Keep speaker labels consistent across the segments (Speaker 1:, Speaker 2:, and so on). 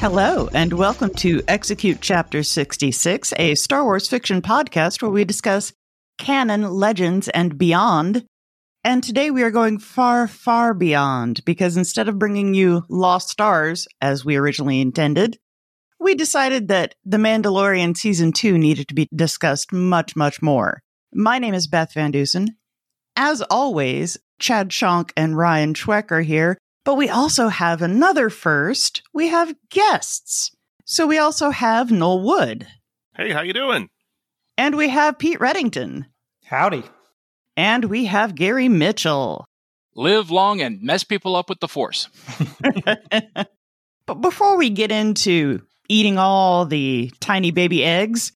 Speaker 1: Hello, and welcome to Execute Chapter 66, a Star Wars fiction podcast where we discuss canon, legends, and beyond. And today we are going far, far beyond because instead of bringing you Lost Stars, as we originally intended, we decided that The Mandalorian Season 2 needed to be discussed much, much more. My name is Beth Van Dusen. As always, Chad Shonk and Ryan Schweck are here, but we also have another first. We have guests. So we also have Noel Wood.
Speaker 2: Hey, how you doing?
Speaker 1: And we have Pete Reddington.
Speaker 3: Howdy.
Speaker 1: And we have Gary Mitchell.
Speaker 4: Live long and mess people up with the force.
Speaker 1: but before we get into eating all the tiny baby eggs,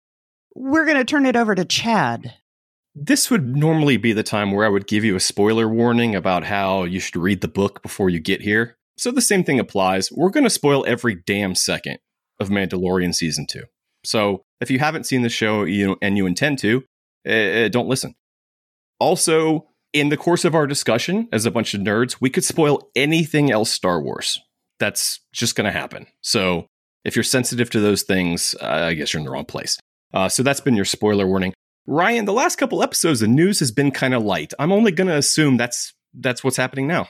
Speaker 1: we're going to turn it over to Chad.
Speaker 5: This would normally be the time where I would give you a spoiler warning about how you should read the book before you get here. So the same thing applies. We're going to spoil every damn second of Mandalorian season 2. So if you haven't seen the show you, and you intend to, uh, don't listen. Also, in the course of our discussion as a bunch of nerds, we could spoil anything else Star Wars. That's just going to happen. So if you're sensitive to those things, uh, I guess you're in the wrong place. Uh, so that's been your spoiler warning. Ryan, the last couple episodes, the news has been kind of light. I'm only going to assume that's that's what's happening now.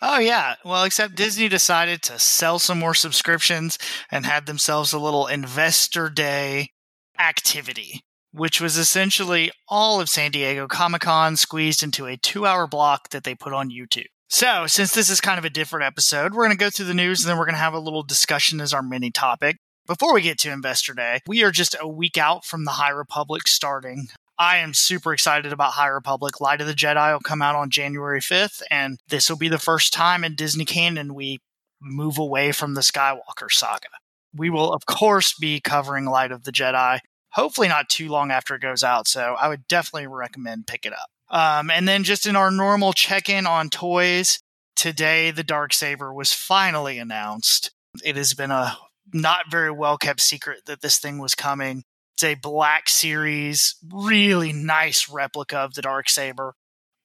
Speaker 6: Oh yeah, well, except Disney decided to sell some more subscriptions and had themselves a little investor day activity, which was essentially all of San Diego Comic Con squeezed into a two-hour block that they put on YouTube. So, since this is kind of a different episode, we're going to go through the news and then we're going to have a little discussion as our mini topic. Before we get to Investor Day, we are just a week out from the High Republic starting. I am super excited about High Republic. Light of the Jedi will come out on January 5th, and this will be the first time in Disney canon we move away from the Skywalker saga. We will, of course, be covering Light of the Jedi, hopefully not too long after it goes out, so I would definitely recommend pick it up. Um, and then just in our normal check in on toys, today the Dark Saber was finally announced. It has been a not very well kept secret that this thing was coming. It's a Black Series, really nice replica of the Dark Saber.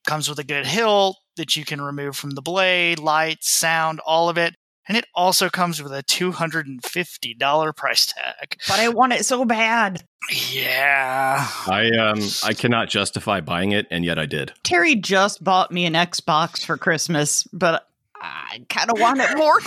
Speaker 6: Comes with a good hilt that you can remove from the blade, lights, sound, all of it. And it also comes with a $250 price tag.
Speaker 1: But I want it so bad.
Speaker 6: Yeah.
Speaker 5: I um I cannot justify buying it and yet I did.
Speaker 1: Terry just bought me an Xbox for Christmas, but I kind of want it more.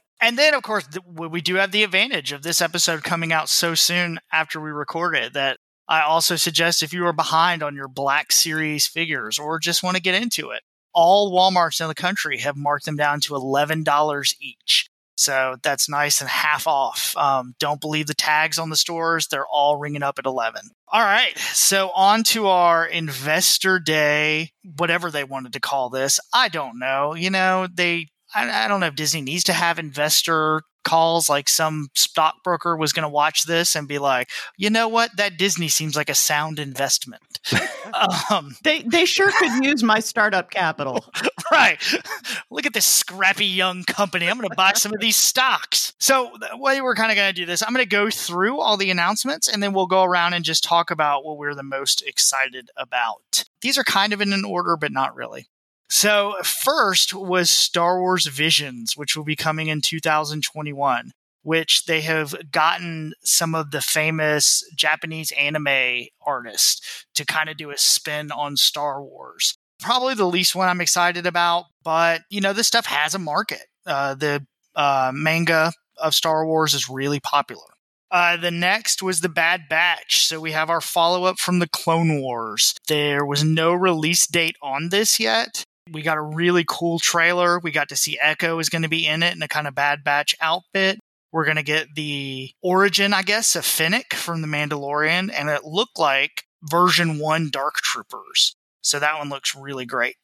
Speaker 6: And then, of course, we do have the advantage of this episode coming out so soon after we record it that I also suggest if you are behind on your Black Series figures or just want to get into it, all Walmarts in the country have marked them down to $11 each. So that's nice and half off. Um, don't believe the tags on the stores. They're all ringing up at 11. All right. So on to our investor day, whatever they wanted to call this. I don't know. You know, they I, I don't know if Disney needs to have investor calls like some stockbroker was going to watch this and be like, you know what, that Disney seems like a sound investment.
Speaker 1: um, they they sure could use my startup capital.
Speaker 6: right. Look at this scrappy young company. I'm going to buy some of these stocks. So the way we're kind of going to do this, I'm going to go through all the announcements and then we'll go around and just talk about what we're the most excited about. These are kind of in an order, but not really. So, first was Star Wars Visions, which will be coming in 2021, which they have gotten some of the famous Japanese anime artists to kind of do a spin on Star Wars. Probably the least one I'm excited about, but you know, this stuff has a market. Uh, the uh, manga of Star Wars is really popular. Uh, the next was the Bad Batch. So we have our follow up from the Clone Wars. There was no release date on this yet, we got a really cool trailer. We got to see Echo is going to be in it in a kind of Bad Batch outfit. We're going to get the origin, I guess, of Fennec from The Mandalorian, and it looked like version one Dark Troopers. So that one looks really great.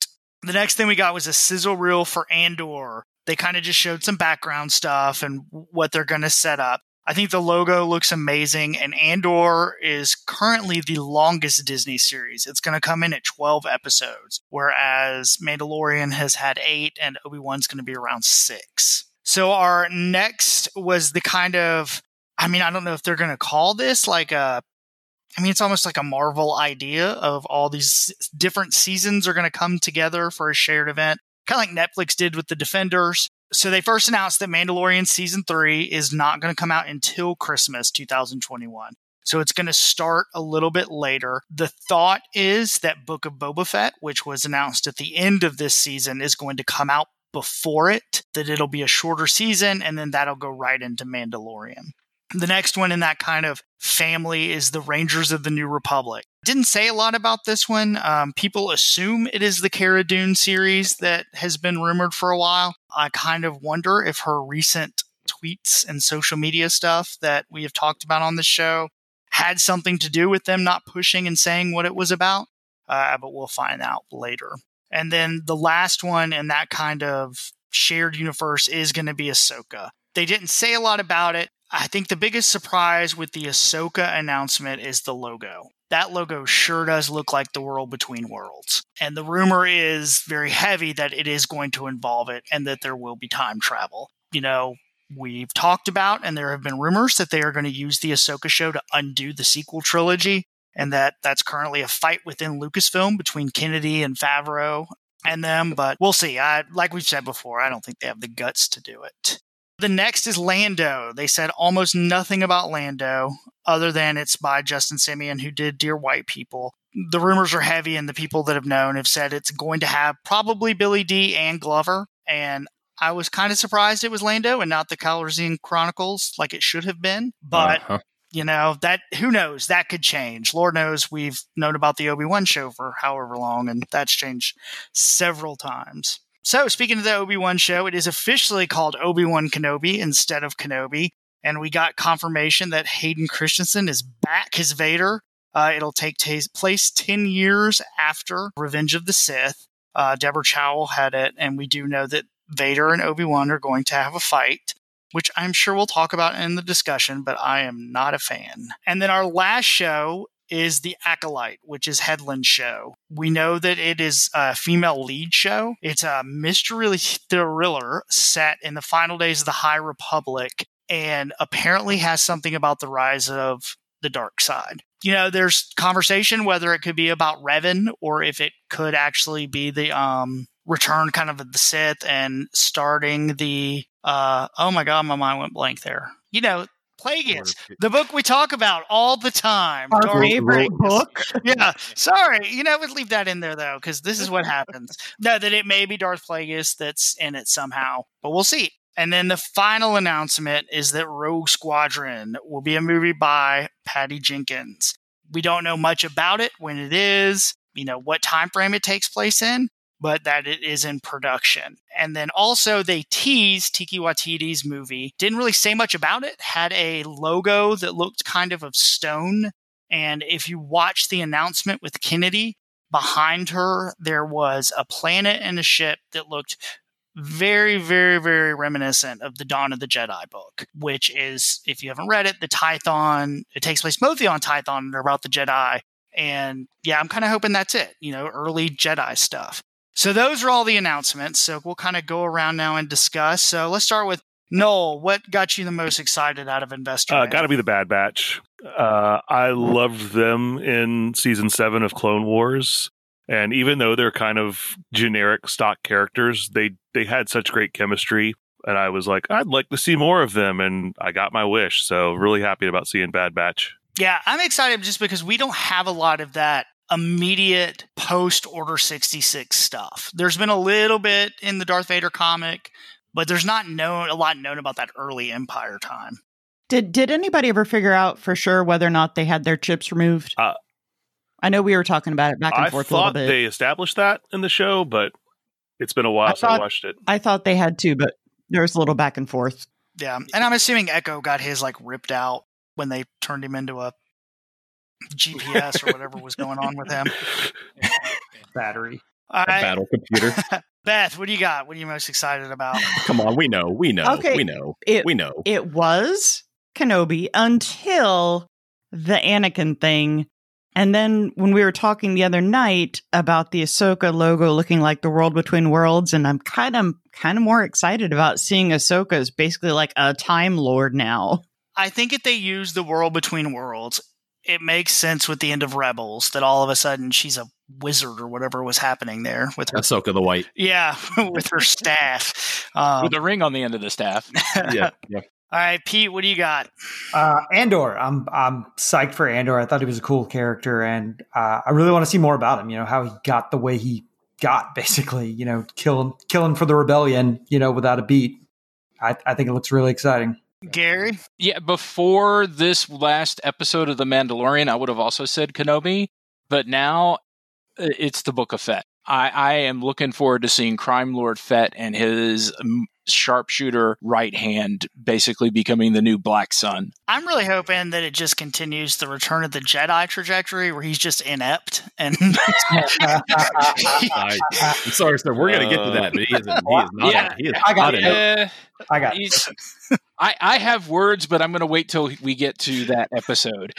Speaker 6: The next thing we got was a sizzle reel for Andor. They kind of just showed some background stuff and what they're going to set up. I think the logo looks amazing, and Andor is currently the longest Disney series. It's going to come in at 12 episodes, whereas Mandalorian has had eight, and Obi Wan's going to be around six. So, our next was the kind of, I mean, I don't know if they're going to call this like a, I mean, it's almost like a Marvel idea of all these different seasons are going to come together for a shared event, kind of like Netflix did with the Defenders So they first announced that Mandalorian season three is not going to come out until Christmas 2021. So it's going to start a little bit later. The thought is that Book of Boba Fett, which was announced at the end of this season, is going to come out before it, that it'll be a shorter season, and then that'll go right into Mandalorian. The next one in that kind of family is the Rangers of the New Republic. Didn't say a lot about this one. Um, people assume it is the Cara Dune series that has been rumored for a while. I kind of wonder if her recent tweets and social media stuff that we have talked about on the show had something to do with them not pushing and saying what it was about. Uh, but we'll find out later. And then the last one in that kind of shared universe is going to be Ahsoka. They didn't say a lot about it. I think the biggest surprise with the Ahsoka announcement is the logo. That logo sure does look like the world between worlds. And the rumor is very heavy that it is going to involve it and that there will be time travel. You know, we've talked about, and there have been rumors that they are going to use the Ahsoka show to undo the sequel trilogy, and that that's currently a fight within Lucasfilm between Kennedy and Favreau and them. But we'll see. I, like we've said before, I don't think they have the guts to do it. The next is Lando. They said almost nothing about Lando other than it's by Justin Simien, who did Dear White People. The rumors are heavy, and the people that have known have said it's going to have probably Billy Dee and Glover. And I was kind of surprised it was Lando and not the Calrissian Chronicles like it should have been. But uh-huh. you know that who knows that could change. Lord knows we've known about the Obi Wan show for however long, and that's changed several times. So, speaking of the Obi Wan show, it is officially called Obi Wan Kenobi instead of Kenobi. And we got confirmation that Hayden Christensen is back as Vader. Uh, it'll take t- place 10 years after Revenge of the Sith. Uh, Deborah Chow had it, and we do know that Vader and Obi Wan are going to have a fight, which I'm sure we'll talk about in the discussion, but I am not a fan. And then our last show is The Acolyte, which is Headland's show. We know that it is a female lead show. It's a mystery thriller set in the final days of the High Republic and apparently has something about the rise of the dark side. You know, there's conversation whether it could be about Revan or if it could actually be the um return kind of the Sith and starting the uh oh my god, my mind went blank there. You know, Plagueis, the book we talk about all the time.
Speaker 1: Our Darth favorite book.
Speaker 6: yeah, sorry. You know, we'd leave that in there though, because this is what happens. no, that it may be Darth Plagueis that's in it somehow, but we'll see. And then the final announcement is that Rogue Squadron will be a movie by Patty Jenkins. We don't know much about it, when it is, you know, what time frame it takes place in, but that it is in production. And then also they teased Taika Waititi's movie. Didn't really say much about it. Had a logo that looked kind of of stone. And if you watch the announcement with Kennedy, behind her there was a planet and a ship that looked very, very, very reminiscent of the Dawn of the Jedi book, which is, if you haven't read it, the Tython. It takes place mostly on Tython and about the Jedi. And yeah, I'm kind of hoping that's it, you know, early Jedi stuff. So those are all the announcements. So we'll kind of go around now and discuss. So let's start with Noel. What got you the most excited out of Investor?
Speaker 2: Uh, Got to be the Bad Batch. Uh, I loved them in season seven of Clone Wars, and even though they're kind of generic stock characters, they they had such great chemistry. And I was like, I'd like to see more of them, and I got my wish. So really happy about seeing Bad Batch.
Speaker 6: Yeah, I'm excited just because we don't have a lot of that immediate post Order 66 stuff. There's been a little bit in the Darth Vader comic, but there's not known a lot known about that early Empire time.
Speaker 1: Did did anybody ever figure out for sure whether or not they had their chips removed? Uh, I know we were talking about it back and
Speaker 2: I
Speaker 1: forth
Speaker 2: a little
Speaker 1: bit.
Speaker 2: They established that in the show, but it's been a while I since thought, I watched it.
Speaker 1: I thought they had too, but there was a little back and forth.
Speaker 6: Yeah, and I'm assuming Echo got his like ripped out when they turned him into a GPS or whatever was going on with him.
Speaker 5: Battery. All right. battle computer.
Speaker 6: Beth, what do you got? What are you most excited about?
Speaker 5: Come on, we know, we know, okay, we know, it, we know.
Speaker 1: It was Kenobi until the Anakin thing. And then when we were talking the other night about the Ahsoka logo looking like the world between worlds, and I'm kind of kind of more excited about seeing Ahsoka as basically like a time lord now.
Speaker 6: I think if they use the world between worlds, it makes sense with the end of Rebels that all of a sudden she's a wizard or whatever was happening there with her.
Speaker 5: Ahsoka the White.
Speaker 6: Yeah, with her staff. Um,
Speaker 4: With a ring on the end of the staff.
Speaker 5: Yeah, yeah.
Speaker 6: All right, Pete, what do you got?
Speaker 3: Uh, Andor, I'm I'm psyched for Andor. I thought he was a cool character, and uh, I really want to see more about him. You know how he got the way he got, basically. You know, killing killing for the rebellion. You know, without a beat. I, I think it looks really exciting.
Speaker 6: Gary?
Speaker 4: Yeah, before this last episode of The Mandalorian, I would have also said Kenobi, but now uh, it's the Book of Fett. I, I am looking forward to seeing Crime Lord Fett and his sharpshooter right hand basically becoming the new Black Sun.
Speaker 6: I'm really hoping that it just continues the Return of the Jedi trajectory where he's just inept and
Speaker 5: I, am sorry, sir. We're gonna get to that, but he is, he is not.
Speaker 4: Yeah.
Speaker 5: he is
Speaker 3: I got
Speaker 5: not
Speaker 3: it.
Speaker 4: Uh,
Speaker 3: I got it.
Speaker 4: I, I have words, but I'm going to wait till we get to that episode.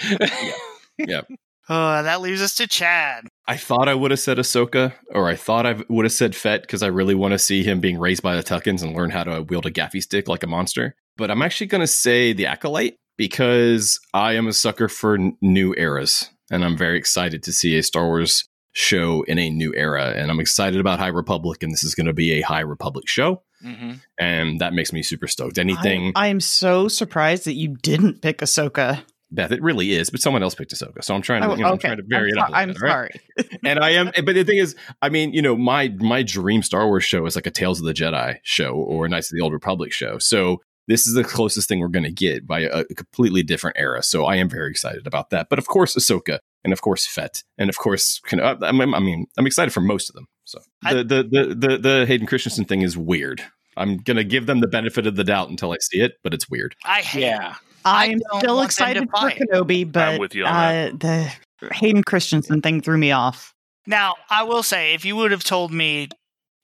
Speaker 4: Yeah.
Speaker 6: Oh, that leaves us to Chad.
Speaker 5: I thought I would have said Ahsoka, or I thought I would have said Fett because I really want to see him being raised by the Tuskens and learn how to wield a gaffi stick like a monster. But I'm actually going to say the Acolyte because I am a sucker for n- new eras, and I'm very excited to see a Star Wars show in a new era. And I'm excited about High Republic, and this is going to be a High Republic show,
Speaker 4: hmm
Speaker 5: and that makes me super stoked. Anything,
Speaker 1: I, am so surprised that you didn't pick Ahsoka.
Speaker 5: Beth, it really is, but someone else picked Ahsoka, so I'm trying to,
Speaker 1: Oh,
Speaker 5: you know, I'm trying to vary
Speaker 1: I'm,
Speaker 5: it up.
Speaker 1: so-
Speaker 5: a
Speaker 1: I'm
Speaker 5: bit, all right?
Speaker 1: sorry.
Speaker 5: and I am, but the thing is, I mean, you know, my my dream Star Wars show is like a Tales of the Jedi show or a Knights of the Old Republic show. So this is the closest thing we're going to get by a, a completely different era. So I am very excited about that. But of course, Ahsoka, and of course, Fett, and of course, can- uh, I mean, I mean, I'm excited for most of them. So
Speaker 6: I-
Speaker 5: the the the the, the Hayden Christensen thing is weird. I'm gonna give them the benefit of the doubt until I see it, but it's weird.
Speaker 6: I hate
Speaker 4: Yeah.
Speaker 6: I
Speaker 1: I'm still
Speaker 6: want them to
Speaker 1: excited for. Kenobi, but
Speaker 2: with you on
Speaker 1: uh, the Hayden Christensen thing threw me off.
Speaker 6: Now, I will say, if you would have told me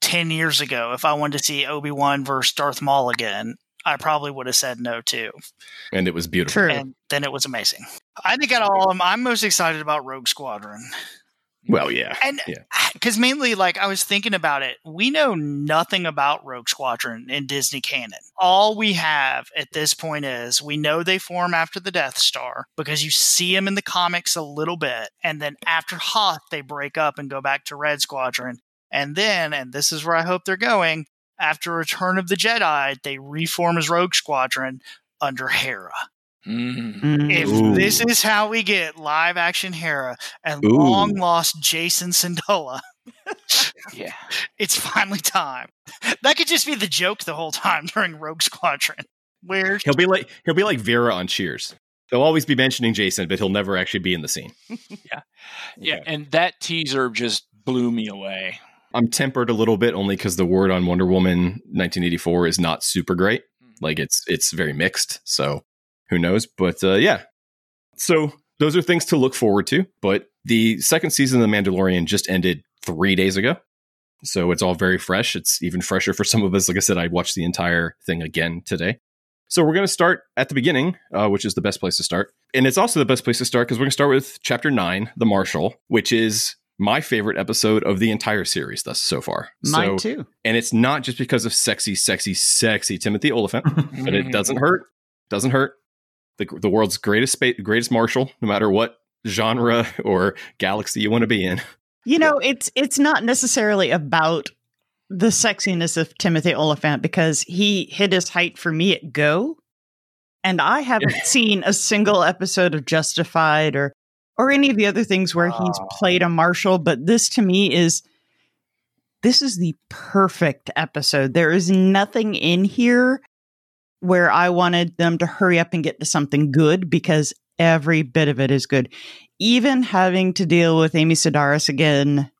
Speaker 6: 10 years ago if I wanted to see Obi Wan versus Darth Maul again, I probably would have said no too.
Speaker 5: And it was beautiful.
Speaker 1: True.
Speaker 6: And then it was amazing. I think out of all of them, I'm most excited about Rogue Squadron.
Speaker 5: Well, yeah.
Speaker 6: And
Speaker 5: Yeah.
Speaker 6: because mainly, like, I was thinking about it, we know nothing about Rogue Squadron in Disney canon. All we have at this point is we know they form after the Death Star because you see them in the comics a little bit. And then after Hoth, they break up and go back to Red Squadron. And then, and this is where I hope they're going, after Return of the Jedi, they reform as Rogue Squadron under Hera.
Speaker 4: Mhm.
Speaker 1: Mm.
Speaker 6: If
Speaker 5: Ooh.
Speaker 6: this is how we get live action Hera and
Speaker 5: Ooh.
Speaker 6: long lost Jacen Syndulla,
Speaker 4: Yeah.
Speaker 6: it's finally time. That could just be the joke the whole time during Rogue Squadron. Where
Speaker 5: He'll be like he'll be like Vera on Cheers. They'll always be mentioning Jacen, but he'll never actually be in the scene.
Speaker 4: Yeah.
Speaker 5: Okay.
Speaker 4: And that teaser just blew me away.
Speaker 5: I'm tempered a little bit only because the word on Wonder Woman 1984 is not super great. Like it's it's very mixed. So who knows? But uh, yeah. So those are things to look forward to. But the second season of The Mandalorian just ended three days ago. So it's all very fresh. It's even fresher for some of us. Like I said, I watched the entire thing again today. So we're going to start at the beginning, uh, which is the best place to start. And it's also the best place to start because we're going to start with chapter nine, The Marshal, which is my favorite episode of the entire series thus so far.
Speaker 1: Mine
Speaker 5: so,
Speaker 1: too.
Speaker 5: And it's not just because of sexy, sexy, sexy Timothy Olyphant, but it doesn't hurt. Doesn't hurt. The, the world's greatest spa- greatest marshal, no matter what genre or galaxy you want to be in.
Speaker 1: You know, it's it's not necessarily about the sexiness of Timothy Olyphant because he hit his height for me at Go, and I haven't seen a single episode of Justified or or any of the other things where he's played a marshal. But this to me is this is the perfect episode. There is nothing in here where I wanted them to hurry up and get to something good because every bit of it is good. Even having to deal with Amy Sedaris again.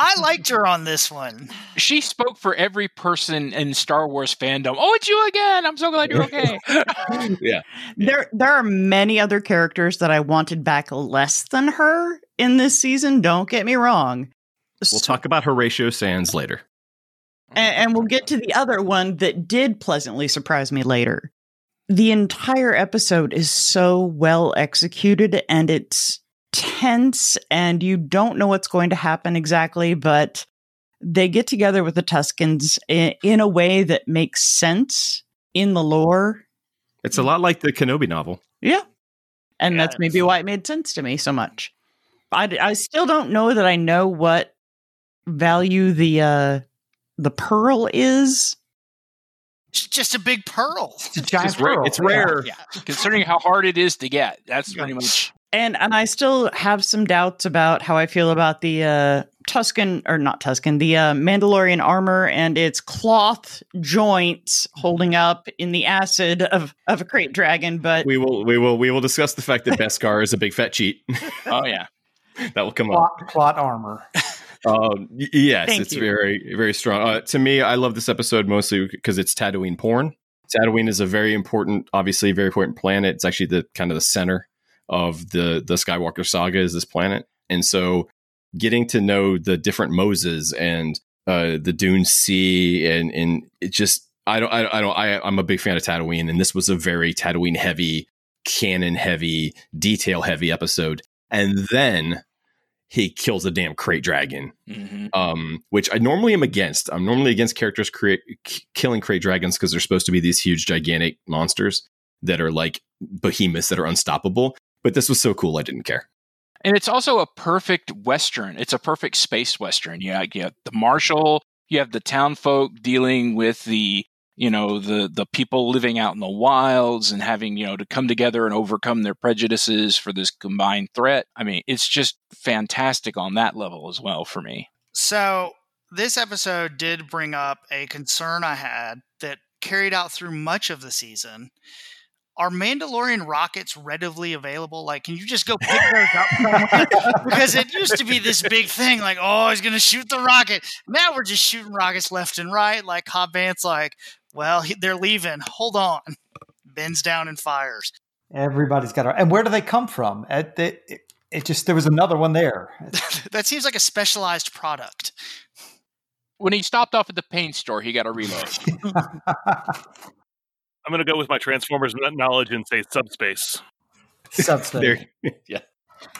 Speaker 6: I liked her on this one.
Speaker 4: She spoke for every person in Star Wars fandom. Oh, it's you again. I'm so glad you're okay.
Speaker 5: yeah.
Speaker 1: There there are many other characters that I wanted back less than her in this season, don't get me wrong.
Speaker 5: We'll
Speaker 1: So-
Speaker 5: talk about Horatio Sanz later.
Speaker 1: And, and we'll get to the other one that did pleasantly surprise me later. The entire episode is so well executed and it's tense and you don't know what's going to happen exactly, but they get together with the Tuskens in, in a way that makes sense in the lore.
Speaker 5: It's a lot like the Kenobi novel.
Speaker 1: Yeah. And
Speaker 6: Yeah,
Speaker 1: that's maybe why it made sense to me so much. I, I still don't know that I know what value the uh the pearl is.
Speaker 6: It's just a big pearl.
Speaker 3: It's a giant
Speaker 5: It's, ra-
Speaker 3: pearl.
Speaker 5: it's rare.
Speaker 4: Yeah, considering how hard it is to get, that's pretty much.
Speaker 1: And and I still have some doubts about how I feel about the uh Tusken or not Tusken, the uh, Mandalorian armor and its cloth joints holding up in the acid of of a krayt dragon, but
Speaker 5: We will we will we will discuss the fact that Beskar is a big fat cheat.
Speaker 4: Oh yeah,
Speaker 5: that will come up.
Speaker 3: Plot, plot armor.
Speaker 5: Um, yes,
Speaker 1: Thank
Speaker 5: it's
Speaker 1: you.
Speaker 5: very very strong. Uh, to me, I love this episode mostly because it's Tatooine porn. Tatooine is a very important, obviously, very important planet. It's actually the kind of the center of the the Skywalker saga is this planet, and so getting to know the different Moses and uh, the Dune Sea, and and it just I don't I, I don't I I'm a big fan of Tatooine, and this was a very Tatooine heavy, canon heavy, detail heavy episode, and then he kills a damn krayt dragon
Speaker 4: hmm
Speaker 5: um, which I normally am against. I'm normally against characters create, k- killing krayt dragons because they're supposed to be these huge, gigantic monsters that are like behemoths that are unstoppable. But this was so cool, I didn't care.
Speaker 4: and it's also a perfect western. It's a perfect space western. You have, you have the marshal, you have the town folk dealing with the you know the the people living out in the wilds and having you know to come together and overcome their prejudices for this combined threat. I mean, it's just fantastic on that level as well for me.
Speaker 6: So this episode did bring up a concern I had that carried out through much of the season. Are Mandalorian rockets readily available? Like, can you just go pick those up? because it used to be this big thing, like, oh, he's gonna shoot the rocket. Now we're just shooting rockets left and right. Like Cobb Vanth, like, well, he, they're leaving. Hold on. Bends down and fires.
Speaker 3: Everybody's got a. And where do they come from? It, it, it, it just there was another one there.
Speaker 6: that seems like a specialized product.
Speaker 4: When he stopped off at the paint store, he got a reload.
Speaker 2: I'm going to go with my Transformers knowledge and say subspace.
Speaker 3: Subspace.
Speaker 5: There, yeah.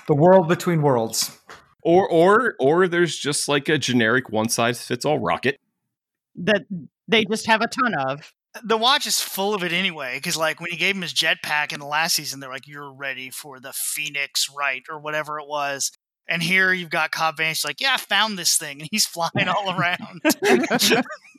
Speaker 3: the world between worlds.
Speaker 5: Or or or there's just like a generic one size fits all rocket.
Speaker 1: that they just have a ton of.
Speaker 6: Uh, the watch is full of it anyway because like when he gave him his jetpack in the last season they're like you're ready for the phoenix right or whatever it was and here you've got cobb vanth like yeah i found this thing and he's flying all around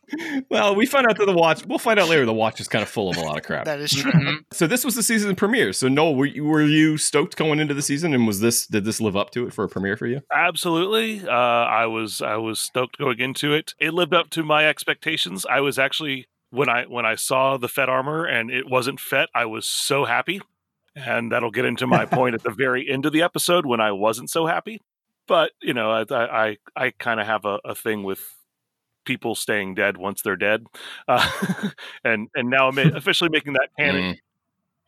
Speaker 5: well, we find out that the watch. We'll find out later. The watch is kind of full of a lot of crap.
Speaker 6: that is true
Speaker 4: Mhm.
Speaker 5: So this was the season premiere. So Noel, were you, were you stoked going into the season, and was this did this live up to it for a premiere for you?
Speaker 2: Absolutely. Uh, I was I was stoked going into it. It lived up to my expectations. I was actually when I when I saw the Fett armor and it wasn't Fett, I was so happy. And that'll get into my point at the very end of the episode when I wasn't so happy. But you know, I I I kind of have a, a thing with people staying dead once they're dead, uh, and and now I'm officially making that canon.
Speaker 5: Mm.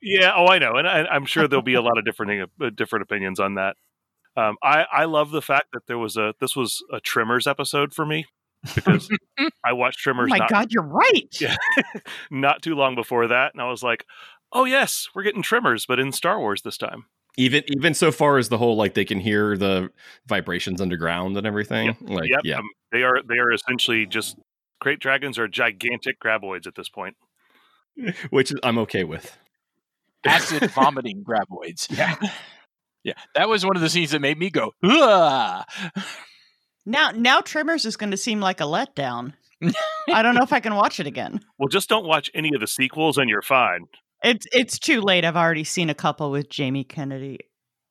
Speaker 2: Yeah, oh, I know, and I, I'm sure there'll be a lot of different uh, different opinions on that. Um, I I love the fact that there was a this was a Tremors episode for me because I watched
Speaker 1: Oh
Speaker 2: Tremors
Speaker 1: my
Speaker 2: not
Speaker 1: god, you're right.
Speaker 2: Yeah. not too long before that, and I was like, oh yes, we're getting Tremors, but in Star Wars this time.
Speaker 5: Even even so far as the whole like they can hear the vibrations underground and everything. Like
Speaker 2: yep,
Speaker 5: yeah,
Speaker 2: um, they are they are essentially just krayt dragons are gigantic graboids at this point.
Speaker 5: which I'm okay with.
Speaker 4: Acid vomiting graboids.
Speaker 3: Yeah.
Speaker 4: Yeah, that was one of the scenes that made me go, Ugh!
Speaker 1: Now now Tremors is going to seem like a letdown. I don't know if I can watch it again.
Speaker 2: Well, just don't watch any of the sequels, and you're fine.
Speaker 1: It's it's too late. I've already seen a couple with Jamie Kennedy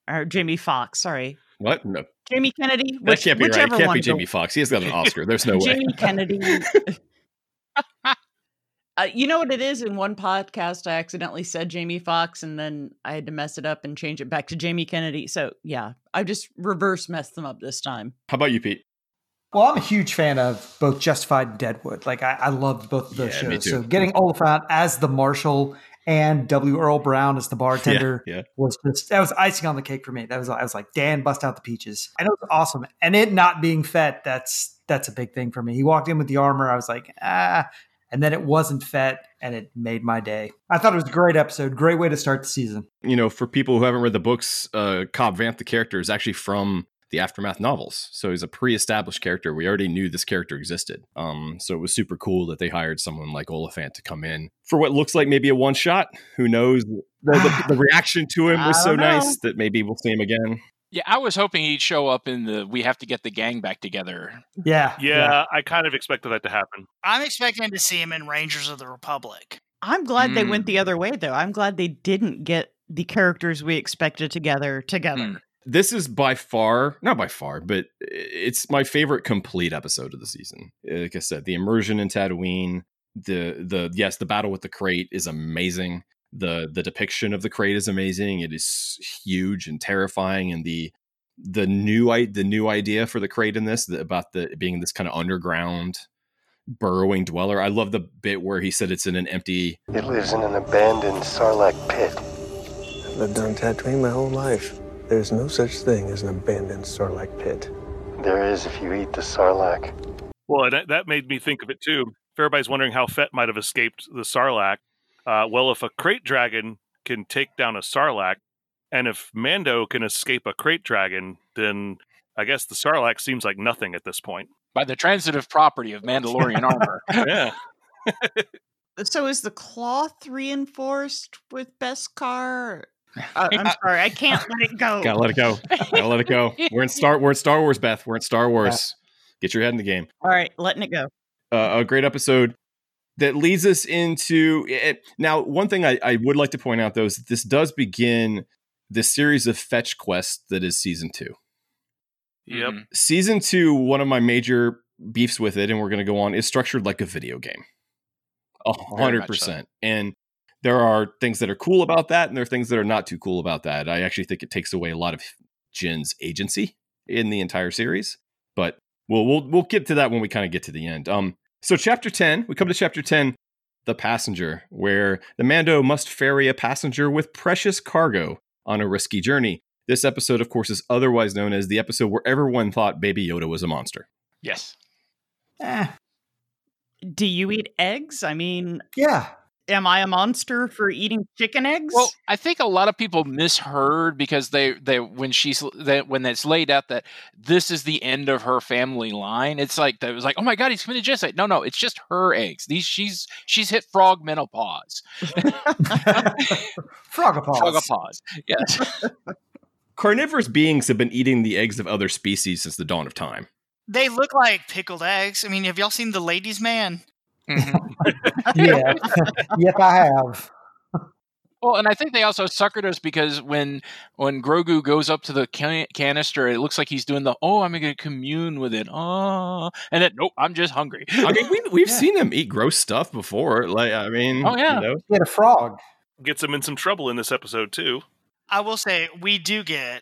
Speaker 1: or Jamie Foxx. Sorry,
Speaker 5: What? No,
Speaker 1: Jamie Kennedy.
Speaker 5: that
Speaker 1: which-
Speaker 5: can't be right. It can't be Jamie Foxx. He has got an Oscar. There's no way.
Speaker 1: Jamie Kennedy. Uh, you know what it is? In one podcast, I accidentally said Jamie Foxx, and then I had to mess it up and change it back to Jamie Kennedy. So yeah, I just reverse messed them up this time.
Speaker 5: How about you, Pete?
Speaker 3: Well, I'm a huge fan of both Justified and Deadwood. Like I, I loved both of those
Speaker 5: Yeah, me
Speaker 3: shows.
Speaker 5: too.
Speaker 3: So getting Olyphant as the marshal and W. Earl Brown as the bartender
Speaker 5: Yeah, yeah.
Speaker 3: was just that was icing on the cake for me. That was I was like, Dan, bust out the peaches. And it was awesome. And it not being Fett, that's that's a big thing for me. He walked in with the armor. I was like, ah. And then it wasn't Fett, and it made my day. I thought it was a great episode. Great way to start the season.
Speaker 5: You know, for people who haven't read the books, uh, Cobb Vanth, the character, is actually from the Aftermath novels. So he's a pre-established character. We already knew this character existed. Um, so it was super cool that they hired someone like Olyphant to come in for what looks like maybe a one shot. Who knows? The, the, the reaction to him was so
Speaker 1: know.
Speaker 5: nice that maybe we'll see him again.
Speaker 4: Yeah, I was hoping he'd show up in the we have to get the gang back together.
Speaker 3: Yeah.
Speaker 2: Yeah, I kind of expected that to happen.
Speaker 6: I'm expecting to see him in Rangers of the Republic.
Speaker 1: I'm glad they
Speaker 4: Mm.
Speaker 1: went the other way, though. I'm glad they didn't get the characters we expected together together.
Speaker 4: Mm.
Speaker 5: This is by far, not by far, but it's my favorite complete episode of the season. Uh, like I said, the immersion in Tatooine, the the yes, the battle with the krayt is amazing. The the depiction of the krayt is amazing. It is huge and terrifying, and the the new i the new idea for the krayt in this the, about the being this kind of underground burrowing dweller. I love the bit where he said it's in an empty
Speaker 7: It lives in an abandoned Sarlacc pit. I've lived on Tatooine my whole life. There's no such thing as an abandoned Sarlacc pit. There is if you eat the Sarlacc.
Speaker 2: Well, that, that made me think of it too. If everybody's wondering how Fett might have escaped the Sarlacc, uh, well, if a krayt dragon can take down a Sarlacc, and if Mando can escape a krayt dragon, then I guess the Sarlacc seems like nothing at this point.
Speaker 4: By the transitive property of Mandalorian armor.
Speaker 2: Yeah.
Speaker 1: So is the cloth reinforced with Beskar? Uh, I'm sorry, I can't let it go.
Speaker 5: Gotta let it go. Gotta let it go. We're in Star. We're in Star Wars, Beth. We're in Star Wars. Get your head in the game.
Speaker 1: All right, letting it go.
Speaker 5: Uh, a great episode that leads us into it. Now, one thing I, I would like to point out though is that this does begin the series of fetch quests that is season two.
Speaker 2: Yep.
Speaker 4: Mhm.
Speaker 5: Season two, one of my major beefs with it, and we're going to go on, is structured like a video game. A hundred percent. And there are things that are cool about that, and there are things that are not too cool about that. I actually think it takes away a lot of Din's agency in the entire series. But we'll we'll we'll get to that when we kind of get to the end. Um, so chapter ten, we come to chapter ten, the passenger, where the Mando must ferry a passenger with precious cargo on a risky journey. This episode, of course, is otherwise known as the episode where everyone thought Baby Yoda was a monster.
Speaker 4: Yes.
Speaker 3: Eh,
Speaker 1: Do you eat eggs? I mean,
Speaker 3: yeah.
Speaker 1: Am I a monster for eating chicken eggs?
Speaker 4: Well, I think a lot of people misheard because they they when she's they, when it's laid out that this is the end of her family line. It's like that was like, oh my god, he's committed genocide. No, no, it's just her eggs. These she's she's hit frog menopause.
Speaker 3: Frogopause.
Speaker 4: Frogopause. Yes.
Speaker 5: Carnivorous beings have been eating the eggs of other species since the dawn of time.
Speaker 6: They look like pickled eggs. I mean, have y'all seen the ladies' man?
Speaker 4: Mhm.
Speaker 3: yeah. yes, I have.
Speaker 4: Well, and I think they also suckered us because when when Grogu goes up to the can- canister, it looks like he's doing the oh, I'm going to commune with it. Oh, and then nope, I'm just hungry.
Speaker 5: I mean, we, we've
Speaker 3: Yeah.
Speaker 5: seen them eat gross stuff before. Like, I mean,
Speaker 4: Oh, yeah.
Speaker 5: you know,
Speaker 3: Get a frog.
Speaker 2: Gets him in some trouble in this episode too.
Speaker 6: I will say we do get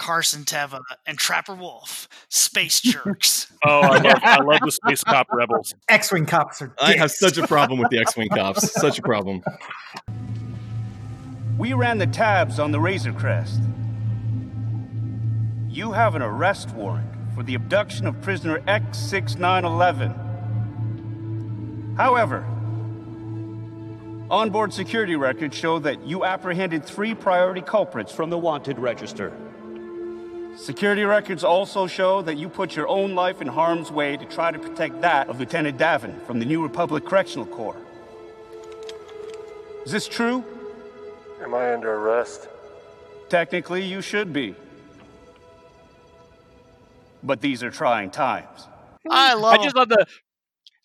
Speaker 6: Carson Teva and Trapper Wolf, space jerks.
Speaker 2: Oh, I love, I love the Space Cop Rebels.
Speaker 3: X-wing cops are.
Speaker 5: I have such a problem with the X-wing cops. Such a problem.
Speaker 8: We ran the tabs on the Razor Crest. You have an arrest warrant for the abduction of prisoner X6911. However, onboard security records show that you apprehended three priority culprits from the wanted register. Security records also show that you put your own life in harm's way to try to protect that of Lieutenant Davan from the New Republic Correctional Corps. Is this true?
Speaker 7: Am I under arrest?
Speaker 8: Technically, you should be. But these are trying times.
Speaker 6: I love.
Speaker 4: I just love the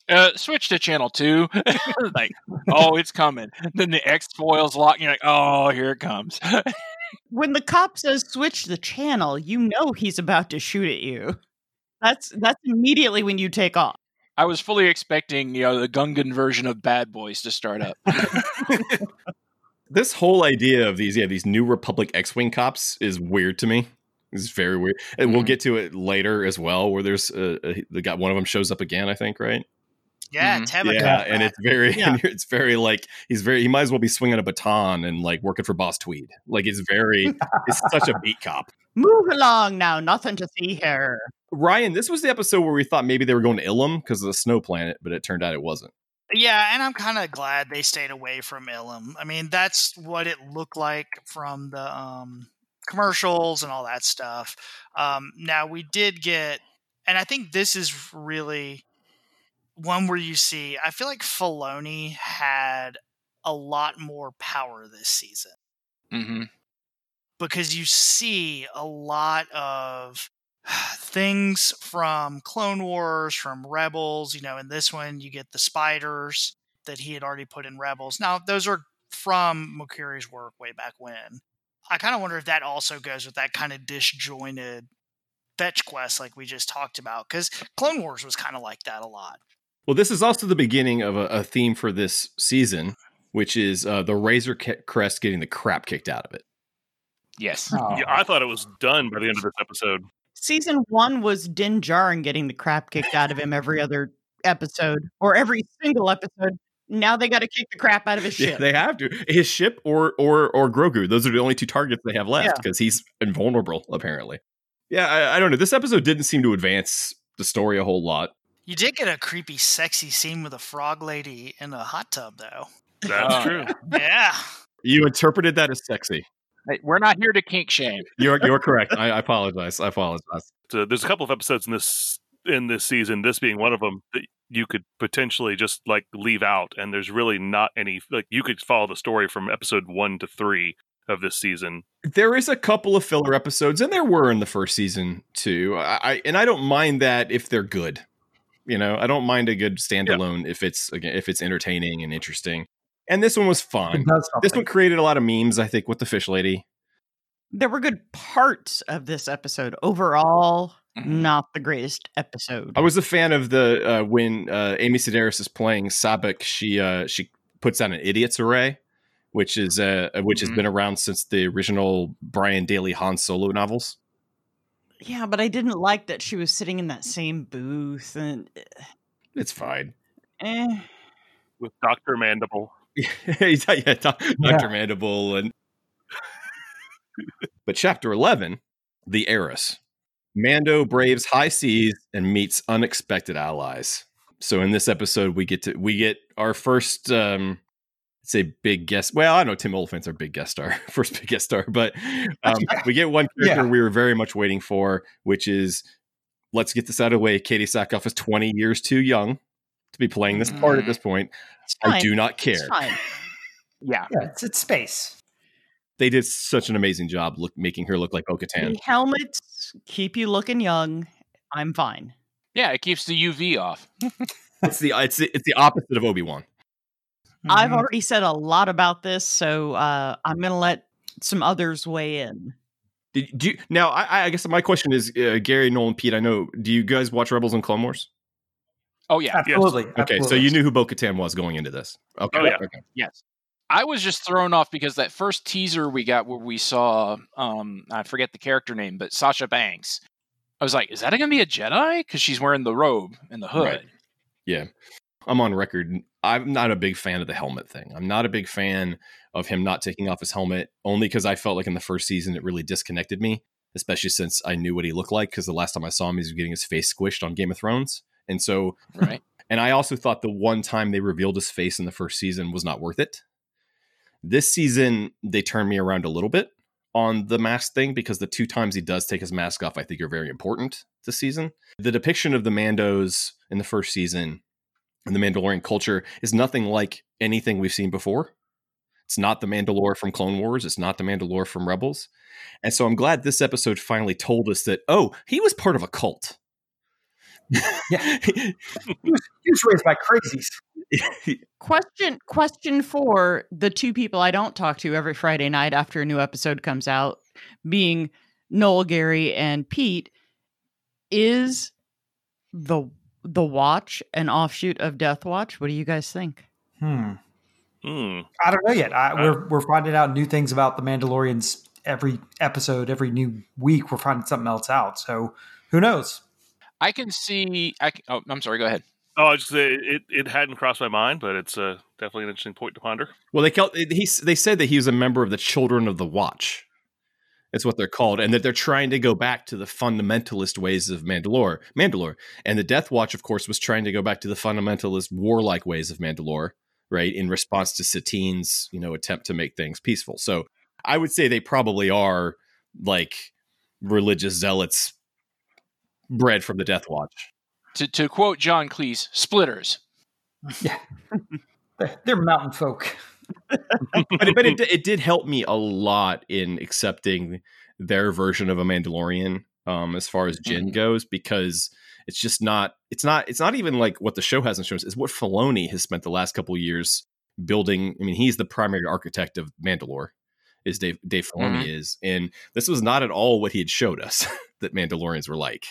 Speaker 4: uh, switch to channel two. like, oh, it's coming. Then the X foils lock. And you're like, oh, here it comes.
Speaker 1: when the cop says switch the channel, you know he's about to shoot at you. That's that's immediately when you take off.
Speaker 4: I was fully expecting, you know, the Gungan version of Bad Boys to start up.
Speaker 5: This whole idea of these, yeah, these New Republic X-wing cops is weird to me. It's very weird, and we'll
Speaker 4: Mhm.
Speaker 5: get to it later as well. Where there's uh, uh, the guy, one of them shows up again, I think, right?
Speaker 6: Yeah,
Speaker 4: Mhm.
Speaker 6: Teva.
Speaker 5: yeah, and it's very,
Speaker 1: Yeah.
Speaker 5: it's very like he's very. He might as well be swinging a baton and like working for Boss Tweed. Like it's very, it's such a beat cop.
Speaker 1: Move along now, nothing to see here.
Speaker 5: Ryan, this was the episode where we thought maybe they were going to Ilum because of the snow planet, but it turned out it wasn't.
Speaker 6: Yeah, and I'm kind of glad they stayed away from Ilum. I mean, that's what it looked like from the um, commercials and all that stuff. Um, now we did get, and I think this is really one where you see. I feel like Filoni had a lot more power this season.
Speaker 4: hmm
Speaker 6: because you see a lot of things from Clone Wars, from Rebels. You know, in this one, you get the spiders that he had already put in Rebels. Now, those are from McQuarrie's work way back when. I kind of wonder if that also goes with that kind of disjointed fetch quest like we just talked about, because Clone Wars was kind of like that a lot.
Speaker 5: Well, this is also the beginning of a, a theme for this season, which is uh, the Razor Crest getting the crap kicked out of it.
Speaker 4: Yes.
Speaker 2: Oh. Yeah, I thought it was done by the end of this episode.
Speaker 1: Season one was Din Djarin getting the crap kicked out of him every other episode or every single episode. Now they got to kick the crap out of his ship.
Speaker 5: Yeah, they have to. His ship or or or Grogu. Those are the only two targets they have left because yeah. he's invulnerable apparently. Yeah, I, I don't know. This episode didn't seem to advance the story a whole lot.
Speaker 6: You did get a creepy, sexy scene with a frog lady in a hot tub, though.
Speaker 2: That's uh, true.
Speaker 6: Yeah.
Speaker 5: You interpreted that as sexy.
Speaker 4: Hey, we're not here to kink shame.
Speaker 5: You're you're correct. I, I apologize. I apologize.
Speaker 2: So there's a couple of episodes in this in this season, this being one of them, that you could potentially just like leave out, and there's really not any like you could follow the story from episode one to three of this season.
Speaker 5: There is a couple of filler episodes, and there were in the first season too. I, I and I don't mind that if they're good. You know, I don't mind a good standalone yeah. if it's again if it's entertaining and interesting. And this one was fun. This one created a lot of memes, I think, with the fish lady.
Speaker 1: There were good parts of this episode. Overall, mm-hmm. not the greatest episode.
Speaker 5: I was a fan of the uh, when uh, Amy Sedaris is playing Sabacc. She uh, she puts out an idiots array, which is uh, which mm-hmm. has been around since the original Brian Daley Han Solo novels.
Speaker 1: Yeah, but I didn't like that she was sitting in that same booth, and eh.
Speaker 5: it's fine.
Speaker 1: Eh.
Speaker 2: With Doctor Mandible.
Speaker 5: yeah, Dr. Yeah. Mandible and. but chapter eleven, the heiress. Mando braves high seas and meets unexpected allies. So in this episode, we get to we get our first um, say big guest. Well, I know Tim Olyphant's our big guest star, first big guest star, but um, we get one character yeah. we were very much waiting for, which is let's get this out of the way. Katee Sackhoff is 20 years too young to be playing this part at mm-hmm. this point. I do not care.
Speaker 3: Yeah. yeah, it's, it's space.
Speaker 5: They did such an amazing job look making her look like Bo-Katan.
Speaker 1: The helmets keep you looking young. I'm fine.
Speaker 4: Yeah, it keeps the UV off.
Speaker 5: it's the it's the, it's the opposite of Obi Wan.
Speaker 1: Mm-hmm. I've already said a lot about this, so uh, I'm going to let some others weigh in.
Speaker 5: Did, do you, now? I, I, guess my question is, uh, Gary, Nolan, Pete. I know. Do you guys watch Rebels and Clone Wars?
Speaker 4: Oh yeah,
Speaker 3: absolutely.
Speaker 5: Yes. Okay,
Speaker 3: absolutely.
Speaker 5: so you knew who Bo-Katan was going into this. Okay.
Speaker 4: Oh, yeah. Okay. Yes. I was just thrown off because that first teaser we got where we saw, um, I forget the character name, but Sasha Banks. I was like, is that going to be a Jedi? Because she's wearing the robe and the hood. Right.
Speaker 5: Yeah. I'm on record. I'm not a big fan of the helmet thing. I'm not a big fan of him not taking off his helmet, only because I felt like in the first season it really disconnected me, especially since I knew what he looked like. Because the last time I saw him, he was getting his face squished on Game of Thrones. And so,
Speaker 4: right.
Speaker 5: And I also thought the one time they revealed his face in the first season was not worth it. This season, they turned me around a little bit on the mask thing because the two times he does take his mask off, I think are very important this season. The depiction of the Mandos in the first season and the Mandalorian culture is nothing like anything we've seen before. It's not the Mandalore from Clone Wars. It's not the Mandalore from Rebels. And so I'm glad this episode finally told us that, oh, he was part of a cult.
Speaker 3: yeah. he, was, he was raised by crazies.
Speaker 1: question question for the two people I don't talk to every Friday night after a new episode comes out, being Noel, Gary, and Pete, is the the Watch an offshoot of Death Watch? What do you guys think?
Speaker 3: Hmm.
Speaker 2: Hmm.
Speaker 3: I don't know yet. I, uh, we're we're finding out new things about the Mandalorians every episode, every new week. We're finding something else out. So who knows?
Speaker 4: I can see. I can, oh, I'm sorry. Go ahead.
Speaker 2: Oh, I just it it hadn't crossed my mind, but it's uh, definitely an interesting point to ponder.
Speaker 5: Well, they called, he they said that he was a member of the Children of the Watch. That's what they're called, and that they're trying to go back to the fundamentalist ways of Mandalore. Mandalore, and the Death Watch, of course, was trying to go back to the fundamentalist warlike ways of Mandalore, right? In response to Satine's, you know, attempt to make things peaceful. So I would say they probably are like religious zealots bred from the Death Watch.
Speaker 4: To, to quote John Cleese, splitters.
Speaker 3: Yeah. They're mountain folk.
Speaker 5: But, it, but it, it did help me a lot in accepting their version of a Mandalorian um, as far as Din goes because it's just not it's not it's not even like what the show hasn't shown us it's what Filoni has spent the last couple years building. I mean, he's the primary architect of Mandalore, is Dave Dave Filoni
Speaker 4: Mhm.
Speaker 5: is, and this was not at all what he had showed us that Mandalorians were like.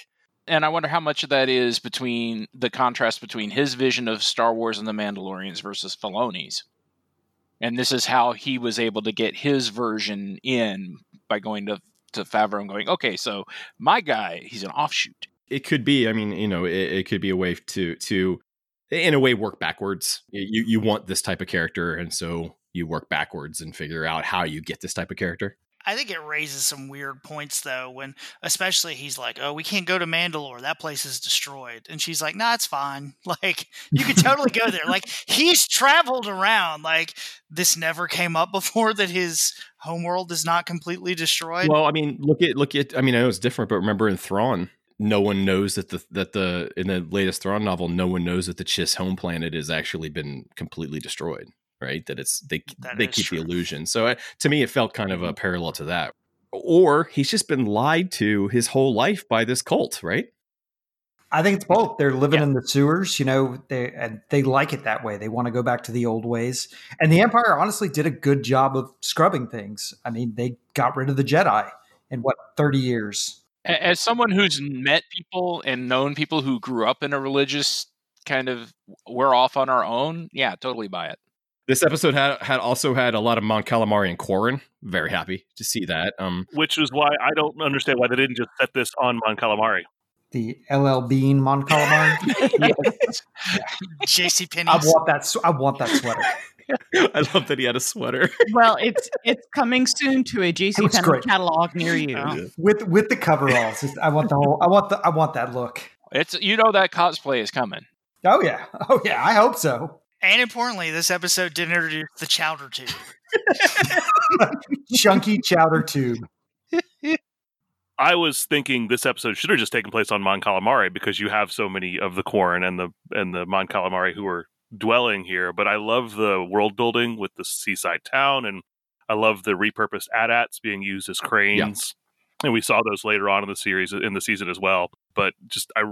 Speaker 4: And I wonder how much of that is between the contrast between his vision of Star Wars and the Mandalorians versus Filoni's. And this is how he was able to get his version in by going to, to Favreau and going, okay, so my guy, he's an offshoot.
Speaker 5: It could be. I mean, you know, it, it could be a way to to in a way work backwards. You you want this type of character, and so you work backwards and figure out how you get this type of character.
Speaker 6: I think it raises some weird points though, when especially he's like, "Oh, we can't go to Mandalore. That place is destroyed," and she's like, "Nah, it's fine. Like you could totally go there. Like he's traveled around. Like this never came up before that his homeworld is not completely destroyed."
Speaker 5: Well, I mean, look at look at. I mean, I know it's different, but remember in Thrawn, no one knows that the that the in the latest Thrawn novel, no one knows that the Chiss home planet has actually been completely destroyed. Right? That it's they
Speaker 6: That
Speaker 5: they keep
Speaker 6: true.
Speaker 5: the illusion. So uh, to me, it felt kind of a parallel to that. Or he's just been lied to his whole life by this cult, right?
Speaker 3: I think it's both. They're living in the sewers, you know, they and they like it that way. They want to go back to the old ways. And the Empire honestly did a good job of scrubbing things. I mean, they got rid of the Jedi in what, 30 years.
Speaker 4: As someone who's met people and known people who grew up in a religious kind of, we're off on our own, yeah, totally buy it.
Speaker 5: This episode had had also had a lot of Mon Calamari and Quarren. Very happy to see that. Um,
Speaker 2: which is why I don't understand why they didn't just set this on Mon Calamari.
Speaker 3: The LL Bean Mon Calamari.
Speaker 6: JC
Speaker 3: I want that I want that sweater.
Speaker 5: I love that he had a sweater.
Speaker 1: well, it's it's coming soon to a JC
Speaker 3: looks
Speaker 1: Penney catalog near you.
Speaker 6: Yeah.
Speaker 3: With with the coveralls. It's- I want the whole I want the I want that look.
Speaker 4: It's you know that cosplay is coming.
Speaker 3: Oh yeah. Oh yeah, I hope so.
Speaker 6: And importantly, this episode did introduce the chowder tube.
Speaker 3: Chunky chowder tube.
Speaker 2: I was thinking this episode should have just taken place on Mon Calamari because you have so many of the Quarren and the and the Mon Calamari who are dwelling here. But I love the world building with the seaside town, and I love the repurposed AT-ATs being used as cranes. And we saw those later on in the series in the season as well. But just I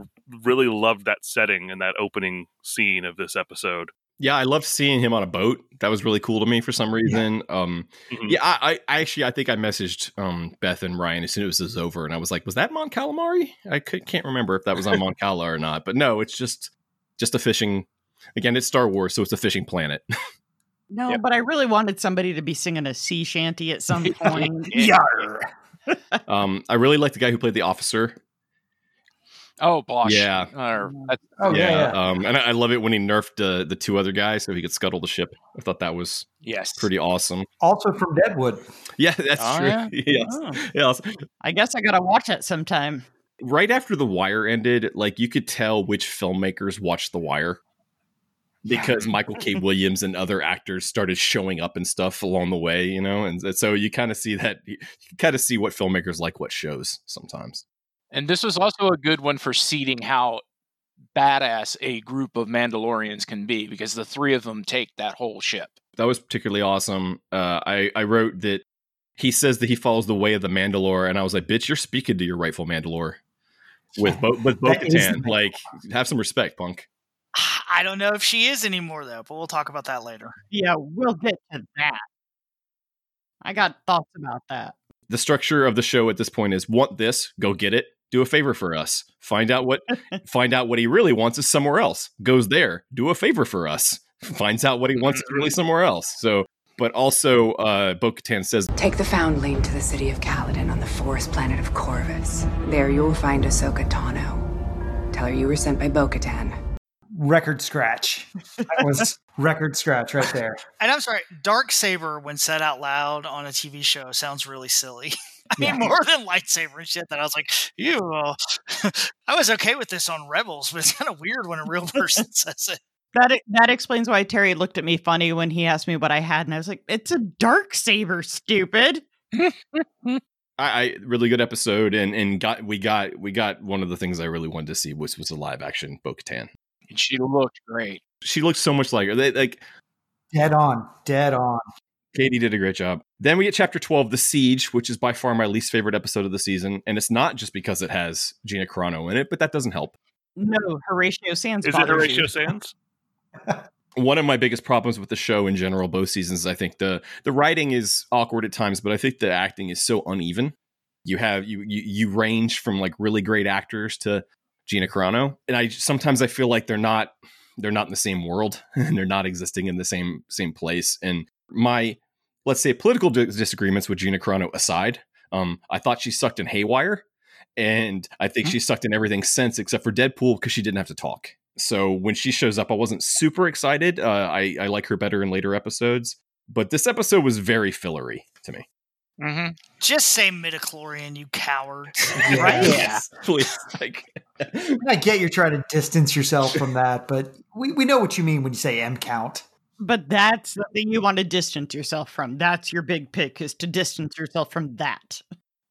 Speaker 2: really loved that setting and that opening scene of this episode.
Speaker 5: Yeah, I loved seeing him on a boat. That was really cool to me for some reason. Um,
Speaker 2: Mhm.
Speaker 5: yeah, I, I actually I think I messaged um, Beth and Ryan as soon as it was over, and I was like, "Was that Mon Calamari?" I could, can't remember if that was on Mon Cala or not, but no, it's just just a fishing. Again, it's Star Wars, so it's a fishing planet.
Speaker 1: No,
Speaker 4: Yep.
Speaker 1: but I really wanted somebody to be singing a sea shanty at some point.
Speaker 3: Yar.
Speaker 5: um, I really like the guy who played the officer.
Speaker 4: Oh, Bosch.
Speaker 5: Yeah.
Speaker 4: Or, that-
Speaker 3: Oh yeah, yeah.
Speaker 5: Um, and I, I love it when he nerfed uh, the two other guys so he could scuttle the ship. I thought that was
Speaker 4: yes.
Speaker 5: pretty awesome.
Speaker 3: Also from Deadwood.
Speaker 5: Yeah, that's
Speaker 4: Oh,
Speaker 5: true.
Speaker 4: yeah?
Speaker 5: yes,
Speaker 1: Oh,
Speaker 5: yes.
Speaker 1: I guess I gotta watch it sometime.
Speaker 5: right after the wire ended like you could tell which filmmakers watched the wire because michael k williams and other actors started showing up and stuff along the way you know and so you kind of see that you kind of see what filmmakers like what shows sometimes
Speaker 4: And this was also a good one for seeding how badass a group of Mandalorians can be because the three of them take that whole ship.
Speaker 5: that was particularly awesome uh, i i wrote that he says that he follows the way of the mandalore and i was like bitch you're speaking to your rightful mandalore with Bo- with
Speaker 3: That is
Speaker 5: Bo-Katan. like have some respect punk
Speaker 6: I don't know if she is anymore though, but we'll talk about that later.
Speaker 1: Yeah, we'll get to that. I got thoughts about that.
Speaker 5: the structure of the show at this point is want this, go get it, do a favor for us. Find out what find out what he really wants is somewhere else. Goes there, do a favor for us. Finds out what he wants is really somewhere else. So but also uh Bo Katan says
Speaker 9: Take the Foundling to the city of Calodan on the forest planet of Corvus. There you will find Ahsoka Tano. Tell her you were sent by Bo-Katan.
Speaker 3: Record scratch. That was record scratch right there.
Speaker 6: And I'm sorry, Dark Saber, when said out loud on a TV show, sounds really silly. I mean,
Speaker 3: Yeah.
Speaker 6: more than lightsaber and shit. That I was like, ew. I was okay with this on Rebels, but it's kind of weird when a real person says it.
Speaker 1: That that explains why Terry looked at me funny when he asked me what I had, and I was like, "It's a dark saber, stupid."
Speaker 5: I, I really good episode and and got we got we got one of the things I really wanted to see which was a live action Bo Katan.
Speaker 4: And she looked great.
Speaker 5: She looks so much like her. They, like
Speaker 3: Dead on, dead on.
Speaker 5: Katee did a great job. Then we get chapter 12, The Siege, which is by far my least favorite episode of the season. And it's not just because it has Gina Carano in it, but that doesn't help.
Speaker 1: No, Horatio Sanz.
Speaker 2: Is it Horatio
Speaker 1: you.
Speaker 2: Sanz?
Speaker 5: One of my biggest problems with the show in general, both seasons, I think the the writing is awkward at times, but I think the acting is so uneven. You have you you, you range from like really great actors to Gina Carano, and I sometimes I feel like they're not they're not in the same world and they're not existing in the same same place. And my let's say political dis- disagreements with Gina Carano aside, um, I thought she sucked in Haywire, and I think she sucked in everything since except for Deadpool because she didn't have to talk. So when she shows up, I wasn't super excited. Uh, I I like her better in later episodes, but this episode was very fillery to me.
Speaker 4: Mm-hmm.
Speaker 6: Just say midichlorian, you cowards.
Speaker 3: Right?
Speaker 4: Yeah.
Speaker 5: Please, like,
Speaker 3: I get you're trying to distance yourself from that, but we, we know what you mean when you say M count.
Speaker 1: But that's the thing you want to distance yourself from. That's your big pick is to distance yourself from that.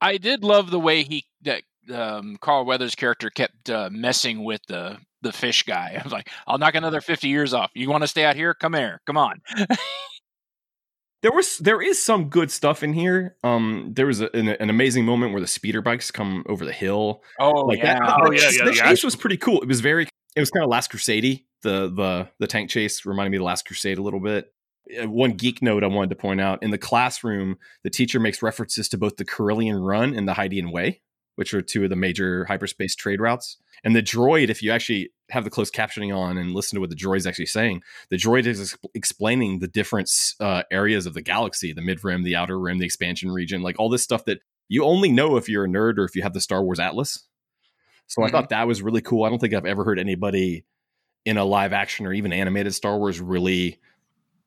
Speaker 4: I did love the way he that um, Carl Weathers' character kept uh, messing with the the fish guy. I was like, I'll knock another fifty years off. You want to stay out here? Come here. Come on.
Speaker 5: there was there is some good stuff in here. Um, there was a, an, an amazing moment where the speeder bikes come over the hill.
Speaker 4: Oh
Speaker 5: like
Speaker 4: yeah.
Speaker 5: that.
Speaker 2: Oh, yeah,
Speaker 5: chase-
Speaker 2: yeah,
Speaker 5: the
Speaker 2: the
Speaker 5: chase was pretty cool. It was very. It was kind of Last Crusade. The the the tank chase reminded me of Last Crusade a little bit. Uh, One geek note I wanted to point out in the classroom, the teacher makes references to both the Corellian Run and the Hydian Way, which are two of the major hyperspace trade routes. And the droid, if you actually have the closed captioning on and listen to what the droid's actually saying, the droid is ex- explaining the different uh, areas of the galaxy the mid rim, the outer rim, the expansion region, like all this stuff that you only know if you're a nerd or if you have the Star Wars Atlas. So I
Speaker 4: Mhm.
Speaker 5: thought that was really cool. I don't think I've ever heard anybody in a live action or even animated Star Wars really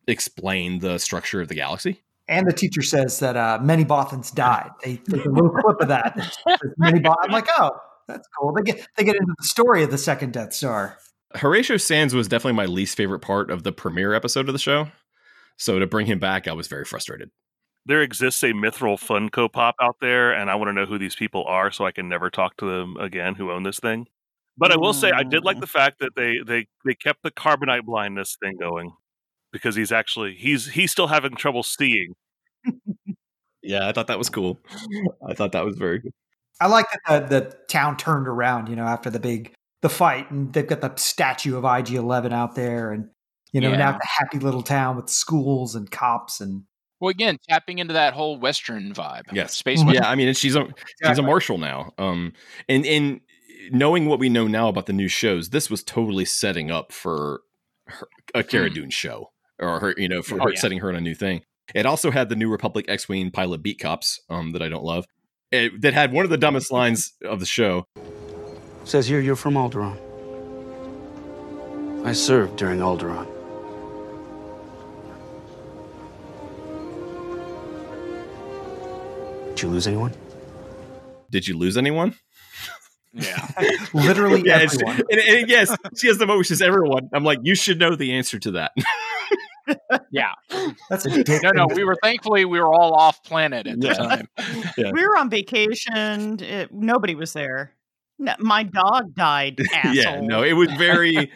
Speaker 5: explain the structure of the galaxy.
Speaker 3: And the teacher says that uh, many Bothans died. They take a little clip of that. Many I'm like, oh, that's cool. They get they get into the story of the second Death Star.
Speaker 5: Horatio Sanz was definitely my least favorite part of the premiere episode of the show. So to bring him back, I was very frustrated.
Speaker 2: There exists a Mythrol Funko Pop out there, and I want to know who these people are so I can never talk to them again who own this thing. But I will say, I did like mm. the fact that they they they kept the carbonite blindness thing going because he's actually he's he's still having trouble seeing.
Speaker 5: Yeah, I thought that was cool. I thought that was very good.
Speaker 3: I like that the, the town turned around, you know, after the big the fight, and they've got the statue of IG Eleven out there, and you know,
Speaker 4: Yeah.
Speaker 3: now the happy little town with schools and cops and
Speaker 4: Well, again, tapping into that whole Western vibe.
Speaker 5: Yes.
Speaker 4: Space.
Speaker 5: Yeah, I mean, she's a she's a marshal now. Um, and and knowing what we know now about the new shows, this was totally setting up for her, a Cara Dune show, or her, you know, for
Speaker 4: Oh,
Speaker 5: her
Speaker 4: yeah.
Speaker 5: setting her on a new thing. It also had the New Republic X-wing pilot beat cops, um, that I don't love. It, that had one of the dumbest lines of the show.
Speaker 10: Says here you're from Alderaan. I served during Alderaan. Did you lose anyone?
Speaker 5: Did you lose anyone?
Speaker 4: Yeah.
Speaker 3: literally
Speaker 5: Yeah,
Speaker 3: everyone.
Speaker 5: and, and yes, she has the moment. She says everyone. I'm like, you should know the answer to that.
Speaker 4: Yeah.
Speaker 3: That's a dick
Speaker 4: No, no.
Speaker 3: thing.
Speaker 4: We were thankfully we were all off planet at the
Speaker 5: Yeah.
Speaker 4: time.
Speaker 5: Yeah.
Speaker 1: We were on vacation. It, nobody was there. No, my dog died. Asshole.
Speaker 5: yeah, no, it was very,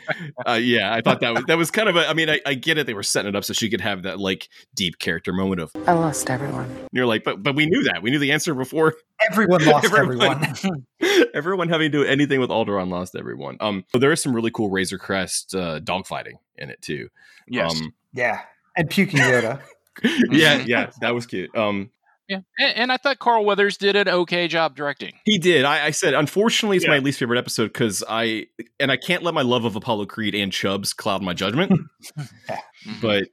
Speaker 5: uh, yeah. I thought that was that was kind of a. I mean, I, I get it. They were setting it up so she could have that like deep character moment of.
Speaker 9: I lost everyone.
Speaker 5: And you're like, but but we knew that. We knew the answer before.
Speaker 3: Everyone lost
Speaker 5: Everyone-
Speaker 3: everyone.
Speaker 5: everyone having to do anything with Alderaan lost everyone. Um, but there is some really cool Razor Crest uh, dogfighting in it too.
Speaker 4: Yes.
Speaker 5: Um,
Speaker 3: yeah, and puking Yoda.
Speaker 5: yeah, yeah, that was cute. Um,
Speaker 4: yeah. And, and I thought Carl Weathers did an okay job directing.
Speaker 5: He did. I, I said, unfortunately, it's my least favorite episode because I and I can't let my love of Apollo Creed and Chubbs cloud my judgment. but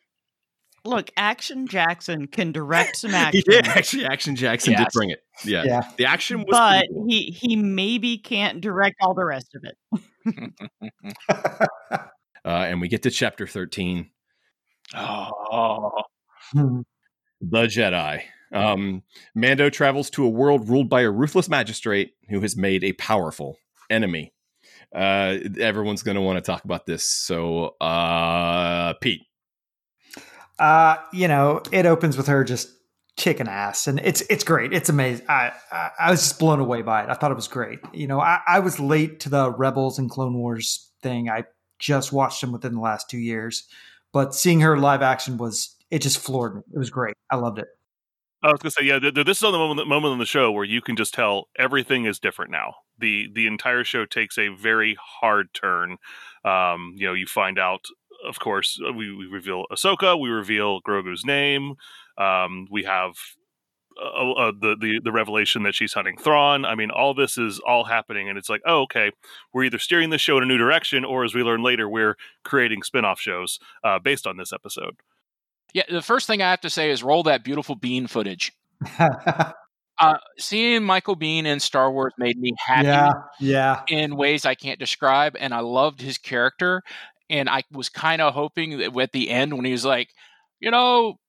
Speaker 1: Look, Action Jackson can direct some
Speaker 5: he
Speaker 1: action.
Speaker 5: did actually. Action Jackson did bring it. Yeah,
Speaker 3: Yeah.
Speaker 5: the action was.
Speaker 1: but
Speaker 5: cool.
Speaker 1: he he maybe can't direct all the rest of it.
Speaker 5: uh, and we get to chapter thirteen.
Speaker 3: Hmm.
Speaker 5: the Jedi. Um, Mando travels to a world ruled by a ruthless magistrate who has made a powerful enemy. Uh, everyone's going to want to talk about this. So, uh, Pete.
Speaker 3: Uh, you know, it opens with her just kicking ass, and it's it's great. It's amazing. I, I I was just blown away by it. I thought it was great. You know, I, I was late to the Rebels and Clone Wars thing. I just watched them within the last two years, but seeing her live action was it just floored me. It was great. I loved it.
Speaker 2: I was gonna say, yeah, th- th- this is on the moment, moment on the show where you can just tell everything is different now. the The entire show takes a very hard turn. Um, you know, you find out, of course, uh, we, we reveal Ahsoka, we reveal Grogu's name, um, we have uh, uh, the, the the revelation that she's hunting Thrawn. I mean, all this is all happening, and it's like, oh, okay, we're either steering the show in a new direction, or as we learn later, we're creating spin-off shows uh, based on this episode.
Speaker 4: Yeah, the first thing I have to say is roll that beautiful Bean footage. uh, seeing Michael Biehn in Star Wars made me happy
Speaker 3: yeah, yeah.
Speaker 4: in ways I can't describe, and I loved his character. And I was kind of hoping that at the end when he was like, you know,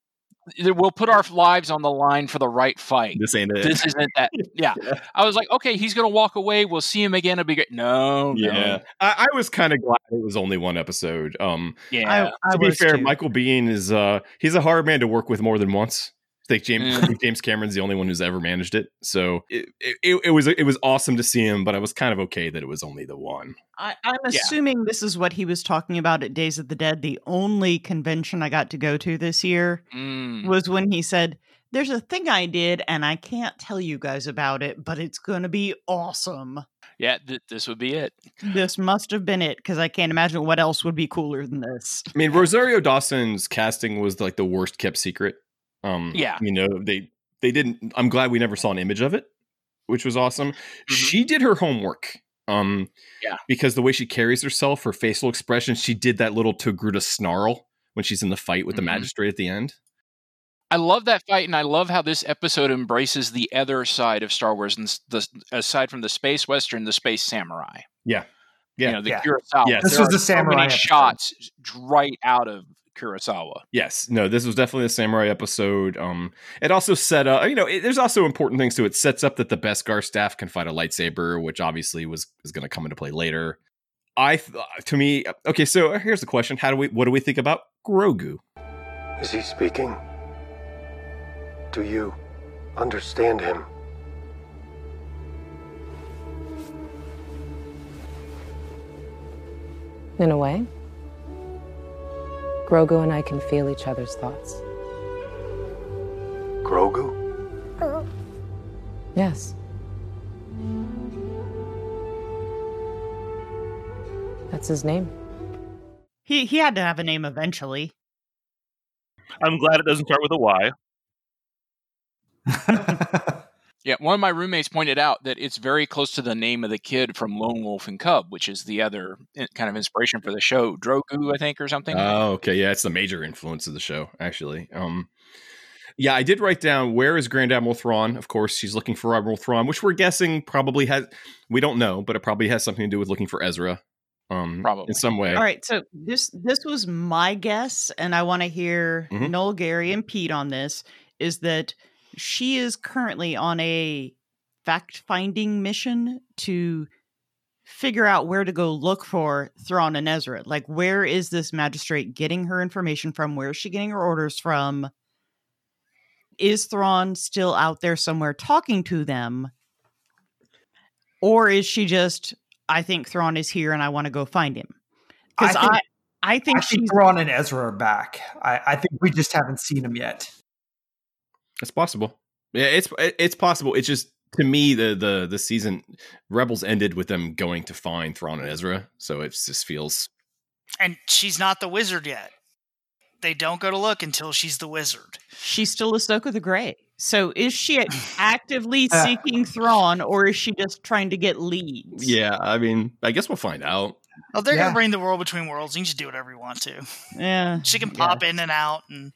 Speaker 4: we'll put our lives on the line for the right fight.
Speaker 5: This ain't it.
Speaker 4: This isn't that. Yeah. yeah. I was like, okay, he's going to walk away. We'll see him again. It'll be great. No.
Speaker 5: Yeah.
Speaker 4: No.
Speaker 5: I, I, was kind of glad it was only one episode. Um,
Speaker 4: yeah.
Speaker 1: I, I
Speaker 5: to be fair, too. Michael Biehn is, uh, he's a hard man to work with more than once. I think James mm. James Cameron's the only one who's ever managed it. So it, it, it, was it was awesome to see him, but I was kind of okay that it was only the one.
Speaker 1: I, am assuming yeah. this is what he was talking about at Days of the Dead. The only convention I got to go to this year
Speaker 4: mm.
Speaker 1: was when he said, "There's a thing I did, and I can't tell you guys about it, but it's going to be awesome."
Speaker 4: Yeah, th- this would be it.
Speaker 1: This must have been it because I can't imagine what else would be cooler than this.
Speaker 5: I mean, Rosario Dawson's casting was like the worst kept secret um,
Speaker 4: yeah,
Speaker 5: you know they they didn't. I'm glad we never saw an image of it, which was awesome. Mm-hmm. She did her homework. Um,
Speaker 4: yeah,
Speaker 5: because the way she carries herself, her facial expression, she did that little Togruta snarl when she's in the fight with mm-hmm. the magistrate at the end.
Speaker 4: I love that fight, and I love how this episode embraces the other side of Star Wars, and the aside from the space western, the space samurai.
Speaker 5: Yeah, yeah,
Speaker 4: you know, the
Speaker 3: yeah.
Speaker 4: Kurosawa.
Speaker 5: Yes.
Speaker 3: This was the samurai
Speaker 4: so shots right out of Kurosawa.
Speaker 5: Yes, no, this was definitely a samurai episode. Um, it also set up, you know, it, there's also important things to it. it. Sets up that the Beskar staff can fight a lightsaber, which obviously was is going to come into play later. I, th- to me, okay. So here's the question: How do we, what do we think about Grogu?
Speaker 7: Is he speaking? Do you understand him?
Speaker 9: In a way. Grogu and I can feel each other's thoughts.
Speaker 7: Grogu?
Speaker 9: Yes. That's his name.
Speaker 1: He he had to have a name eventually.
Speaker 2: I'm glad it doesn't start with a Y.
Speaker 4: Yeah, one of my roommates pointed out that it's very close to the name of the kid from Lone Wolf and Cub, which is the other eh, kind of inspiration for the show, Drogu, I think, or something.
Speaker 5: Oh, okay, yeah, it's the major influence of the show, actually. Um, yeah, I did write down where is Grand Admiral Thrawn. Of course, she's looking for Admiral Thrawn, which we're guessing probably has. We don't know, but it probably has something to do with looking for Ezra. Um,
Speaker 4: probably
Speaker 5: in some way.
Speaker 1: All right, so this this was my guess, and I want to hear
Speaker 5: Mhm.
Speaker 1: Noel, Gary, and Pete on this. Is that she is currently on a fact finding mission to figure out where to go look for Thrawn and Ezra. Like, where is this magistrate getting her information from? Where is she getting her orders from? Is Thrawn still out there somewhere talking to them? Or is she just, I think Thrawn is here and I want to go find him? Because
Speaker 3: I think-
Speaker 1: I, I think
Speaker 3: I think Thrawn and Ezra are back. I, I think we just haven't seen them yet.
Speaker 5: It's possible. Yeah, it's it's possible. It's just to me the the the season Rebels ended with them going to find Thrawn and Ezra, so it just feels
Speaker 6: And she's not the wizard yet. They don't go to look until she's the wizard.
Speaker 1: she's still Ahsoka the Grey. So is she actively uh, seeking Thrawn, or is she just trying to get leads?
Speaker 5: yeah. I mean, I guess we'll find out.
Speaker 6: Oh, they're
Speaker 3: Yeah.
Speaker 6: gonna bring the world between worlds. You can just do whatever you want to.
Speaker 1: yeah.
Speaker 6: She can pop in and out and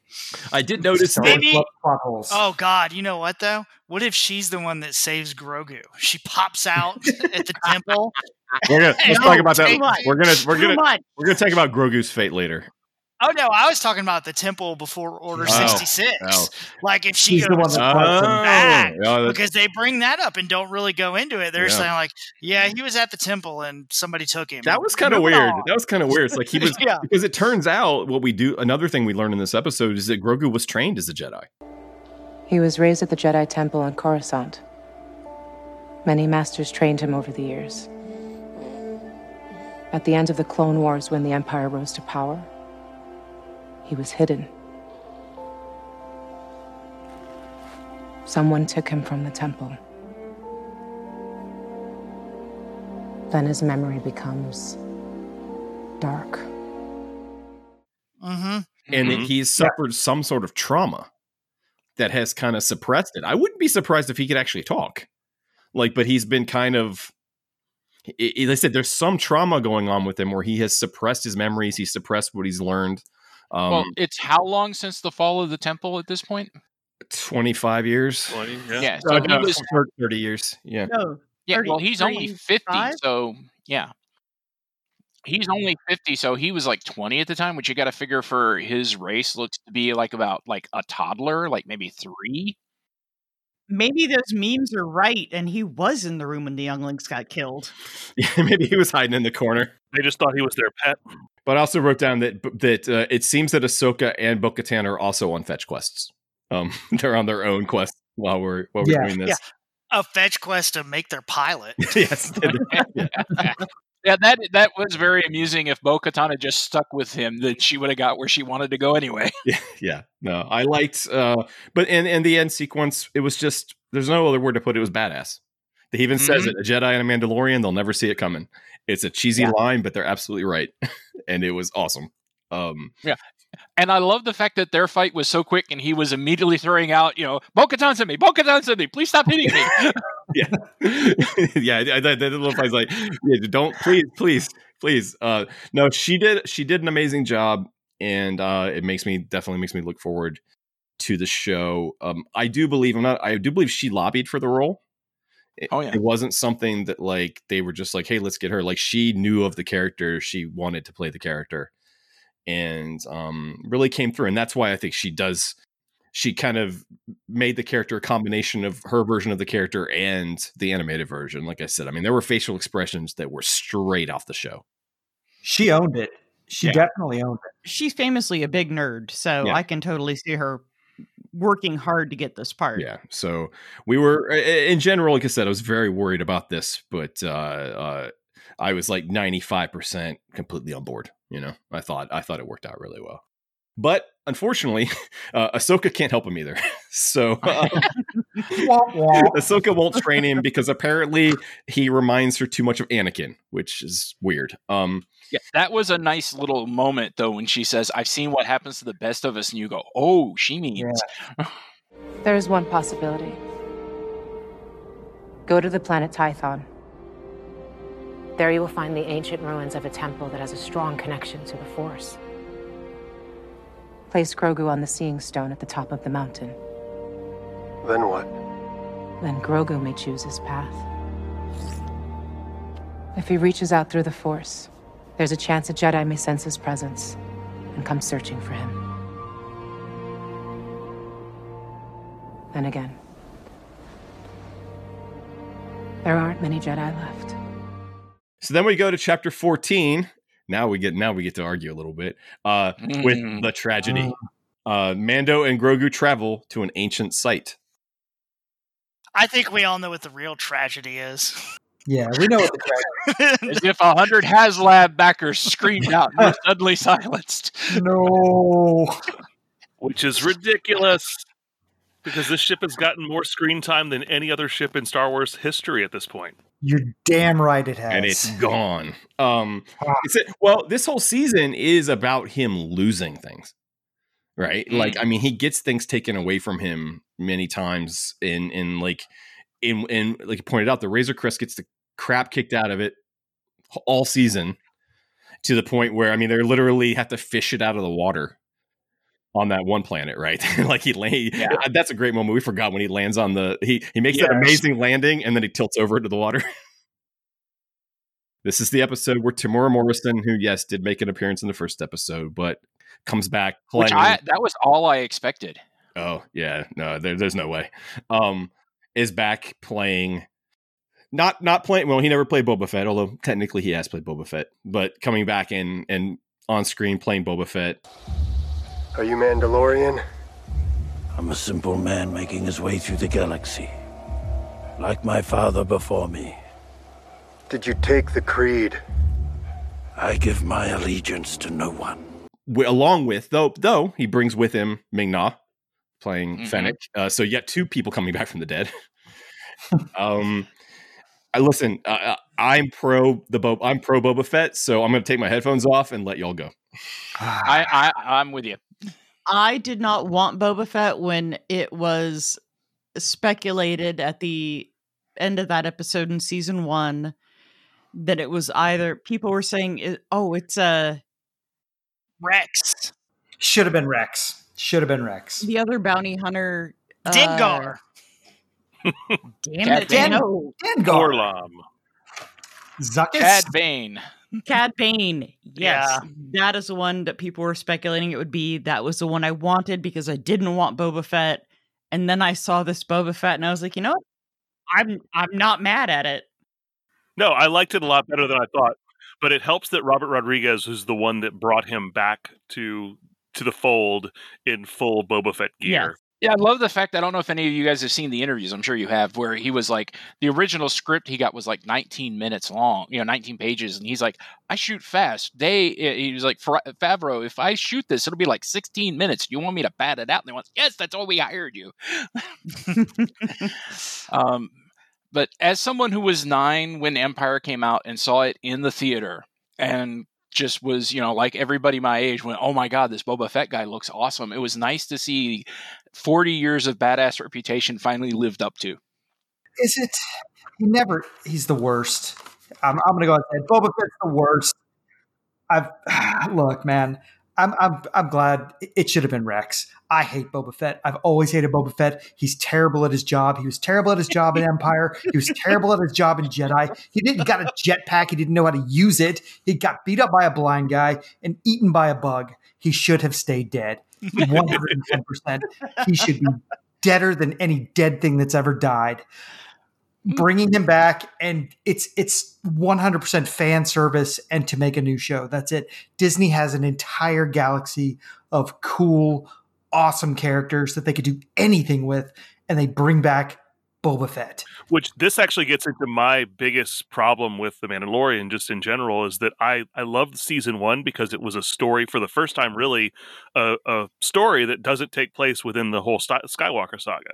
Speaker 5: I did notice
Speaker 6: Maybe-
Speaker 3: Wars plot holes.
Speaker 6: Oh God, you know what though? What if she's the one that saves Grogu? She pops out at the temple.
Speaker 5: We're gonna let's
Speaker 6: No,
Speaker 5: talk about that.
Speaker 1: much.
Speaker 5: We're gonna we're
Speaker 1: Too
Speaker 5: gonna
Speaker 1: much.
Speaker 5: we're gonna talk about Grogu's fate later.
Speaker 6: Oh no, I was talking about the temple before Order sixty six.
Speaker 5: oh. oh.
Speaker 6: Like if she
Speaker 3: She's the one
Speaker 6: goes
Speaker 3: that brought them
Speaker 6: back
Speaker 5: oh, yeah,
Speaker 6: because they bring that up and don't really go into it. They're
Speaker 5: Yeah.
Speaker 6: saying like, yeah, he was at the temple and somebody took him.
Speaker 5: That was kind of weird.
Speaker 6: on.
Speaker 5: That was kind of weird. It's like he was
Speaker 6: Yeah.
Speaker 5: because it turns out what we do. Another thing we learned in this episode is that Grogu was trained as a Jedi.
Speaker 9: He was raised at the Jedi Temple on Coruscant. Many masters trained him over the years. At the end of the Clone Wars, when the Empire rose to power, he was hidden. Someone took him from the temple. Then his memory becomes dark.
Speaker 6: Mm-hmm.
Speaker 5: and
Speaker 2: Mhm.
Speaker 5: he's suffered some sort of trauma that has kind of suppressed it. I wouldn't be surprised if he could actually talk. Like, but he's been kind of. i- i- They said there's some trauma going on with him where he has suppressed his memories. He's suppressed what he's learned. Um,
Speaker 4: well, it's how long since the fall of the temple at this point?
Speaker 5: 25 years,
Speaker 2: 20, yeah.
Speaker 4: Yeah,
Speaker 5: Oh,
Speaker 4: so
Speaker 5: no,
Speaker 4: he was
Speaker 5: 30 years. Yeah,
Speaker 1: No.
Speaker 4: yeah, well, he's only 50,
Speaker 1: 35?
Speaker 4: so yeah. He's only 50, so he was like 20 at the time, which you got to figure for his race looks to be like about like a toddler, like maybe 3.
Speaker 1: Maybe those memes are right, and he was in the room when the younglings got killed.
Speaker 5: yeah. Maybe he was hiding in the corner.
Speaker 2: They just thought he was their pet.
Speaker 5: But I also wrote down that that uh, it seems that Ahsoka and Bo-Katan are also on fetch quests. Um, they're on their own quest while we're while we're
Speaker 3: Yeah.
Speaker 5: doing this.
Speaker 6: A fetch quest to make their pilot.
Speaker 5: yes. yeah.
Speaker 4: Yeah, that that was very amusing. If Bo Katan had just stuck with him, then she would have got where she wanted to go anyway.
Speaker 5: yeah, yeah. No, I liked, uh, but in in the end sequence, it was just there's no other word to put it. It was badass. He even says it: a Jedi and a Mandalorian, they'll never see it coming. It's a cheesy
Speaker 1: Yeah.
Speaker 5: line, but they're absolutely right, and it was awesome. Um, yeah,
Speaker 4: And I love the fact that their fight was so quick, and he was immediately throwing out, you know, Bo Katan sent me, Bo Katan sent me, please stop hitting me.
Speaker 5: yeah, yeah. I, I, that little fight's like, yeah, don't please, please, please. Uh, no, she did. She did an amazing job, and uh, it makes me definitely makes me look forward to the show. Um, I do believe I'm not. I do believe she lobbied for the role. It,
Speaker 4: Oh, yeah.
Speaker 5: it wasn't something that like they were just like, hey, let's get her. Like she knew of the character. She wanted to play the character, and um, really came through. And that's why I think she does. She kind of made the character a combination of her version of the character and the animated version. Like I said, I mean, there were facial expressions that were straight off the show.
Speaker 3: She owned it. She
Speaker 5: Yeah.
Speaker 3: definitely owned it.
Speaker 1: She's famously a big nerd, so
Speaker 5: Yeah.
Speaker 1: I can totally see her working hard to get this part.
Speaker 5: Yeah. So we were, in general, like I said, I was very worried about this, but uh, uh, I was like 95% completely on board. You know, I thought, I thought it worked out really well. But unfortunately, uh, Ahsoka can't help him either. so
Speaker 3: wah.
Speaker 5: Ahsoka won't train him because apparently he reminds her too much of Anakin, which is weird. Um,
Speaker 4: yeah, that was a nice little moment, though, when she says, I've seen what happens to the best of us. And you go, oh, she means.
Speaker 9: There is one possibility. Go to the planet Tython. There you will find the ancient ruins of a temple that has a strong connection to the Force. Place Grogu on the Seeing Stone at the top of the mountain.
Speaker 7: Then what?
Speaker 9: Then Grogu may choose his path. If he reaches out through the Force, there's a chance a Jedi may sense his presence and come searching for him. Then again, there aren't many Jedi left.
Speaker 5: So then we go to chapter 14. Now we get now we get to argue a little bit uh, with
Speaker 4: Mm.
Speaker 5: the tragedy. Uh, Mando and Grogu travel to an ancient site.
Speaker 6: I think we all know what the real tragedy is.
Speaker 3: Yeah, we know what the
Speaker 4: As if a hundred HasLab backers screamed out and were suddenly silenced.
Speaker 3: No.
Speaker 2: which is ridiculous because this ship has gotten more screen time than any other ship in Star Wars history at this point.
Speaker 3: You're damn right it has.
Speaker 5: and it's gone. Um, it's a, well, this whole season is about him losing things, right?
Speaker 4: Mm.
Speaker 5: Like, I mean, he gets things taken away from him many times. In in like in in like you pointed out, the Razor Crest gets the crap kicked out of it all season to the point where I mean, they literally have to fish it out of the water on that one planet, right? like he lay. That's a great moment. We forgot when he lands on the he he makes that amazing landing and then he tilts over into the water. this is the episode where Temuera Morrison, who yes did make an appearance in the first episode, but comes back playing.
Speaker 4: Which I that was all I expected.
Speaker 5: Oh yeah, no, there, there's no way. Um, is back playing, not not playing. Well, he never played Boba Fett, although technically he has played Boba Fett. But coming back in and on screen playing Boba Fett.
Speaker 7: Are you Mandalorian?
Speaker 10: I'm a simple man making his way through the galaxy. Like my father before me,
Speaker 7: Did you take the creed?
Speaker 10: I give my allegiance to no one.
Speaker 5: w- along with though though he brings with him Ming Na playing
Speaker 4: Mhm.
Speaker 5: Fennec. Uh, so yet two people coming back from the dead. um, I listen. Uh, uh, I'm pro the Bo- I'm pro Boba Fett, so I'm going to take my headphones off and let y'all go.
Speaker 4: I, I I'm with you.
Speaker 1: I did not want Boba Fett when it was speculated at the end of that episode in season one that it was either people were saying, "Oh, it's a
Speaker 6: Rex.
Speaker 3: Should have been Rex. Should have been Rex.
Speaker 1: the other bounty hunter." uh,
Speaker 6: Dengar.
Speaker 1: damn
Speaker 4: Cad
Speaker 1: it!
Speaker 4: Bane.
Speaker 1: No,
Speaker 3: Dengar.
Speaker 2: Orlam.
Speaker 3: Zuckuss.
Speaker 4: Cad Bane.
Speaker 1: Cad Bane. Yes,
Speaker 6: Yeah.
Speaker 1: that is the one that people were speculating it would be. That was the one I wanted because I didn't want Boba Fett, and then I saw this Boba Fett, and I was like, you know what? I'm I'm not mad at it.
Speaker 2: No, I liked it a lot better than I thought. But it helps that Robert Rodriguez is the one that brought him back to to the fold in full Boba Fett gear.
Speaker 4: Yeah, I love the fact. I don't know if any of you guys have seen the interviews. I'm sure you have, where he was like, the original script he got was like 19 minutes long, you know, 19 pages, and he's like, I shoot fast. They, he was like, "Fa- Favreau, if I shoot this, it'll be like 16 minutes. You want me to bat it out? And they went, Yes, that's why we hired you. um, but as someone who was nine when Empire came out and saw it in the theater, and just was, you know, like everybody my age went, oh my God, this Boba Fett guy looks awesome. It was nice to see 40 years of badass reputation finally lived up to.
Speaker 3: Is it? He never. He's the worst. I'm, I'm going to go ahead Boba Fett's the worst. I've look, man. I'm I'm I'm glad it- should have been Rex. I hate Boba Fett. I've always hated Boba Fett. He's terrible at his job. He was terrible at his job in Empire. He was terrible at his job in Jedi. He didn't got a jetpack. He didn't know how to use it. He got beat up by a blind guy and eaten by a bug. He should have stayed dead. 110%. He should be deader than any dead thing that's ever died. Mm. Bringing him back and it's it's 100% fan service and to make a new show. That's it. Disney has an entire galaxy of cool, awesome characters that they could do anything with, and they bring back Boba Fett.
Speaker 2: Which this actually gets into my biggest problem with The Mandalorian, just in general, is that I I loved season one because it was a story for the first time, really, a, a story that doesn't take place within the whole Sky- Skywalker saga.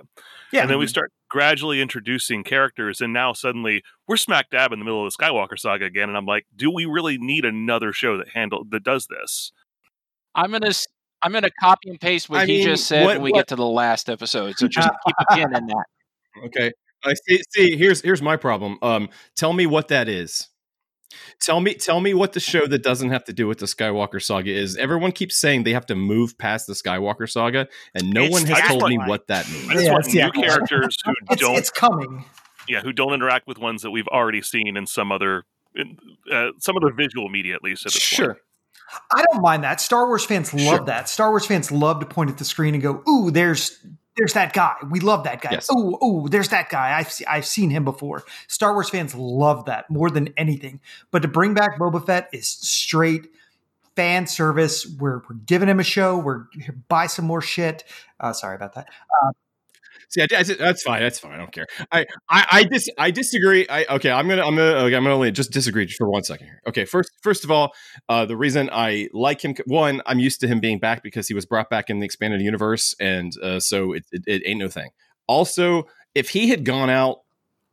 Speaker 3: Yeah,
Speaker 2: and then we mm-hmm. start gradually introducing characters, and now suddenly we're smack dab in the middle of the Skywalker saga again. And I'm like, do we really need another show that handle that does this?
Speaker 4: I'm gonna I'm gonna copy and paste what
Speaker 5: I
Speaker 4: he
Speaker 5: mean,
Speaker 4: just said
Speaker 5: what-
Speaker 4: when we
Speaker 5: what-
Speaker 4: get to the last episode. So just keep a pin in that.
Speaker 5: Okay. I see. See, here's here's my problem. Um, tell me what that is. Tell me, tell me what the show that doesn't have to do with the Skywalker saga is. Everyone keeps saying they have to move past the Skywalker saga, and no
Speaker 6: It's
Speaker 5: one has
Speaker 6: the
Speaker 5: told me
Speaker 6: Afterlife.
Speaker 5: what that
Speaker 2: I
Speaker 5: means.
Speaker 2: just
Speaker 3: Yeah,
Speaker 2: want
Speaker 3: it's the
Speaker 2: new
Speaker 3: Afterlife.
Speaker 2: characters who
Speaker 3: It's,
Speaker 2: don't
Speaker 3: it's coming.
Speaker 2: yeah who don't interact with ones that we've already seen in some other in, uh, some other visual media at least at this point.
Speaker 5: Sure.
Speaker 3: I don't mind that. Star Wars fans love
Speaker 5: Sure.
Speaker 3: that. Star Wars fans love to point at the screen and go, "Ooh, there's there's that guy. We love that guy.
Speaker 5: Yes.
Speaker 3: Oh, ooh, there's that guy. I've I've seen him before." Star Wars fans love that more than anything. But to bring back Boba Fett is straight fan service. We're we're giving him a show. We're buy some more shit. Uh, sorry about that.
Speaker 5: See, I, I, that's fine. That's fine. I don't care. I, I, I dis, I disagree. I, okay, I'm gonna, I'm gonna, okay, I'm gonna only just disagree for one second here. Okay, first, first of all, uh, the reason I like him, one, I'm used to him being back because he was brought back in the expanded universe, and uh, so it, it, it ain't no thing. Also, if he had gone out,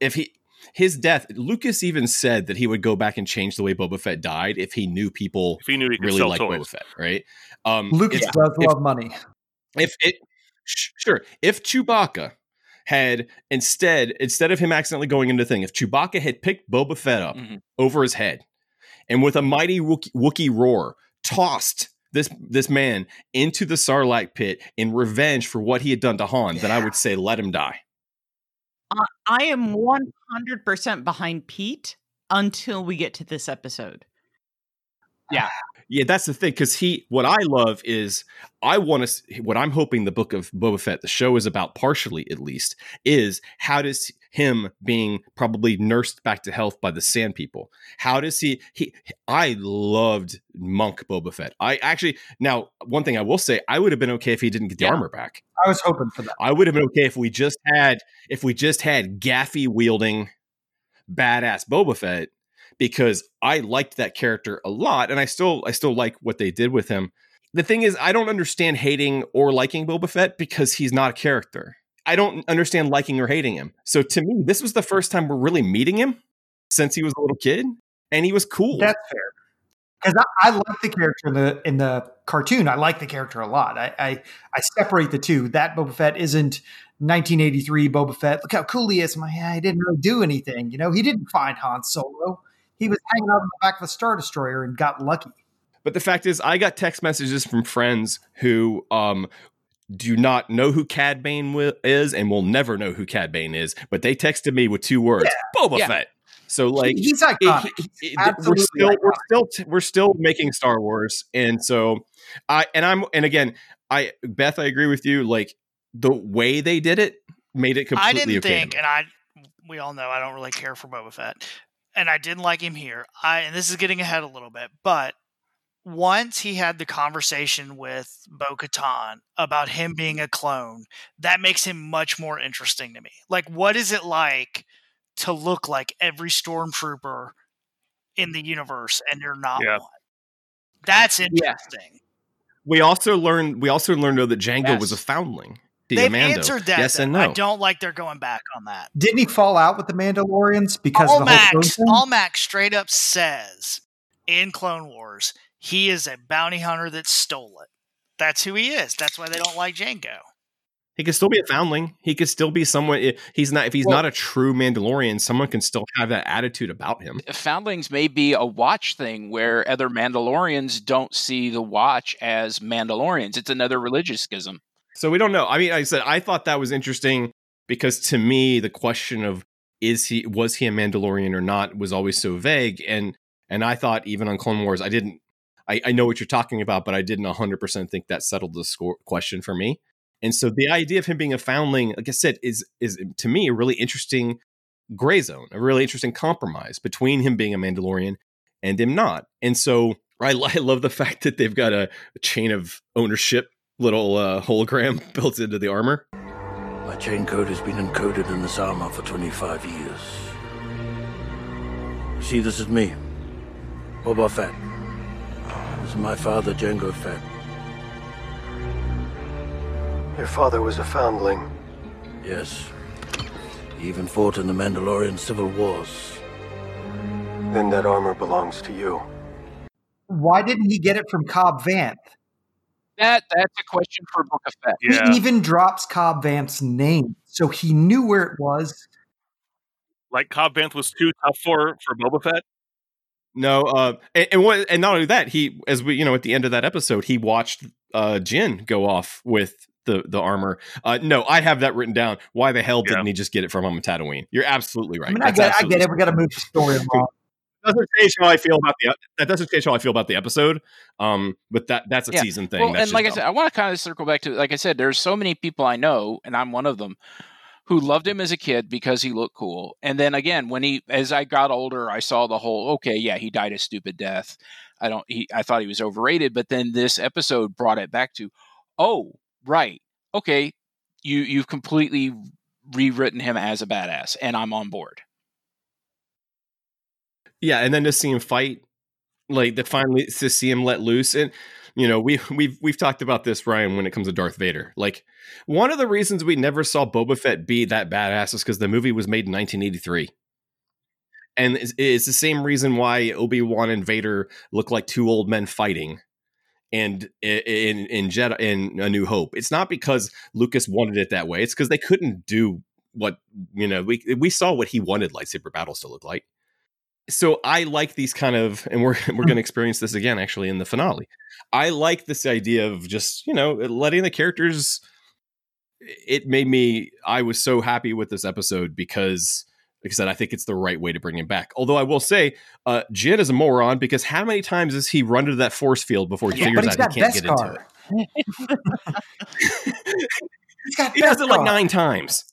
Speaker 5: if he, his death, Lucas even said that he would go back and change the way Boba Fett died if he knew people
Speaker 2: If he knew he could
Speaker 5: really
Speaker 2: sell
Speaker 5: like
Speaker 2: toys.
Speaker 5: Boba Fett, right? Um,
Speaker 3: Lucas
Speaker 5: if-
Speaker 3: does
Speaker 5: if-
Speaker 3: love money.
Speaker 5: if it sh- sure if chewbacca had instead instead of him accidentally going into the thing if chewbacca had picked boba fett up
Speaker 4: Mhm.
Speaker 5: over his head and with a mighty Wookie, Wookiee roar tossed this this man into the sarlacc pit in revenge for what he had done to han then i would say let him die
Speaker 1: I- I am 100% behind Pete until we get to this episode.
Speaker 5: Yeah, that's the thing. Because he, what I love is, I want to. What I'm hoping the book of Boba Fett, the show is about, partially at least, is how does him being probably nursed back to health by the Sand People? How does he? He, I loved Monk Boba Fett. I actually now one thing I will say, I would have been okay if he didn't get the
Speaker 4: Yeah.
Speaker 5: armor back.
Speaker 3: I was hoping for that.
Speaker 5: I would have been okay if we just had if we just had gaffi wielding badass Boba Fett because I liked that character a lot and I still I still like what they did with him. the thing is, I don't understand hating or liking Boba Fett because he's not a character. I don't understand liking or hating him. So to me, this was the first time we're really meeting him since he was a little kid, and he was cool.
Speaker 3: That's fair. Because I, I like the character in the in the cartoon. I like the character a lot. I, I I separate the two. That Boba Fett isn't 1983 Boba Fett. Look how cool he is. Yeah, he didn't really do anything. You know, he didn't find Han Solo. He was hanging out in the back of a Star Destroyer and got lucky.
Speaker 5: But the fact is, I got text messages from friends who um, do not know who Cad Bane wi- is and will never know who Cad Bane is, but they texted me with two words: Boba
Speaker 3: Yeah.
Speaker 5: Fett. So like
Speaker 3: he's iconic.
Speaker 5: he- he- he-
Speaker 3: Absolutely
Speaker 5: we're still we're still we're still making Star Wars, and so I and I'm and again, I Beth, I agree with you. Like the way they did it made it completely
Speaker 6: I didn't
Speaker 5: okay.
Speaker 6: think, and I we all know I don't really care for Boba Fett, and I didn't like him here. I and this is getting ahead a little bit, but once he had the conversation with Bo Katan about him being a clone, that makes him much more interesting to me. Like, what is it like to look like every stormtrooper in the universe and you're not
Speaker 2: Yeah.
Speaker 6: one? That's interesting.
Speaker 5: we also learned we also learned though that Jango
Speaker 4: Yes.
Speaker 5: was a foundling.
Speaker 6: They've
Speaker 5: Diamando.
Speaker 6: answered that.
Speaker 5: Yes
Speaker 6: though.
Speaker 5: and no.
Speaker 6: I don't like they're going back on that.
Speaker 3: Didn't he fall out with the Mandalorians because of the whole throne
Speaker 6: Almax,
Speaker 3: thing?
Speaker 6: Almec straight up says in Clone Wars he is a bounty hunter that stole it. That's who he is. That's why they don't like Jango.
Speaker 5: He could still be a foundling. He could still be someone. i- He's not. If he's
Speaker 4: Well-
Speaker 5: not a true Mandalorian, someone can still have that attitude about him.
Speaker 4: Foundlings may be a watch thing where other Mandalorians don't see the watch as Mandalorians. It's another religious schism.
Speaker 5: So we don't know. I mean, like I said I thought that was interesting because to me, the question of is he was he a Mandalorian or not was always so vague, and and I thought even on Clone Wars, I didn't. I, I know what you're talking about, but I didn't 100 percent think that settled the score question for me. And so the idea of him being a foundling, like I said, is is to me a really interesting gray zone, a really interesting compromise between him being a Mandalorian and him not. And so I, I love the fact that they've got a, a chain of ownership little uh, hologram built into the armor.
Speaker 10: My chain code has been encoded in this armor for 25 years. See, this is me, Boba Fett. This is my father, Jango Fett.
Speaker 7: Your father was a foundling.
Speaker 10: Yes. He even fought in the Mandalorian Civil Wars.
Speaker 7: Then that armor belongs to you.
Speaker 3: Why didn't he get it from Cobb Vanth?
Speaker 4: That that's a question for Book of Fett.
Speaker 2: Yeah.
Speaker 3: He even drops Cobb Vanth's name, so he knew where it was.
Speaker 2: Like Cobb Vanth was too tough for for Boba Fett.
Speaker 5: No, uh, and, and what, and not only that, he as we you know at the end of that episode, he watched uh Din go off with the the armor. Uh, no, I have that written down. Why the hell didn't
Speaker 2: Yeah.
Speaker 5: he just get it from him in Tatooine? You're absolutely right.
Speaker 3: I mean, I get, I get it. We got to move the story along.
Speaker 5: Doesn't change how I feel about the that doesn't change how I feel about the episode. Um, but that that's a
Speaker 4: Yeah.
Speaker 5: season thing.
Speaker 4: Well,
Speaker 5: That's
Speaker 4: and like I said. I want to kind of circle back to, like I said, there's so many people I know, and I'm one of them, who loved him as a kid because he looked cool. And then again, when he, as I got older, I saw the whole, okay, yeah, he died a stupid death. I don't, he, I thought he was overrated, but then this episode brought it back to, oh, right, okay, you you've completely rewritten him as a badass, and I'm on board.
Speaker 5: Yeah, and then to see him fight, like to finally to see him let loose, and you know we we've we've talked about this, Ryan, when it comes to Darth Vader. Like one of the reasons we never saw Boba Fett be that badass is because the movie was made in 1983. And it's, it's the same reason why Obi Wan and Vader look like two old men fighting, and in in Jedi in A New Hope. It's not because Lucas wanted it that way. It's because they couldn't do what you know. We we saw what he wanted lightsaber battles to look like so I like these kind of, and we're we're going to experience this again actually in the finale. I like this idea of just you know letting the characters. It made me. I was so happy with this episode because, like I said, I think it's the right way to bring him back. Although I will say, uh, Din is a moron because how many times has he run into that force field before he
Speaker 3: Yeah,
Speaker 5: figures out
Speaker 3: got
Speaker 5: he can't get into it?
Speaker 3: He's got
Speaker 5: he does it like
Speaker 3: Beskar.
Speaker 5: nine times.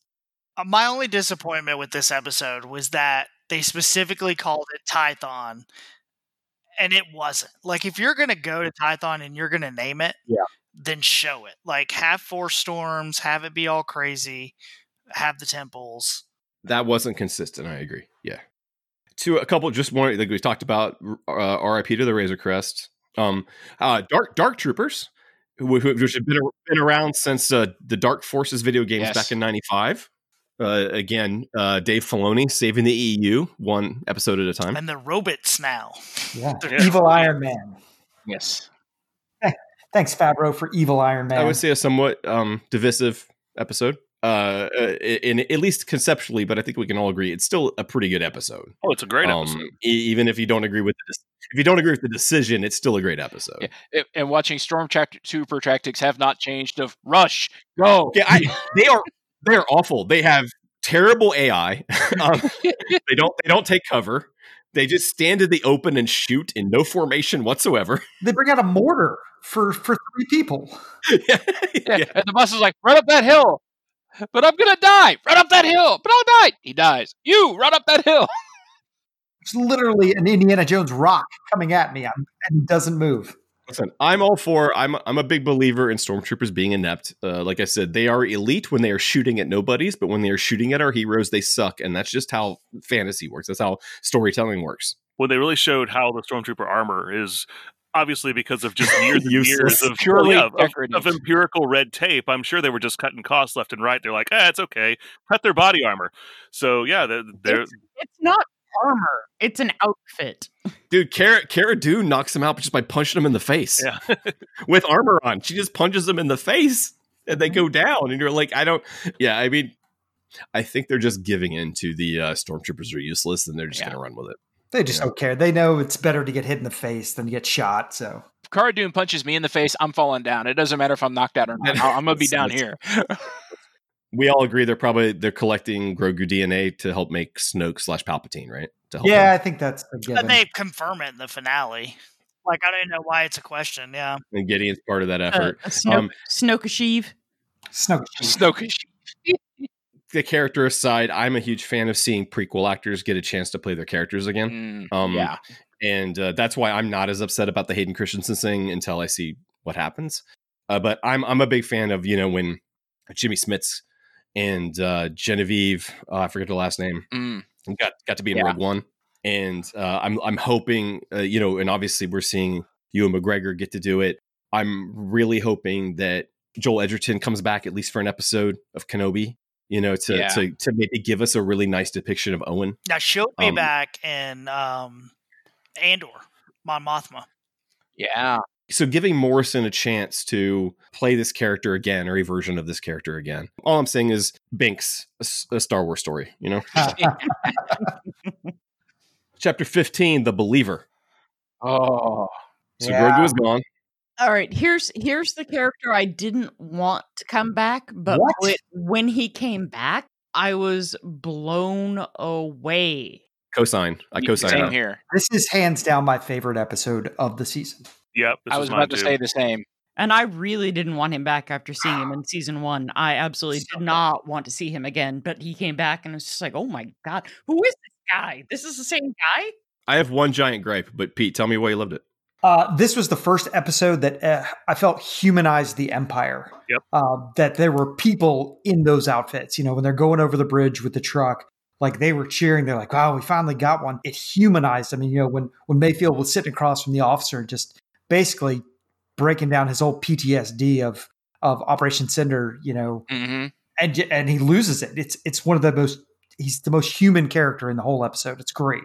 Speaker 6: Uh, my only disappointment with this episode was that they specifically called it Tython, and it wasn't. Like, if you're going to go to Tython and you're going to name it,
Speaker 5: Yeah.
Speaker 6: then show it. Like, have four storms, have it be all crazy, have the temples.
Speaker 5: That wasn't consistent. I agree. Yeah. To a couple, just one like we talked about. Uh, R.I.P. to the Razor Crest. Um, uh, Dark Dark Troopers, which have been, been around since uh, the Dark Forces video games
Speaker 4: Yes.
Speaker 5: back in '95. Uh, again, uh, Dave Filoni saving the EU one episode at a time.
Speaker 6: And the robots now.
Speaker 3: Yeah.
Speaker 6: Yeah.
Speaker 3: Evil Iron Man.
Speaker 4: Yes.
Speaker 3: Thanks, Favreau, for Evil Iron Man.
Speaker 5: I would say a somewhat um, divisive episode. Uh, uh, in at least conceptually, but I think we can all agree it's still a pretty good episode.
Speaker 2: Oh, it's a great
Speaker 5: Um,
Speaker 2: episode.
Speaker 5: e- even if you don't agree with the if you don't agree with the decision, it's still a great episode.
Speaker 4: Yeah. It- and watching Stormtrooper tactics have not changed. Of rush, go.
Speaker 5: Yeah, I, they are they are awful. They have terrible AI. um, they don't they don't take cover. They just stand in the open and shoot in no formation whatsoever.
Speaker 3: they bring out a mortar for for three people.
Speaker 4: Yeah. And the bus is like, run up that hill. But I'm gonna die. Run up that hill. But I'll die. He dies. You run up that hill.
Speaker 3: It's literally an Indiana Jones rock coming at me, I'm, and he doesn't move.
Speaker 5: Listen, I'm all for. I'm I'm a big believer in stormtroopers being inept. Uh, like I said, they are elite when they are shooting at nobodies, but when they are shooting at our heroes, they suck, and that's just how fantasy works. That's how storytelling works.
Speaker 2: Well, they really showed how the stormtrooper armor is obviously because of just years and years of
Speaker 4: Purely
Speaker 2: well, yeah, of-
Speaker 4: decorative.
Speaker 2: of, empirical red tape. I'm sure they were just cutting costs left and right. They're like, ah, it's okay, cut their body armor. So yeah, they're, they're
Speaker 1: It's, it's not armor; it's an outfit.
Speaker 5: Dude, Cara, Cara Dune knocks him out just by punching him in the face
Speaker 2: yeah.
Speaker 5: with armor on. She just punches him in the face, and they go down. And you're like, I don't. Yeah, I mean, I think they're just giving in to the uh, stormtroopers are useless, and they're just
Speaker 4: Yeah.
Speaker 5: going to run with it.
Speaker 3: They just
Speaker 5: Yeah.
Speaker 3: don't care. They know it's better to get hit in the face than to get shot. So
Speaker 4: Cara Dune punches me in the face, I'm falling down. It doesn't matter if I'm knocked out or not. I'm gonna be down here.
Speaker 5: We all agree they're probably they're collecting Grogu DNA to help make Snoke slash Palpatine, right? To help
Speaker 3: yeah,
Speaker 5: him.
Speaker 3: I think that's a
Speaker 6: But
Speaker 3: given.
Speaker 6: they confirm it in the finale. Like I don't know why it's a question. Yeah.
Speaker 5: and Gideon's part of that
Speaker 1: Uh,
Speaker 5: effort.
Speaker 1: Snoke,
Speaker 5: Um,
Speaker 1: Snokashiv.
Speaker 3: Snoke.
Speaker 4: Snokish.
Speaker 5: the character aside, I'm a huge fan of seeing prequel actors get a chance to play their characters again.
Speaker 4: Mm,
Speaker 5: Um,
Speaker 4: yeah.
Speaker 5: and uh, that's why I'm not as upset about the Hayden Christensen thing until I see what happens. Uh, but I'm I'm a big fan of you know when Jimmy Smits and uh, Genevieve, uh, I forget the last name,
Speaker 4: Mm.
Speaker 5: got got to be in
Speaker 4: Yeah.
Speaker 5: Rogue One, and uh, I'm I'm hoping uh, you know, and obviously we're seeing Ewan McGregor get to do it. I'm really hoping that Joel Edgerton comes back at least for an episode of Kenobi. You know, to
Speaker 4: Yeah.
Speaker 5: to to maybe give us a really nice depiction of Owen.
Speaker 6: Now she'll be
Speaker 5: Um,
Speaker 6: back in um, Andor, Mon Mothma.
Speaker 4: Yeah.
Speaker 5: So giving Morrison a chance to play this character again or a version of this character again. All I'm saying is Binks, a Star Wars story, you know? Chapter 15, The Believer.
Speaker 4: Oh.
Speaker 5: So
Speaker 3: Yeah.
Speaker 5: Grogu is gone.
Speaker 1: All right, here's here's the character I didn't want to come back, but
Speaker 3: What?
Speaker 1: when, when he came back, I was blown away.
Speaker 5: Cosign. I cosign.
Speaker 4: Same here.
Speaker 3: This is hands down my favorite episode of the season.
Speaker 2: Yep. This
Speaker 4: I
Speaker 2: is
Speaker 4: was about to
Speaker 2: too.
Speaker 4: say the same.
Speaker 1: And I really didn't want him back after seeing him in season one. I absolutely
Speaker 6: So
Speaker 1: did not want to see him again, but he came back and it's just like, oh my God, who is this guy? This is the same guy?
Speaker 5: I have one giant gripe, but Pete, tell me why you loved it.
Speaker 3: Uh, this was the first episode that uh, I felt humanized the Empire.
Speaker 2: Yep.
Speaker 3: Uh, that there were people in those outfits. You know, when they're going over the bridge with the truck, like they were cheering. They're like, "Wow, we finally got one!" It humanized. I mean, you know, when when Mayfield was sitting across from the officer, just basically breaking down his whole PTSD of of Operation Cinder. You know,
Speaker 4: hmm
Speaker 3: and and he loses it. It's it's one of the most. He's the most human character in the whole episode. It's great.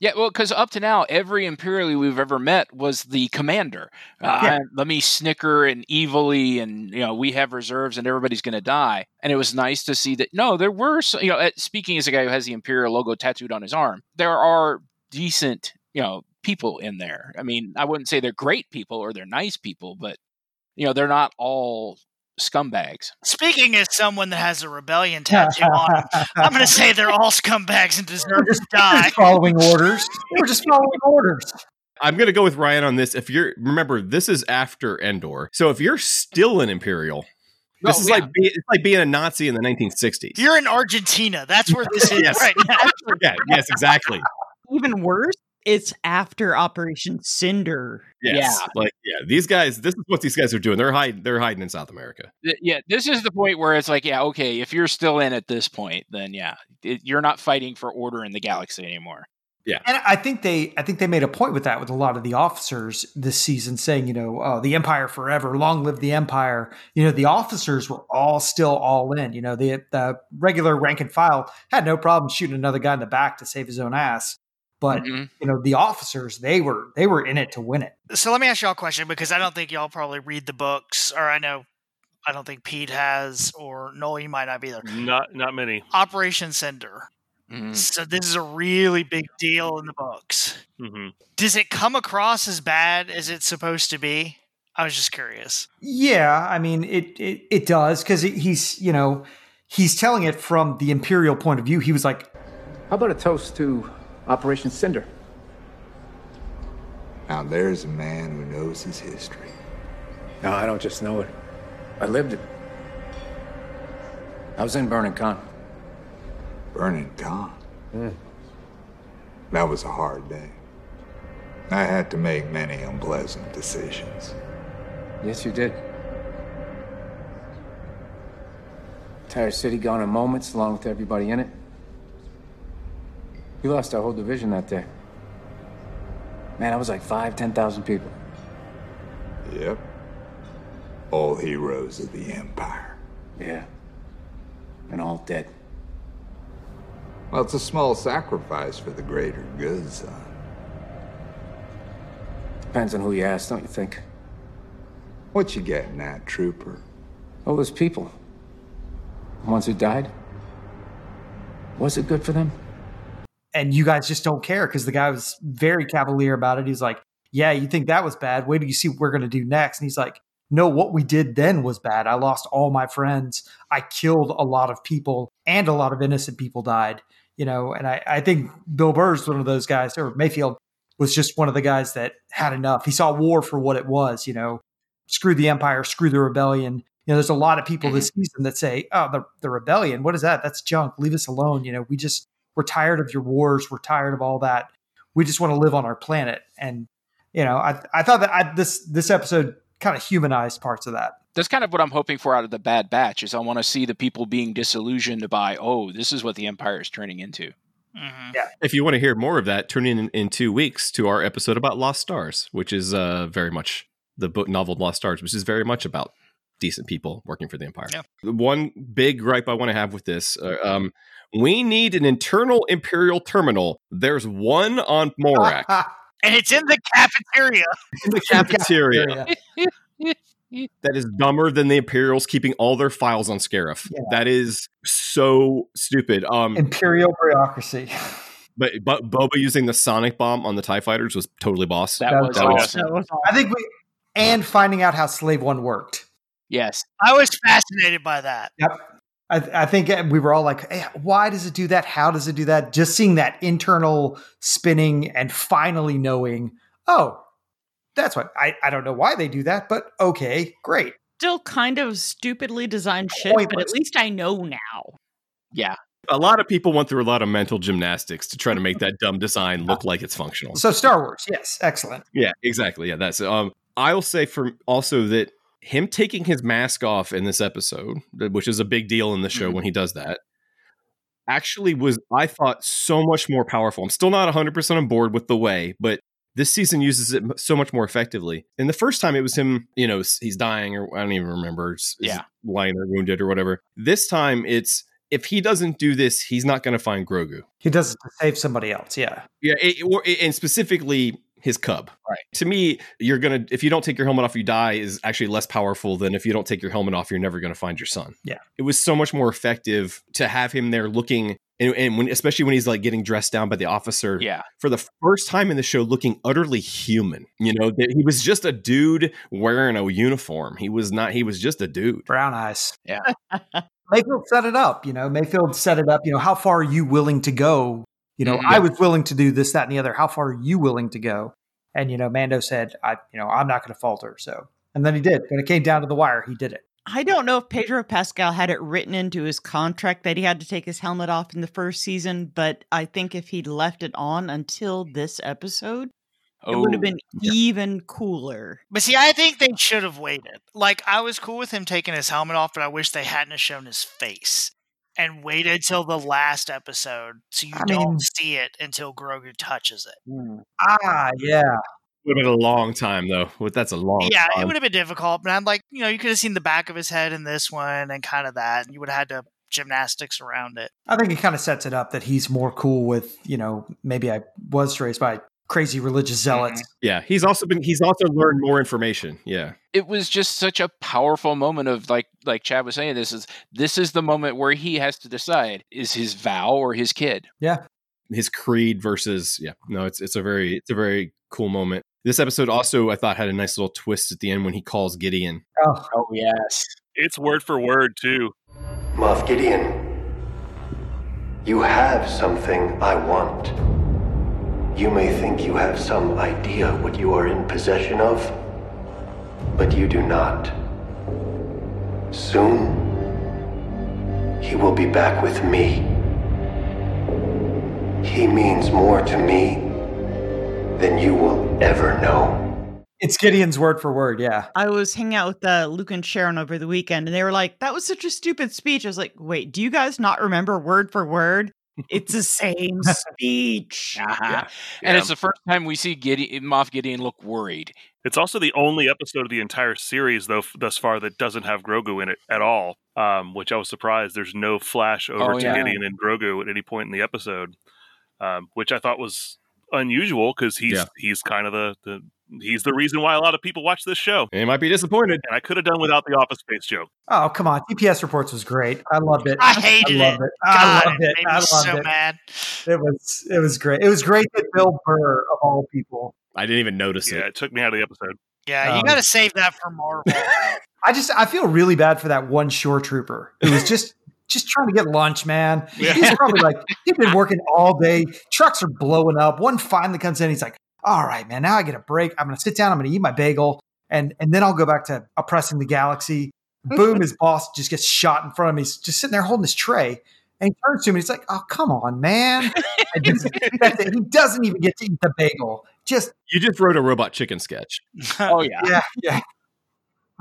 Speaker 4: Yeah, well, because up to now, every Imperial we've ever met was the commander. Uh,
Speaker 3: Yeah.
Speaker 4: Let me snicker and evilly, and you know we have reserves, and everybody's going to die. And it was nice to see that. No, there were, you know, uh, speaking as a guy who has the Imperial logo tattooed on his arm, there are decent, you know, people in there. I mean, I wouldn't say they're great people or they're nice people, but you know, they're not all scumbags.
Speaker 6: Speaking as someone that has a rebellion tattoo on him, I'm going to say they're all scumbags and deserve to
Speaker 3: They're
Speaker 6: die.
Speaker 3: just following orders. We're just following orders.
Speaker 5: I'm going to go with Ryan on this. If you're, remember, this is after Endor. So if you're still an Imperial, this
Speaker 4: Oh,
Speaker 5: is
Speaker 4: yeah.
Speaker 5: like be, it's like being a Nazi in the 1960s.
Speaker 6: You're in Argentina. That's where this is
Speaker 5: Yes.
Speaker 6: right now.
Speaker 5: yeah, yes, exactly.
Speaker 1: Even worse, it's after Operation Cinder.
Speaker 5: Yes.
Speaker 4: Yeah.
Speaker 5: Like, yeah, these guys, this is what these guys are doing. They're hiding, they're hiding in South America.
Speaker 4: Th- yeah, this is the point where it's like, yeah, okay, if you're still in at this point, then yeah, it, you're not fighting for order in the galaxy anymore.
Speaker 5: Yeah.
Speaker 3: And I think they I think they made a point with that with a lot of the officers this season saying, you know, oh, the empire forever, long live the empire. You know, the officers were all still all in. You know, the the regular rank and file had no problem shooting another guy in the back to save his own ass. But
Speaker 4: Mhm.
Speaker 3: you know, the officers, they were they were in it to win it.
Speaker 6: So let me ask y'all a question because I don't think y'all probably read the books, or I know I don't think Pete has, or Noel, you might not be there.
Speaker 2: Not not many.
Speaker 6: Operation Cinder.
Speaker 4: Mm.
Speaker 6: So this is a really big deal in the books.
Speaker 2: hmm
Speaker 6: Does it come across as bad as it's supposed to be? I was just curious.
Speaker 3: Yeah, I mean it it, it does because he's you know he's telling it from the imperial point of view. He was like,
Speaker 11: How about a toast to Operation Cinder?
Speaker 12: Now there's a man who knows his history.
Speaker 11: No, I don't just know it. I lived it. I was in Burnin Konn.
Speaker 12: Burnin Konn. Hmm. That was a hard day. I had to make many unpleasant decisions.
Speaker 11: Yes, you did. Entire city gone in moments, along with everybody in it. We lost our whole division that day. Man, I was like five, ten thousand people.
Speaker 12: Yep. All heroes of the Empire.
Speaker 11: Yeah. And all dead.
Speaker 12: Well, it's a small sacrifice for the greater good, son.
Speaker 11: Depends on who you ask, don't you think?
Speaker 12: What you getting at, trooper?
Speaker 11: All those people. The ones who died. Was it good for them?
Speaker 3: And you guys just don't care because the guy was very cavalier about it. He's like, "Yeah, you think that was bad? Wait till you see what we're gonna do next." And he's like, "No, what we did then was bad. I lost all my friends. I killed a lot of people, and a lot of innocent people died." You know, and I, I think Bill Burr's one of those guys, or Mayfield was just one of the guys that had enough. He saw war for what it was. You know, screw the empire, screw the rebellion. You know, there's a lot of people this mm-hmm. season that say, "Oh, the the rebellion, what is that? That's junk. Leave us alone." You know, we just we're tired of your wars. We're tired of all that. We just want to live on our planet. And you know, I I thought that I, this this episode kind of humanized parts of that.
Speaker 4: That's kind of what I'm hoping for out of the Bad Batch. Is I want to see the people being disillusioned by, oh, this is what the Empire is turning into.
Speaker 6: Mm-hmm.
Speaker 3: Yeah.
Speaker 5: If you want to hear more of that, tune in in two weeks to our episode about Lost Stars, which is uh, very much the book novel Lost Stars, which is very much about decent people working for the Empire.
Speaker 6: Yeah.
Speaker 5: The One big gripe I want to have with this: uh, um, we need an internal Imperial terminal. There's one on Morak
Speaker 6: And it's in the cafeteria.
Speaker 5: in the cafeteria that is dumber than the Imperials keeping all their files on Scarif.
Speaker 3: Yeah.
Speaker 5: That is so stupid. Um,
Speaker 3: Imperial bureaucracy.
Speaker 5: but but Boba using the sonic bomb on the Tie Fighters was totally boss.
Speaker 4: That,
Speaker 3: That
Speaker 4: was,
Speaker 3: was
Speaker 4: awesome.
Speaker 1: That was
Speaker 3: I think we and finding out how Slave One worked.
Speaker 4: Yes.
Speaker 6: I was fascinated by that.
Speaker 3: Yep. I, I think we were all like, hey, why does it do that? How does it do that? Just seeing that internal spinning and finally knowing, oh, that's what I, I don't know why they do that, but okay, great.
Speaker 1: still kind of stupidly designed shit, but at least I know now.
Speaker 4: Yeah.
Speaker 5: a lot of people went through a lot of mental gymnastics to try to make that dumb design look like it's functional.
Speaker 3: So Star Wars, yes, excellent.
Speaker 5: Yeah, exactly. Yeah, that's um. I'll say for also that him taking his mask off in this episode, which is a big deal in the show
Speaker 4: Mhm.
Speaker 5: when he does that, actually was I thought so much more powerful. I'm still not 100 percent on board with the way, but this season uses it so much more effectively. And the first time it was him, you know, he's dying or I don't even remember, s- is
Speaker 4: Yeah.
Speaker 5: lying there wounded or whatever. This time it's if he doesn't do this, he's not going to find Grogu.
Speaker 3: He does it to save somebody else. Yeah.
Speaker 5: Yeah, it, or, and specifically his cub.
Speaker 4: Right.
Speaker 5: To me, you're gonna if you don't take your helmet off, you die is actually less powerful than if you don't take your helmet off, you're never gonna find your son.
Speaker 3: Yeah.
Speaker 5: It was so much more effective to have him there looking. And, and when, especially when he's like getting dressed down by the officer
Speaker 4: Yeah.
Speaker 5: for the first time in the show, looking utterly human. You know that he was just a dude wearing a uniform. He was not. He was just a dude.
Speaker 3: Brown eyes.
Speaker 4: Yeah.
Speaker 3: Mayfield set it up, you know. Mayfield set it up, you know, how far are you willing to go? You know. I was willing to do this, that, and the other. How far are you willing to go? And, you know, Mando said, I, you know, I'm not going to falter. So, and then he did. When it came down to the wire, he did it.
Speaker 1: I don't know if Pedro Pascal had it written into his contract that he had to take his helmet off in the first season, but I think if he'd left it on until this episode, it would have
Speaker 4: Oh,
Speaker 1: been even cooler.
Speaker 6: But see, I think they should have waited. Like, I was cool with him taking his helmet off, but I wish they hadn't have shown his face. And wait until the last episode so you
Speaker 3: I
Speaker 6: don't
Speaker 3: mean-
Speaker 6: see it until Grogu touches it.
Speaker 3: Ah, yeah.
Speaker 5: Would have been a long time though. Well, That's a long.
Speaker 6: yeah,
Speaker 5: time.
Speaker 6: it would have been difficult, but I'm like, you know, you could have seen the back of his head in this one and kind of that, and you would have had to gymnastics around it.
Speaker 3: I think it kind of sets it up that he's more cool with, you know, maybe I was raised by crazy religious mm-hmm. zealots.
Speaker 5: Yeah, he's also been. He's also learned more information. Yeah,
Speaker 4: it was just such a powerful moment of like like Chad was saying this is this is the moment where he has to decide is his vow or his kid.
Speaker 3: Yeah.
Speaker 5: his creed versus yeah. No, it's it's a very it's a very cool moment. This episode also I thought had a nice little twist at the end when he calls Gideon.
Speaker 3: Oh,
Speaker 4: Oh yes.
Speaker 2: It's word for word too.
Speaker 7: Moff Gideon, you have something I want. You may think you have some idea what you are in possession of, but you do not. Soon, he will be back with me. He means more to me than you will ever know.
Speaker 3: It's Gideon's word for word. Yeah.
Speaker 1: I was hanging out with uh, Luke and Sharon over the weekend, and they were like, "That was such a stupid speech." I was like, "Wait, do you guys not remember word for word? It's the same speech."
Speaker 4: Uh-huh. And it's the first time we see Gideon, Moff Gideon look worried.
Speaker 2: It's also the only episode of the entire series, though, thus far that doesn't have Grogu in it at all. Um, which I was surprised. There's no flash over
Speaker 4: Oh,
Speaker 2: to
Speaker 4: yeah.
Speaker 2: Gideon and Grogu at any point in the episode, um, which I thought was unusual because he's
Speaker 5: Yeah.
Speaker 2: he's kind of the, the he's the reason why a lot of people watch this show.
Speaker 5: And might be disappointed.
Speaker 2: And I could have done without the Office Space joke.
Speaker 3: Oh, come on. TPS reports was great. I loved it.
Speaker 6: I hated
Speaker 3: I loved
Speaker 6: it.
Speaker 3: it. I
Speaker 6: God,
Speaker 3: loved
Speaker 6: it
Speaker 3: it.
Speaker 6: made
Speaker 3: I
Speaker 6: me
Speaker 3: loved
Speaker 6: so
Speaker 3: it.
Speaker 6: mad.
Speaker 3: It was it was great. It was great that Bill Burr of all people.
Speaker 5: I didn't even notice
Speaker 2: Yeah,
Speaker 5: it.
Speaker 2: it took me out of the episode.
Speaker 6: Yeah, you
Speaker 3: Um,
Speaker 6: got to save that for Marvel.
Speaker 3: I just I feel really bad for that one shore trooper who was just just trying to get lunch, man. He's probably like he's been working all day. Trucks are blowing up. One finally comes in. He's like, "All right, man. Now I get a break. I'm going to sit down. I'm going to eat my bagel, and and then I'll go back to oppressing the galaxy." Mm-hmm. Boom! His boss just gets shot in front of him. He's just sitting there holding his tray, and he turns to him. He's like, "Oh, come on, man." Just- He doesn't even get to eat the bagel. Just
Speaker 5: You just wrote a robot chicken sketch.
Speaker 4: Oh yeah.
Speaker 3: yeah, yeah.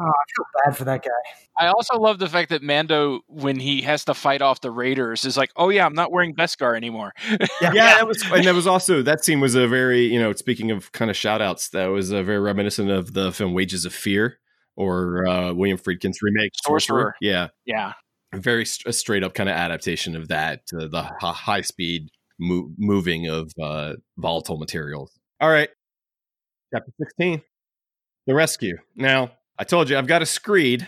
Speaker 3: Oh, I feel bad for that guy.
Speaker 4: I also love the fact that Mando, when he has to fight off the Raiders, is like, "Oh yeah, I'm not wearing Beskar anymore."
Speaker 3: Yeah,
Speaker 5: Yeah, that was, and that was also that scene was a very you know speaking of kind of shout outs that was a very reminiscent of the film Wages of Fear or uh, William Friedkin's remake
Speaker 4: Sorcerer.
Speaker 5: Yeah,
Speaker 4: yeah.
Speaker 5: very st- a straight up kind of adaptation of that uh, the h- high speed mo- moving of uh, volatile materials. All right, chapter sixteen, the rescue. Now I told you I've got a screed,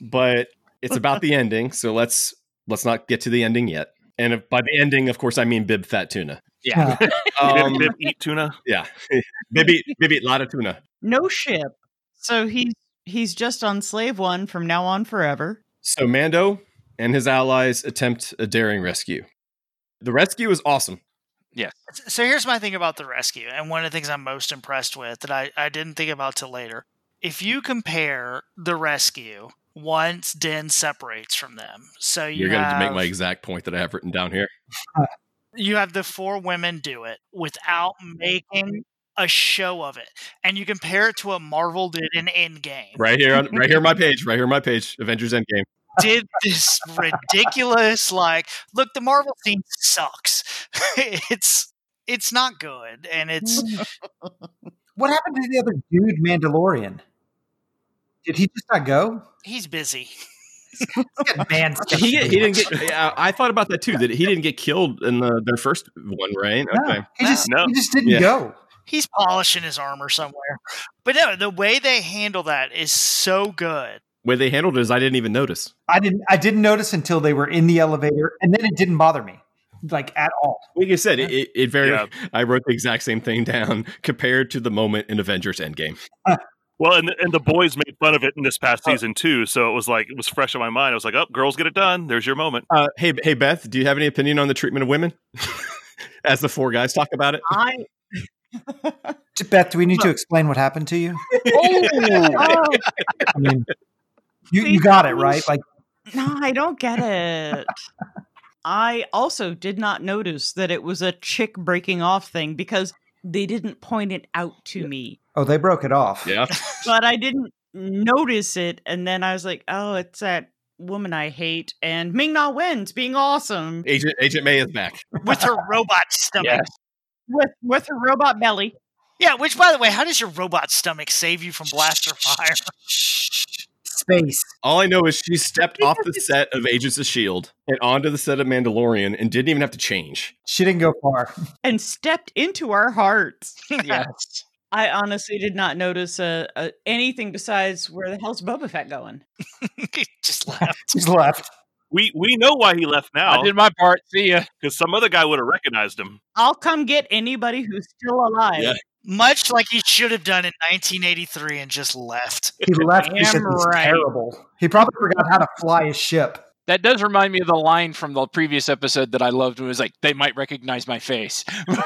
Speaker 5: but it's about the ending, so let's let's not get to the ending yet. And if, by the ending, of course, I mean bib fat tuna.
Speaker 4: Yeah.
Speaker 5: Um,
Speaker 2: Bib, bib, eat tuna.
Speaker 5: yeah, maybe maybe a lot of tuna.
Speaker 1: No ship. So he's he's just on slave one from now on forever.
Speaker 5: So Mando and his allies attempt a daring rescue. The rescue is awesome.
Speaker 4: Yes.
Speaker 6: So here's my thing about the rescue, and one of the things I'm most impressed with that I, I didn't think about till later. If you compare the rescue once Din separates from them, so you
Speaker 5: You're going to make my exact point that I have written down here.
Speaker 6: you have the four women do it without making a show of it, and you compare it to what Marvel did in Endgame.
Speaker 5: Right here, on, right here on my page. Right here on my page. Avengers Endgame.
Speaker 6: Did this ridiculous like look the Marvel scene sucks. it's it's not good, and it's
Speaker 3: What happened to the other dude, Mandalorian? Did he just not go?
Speaker 6: he's busy.
Speaker 3: Man,
Speaker 5: He, he didn't get. yeah, I thought about that too. That he didn't get killed in the their first one, right?
Speaker 3: No,
Speaker 5: Okay.
Speaker 3: he just
Speaker 2: No.
Speaker 3: he just didn't
Speaker 5: Yeah.
Speaker 3: go.
Speaker 6: He's polishing his armor somewhere. But no, the way they handle that is so good.
Speaker 5: Way they handled it is I didn't even notice.
Speaker 3: I didn't I didn't notice until they were in the elevator, and then it didn't bother me like at all.
Speaker 5: Like I said, it, it, it very.
Speaker 2: Yeah.
Speaker 5: I wrote the exact same thing down compared to the moment in Avengers Endgame.
Speaker 2: Uh, Well, and and the boys made fun of it in this past season too, so it was like it was fresh in my mind. I was like, "Oh, girls get it done. There's your moment."
Speaker 5: Uh, hey, hey, Beth, do you have any opinion on the treatment of women? As the four guys talk about it.
Speaker 1: I
Speaker 3: Beth, do we need to explain what happened to you?
Speaker 1: oh,
Speaker 3: I mean, you, you got it right. Like
Speaker 1: no, I don't get it. I also did not notice that it was a chick breaking off thing because they didn't point it out to me.
Speaker 3: oh, they broke it off.
Speaker 5: Yeah.
Speaker 1: But I didn't notice it, and then I was like, "Oh, it's that woman I hate, and Ming Na Wen's, being awesome
Speaker 5: Agent Agent May is back.
Speaker 6: with her robot stomach.
Speaker 4: Yes.
Speaker 1: with with her robot belly.
Speaker 6: Yeah, which by the way, how does your robot stomach save you from blaster fire?
Speaker 3: Space.
Speaker 5: All I know is she stepped off the set of Agents of Shield and onto the set of Mandalorian and didn't even have to change.
Speaker 3: She didn't go far.
Speaker 1: and stepped into our hearts.
Speaker 4: Yes.
Speaker 1: I honestly did not notice uh, uh, anything besides where the hell's Boba Fett going.
Speaker 6: Just left.
Speaker 3: She's left.
Speaker 2: We we know why he left now
Speaker 4: I did my part. See ya.
Speaker 2: because some other guy would have recognized him.
Speaker 1: I'll come get anybody who's still alive.
Speaker 5: Yeah.
Speaker 6: Much like he should have done in 1983 and just left.
Speaker 3: He left
Speaker 1: Damn
Speaker 3: because he's
Speaker 1: right.
Speaker 3: terrible. He probably forgot how to fly his ship.
Speaker 4: That does remind me of the line from the previous episode that I loved. It was like, they might recognize my face. yeah.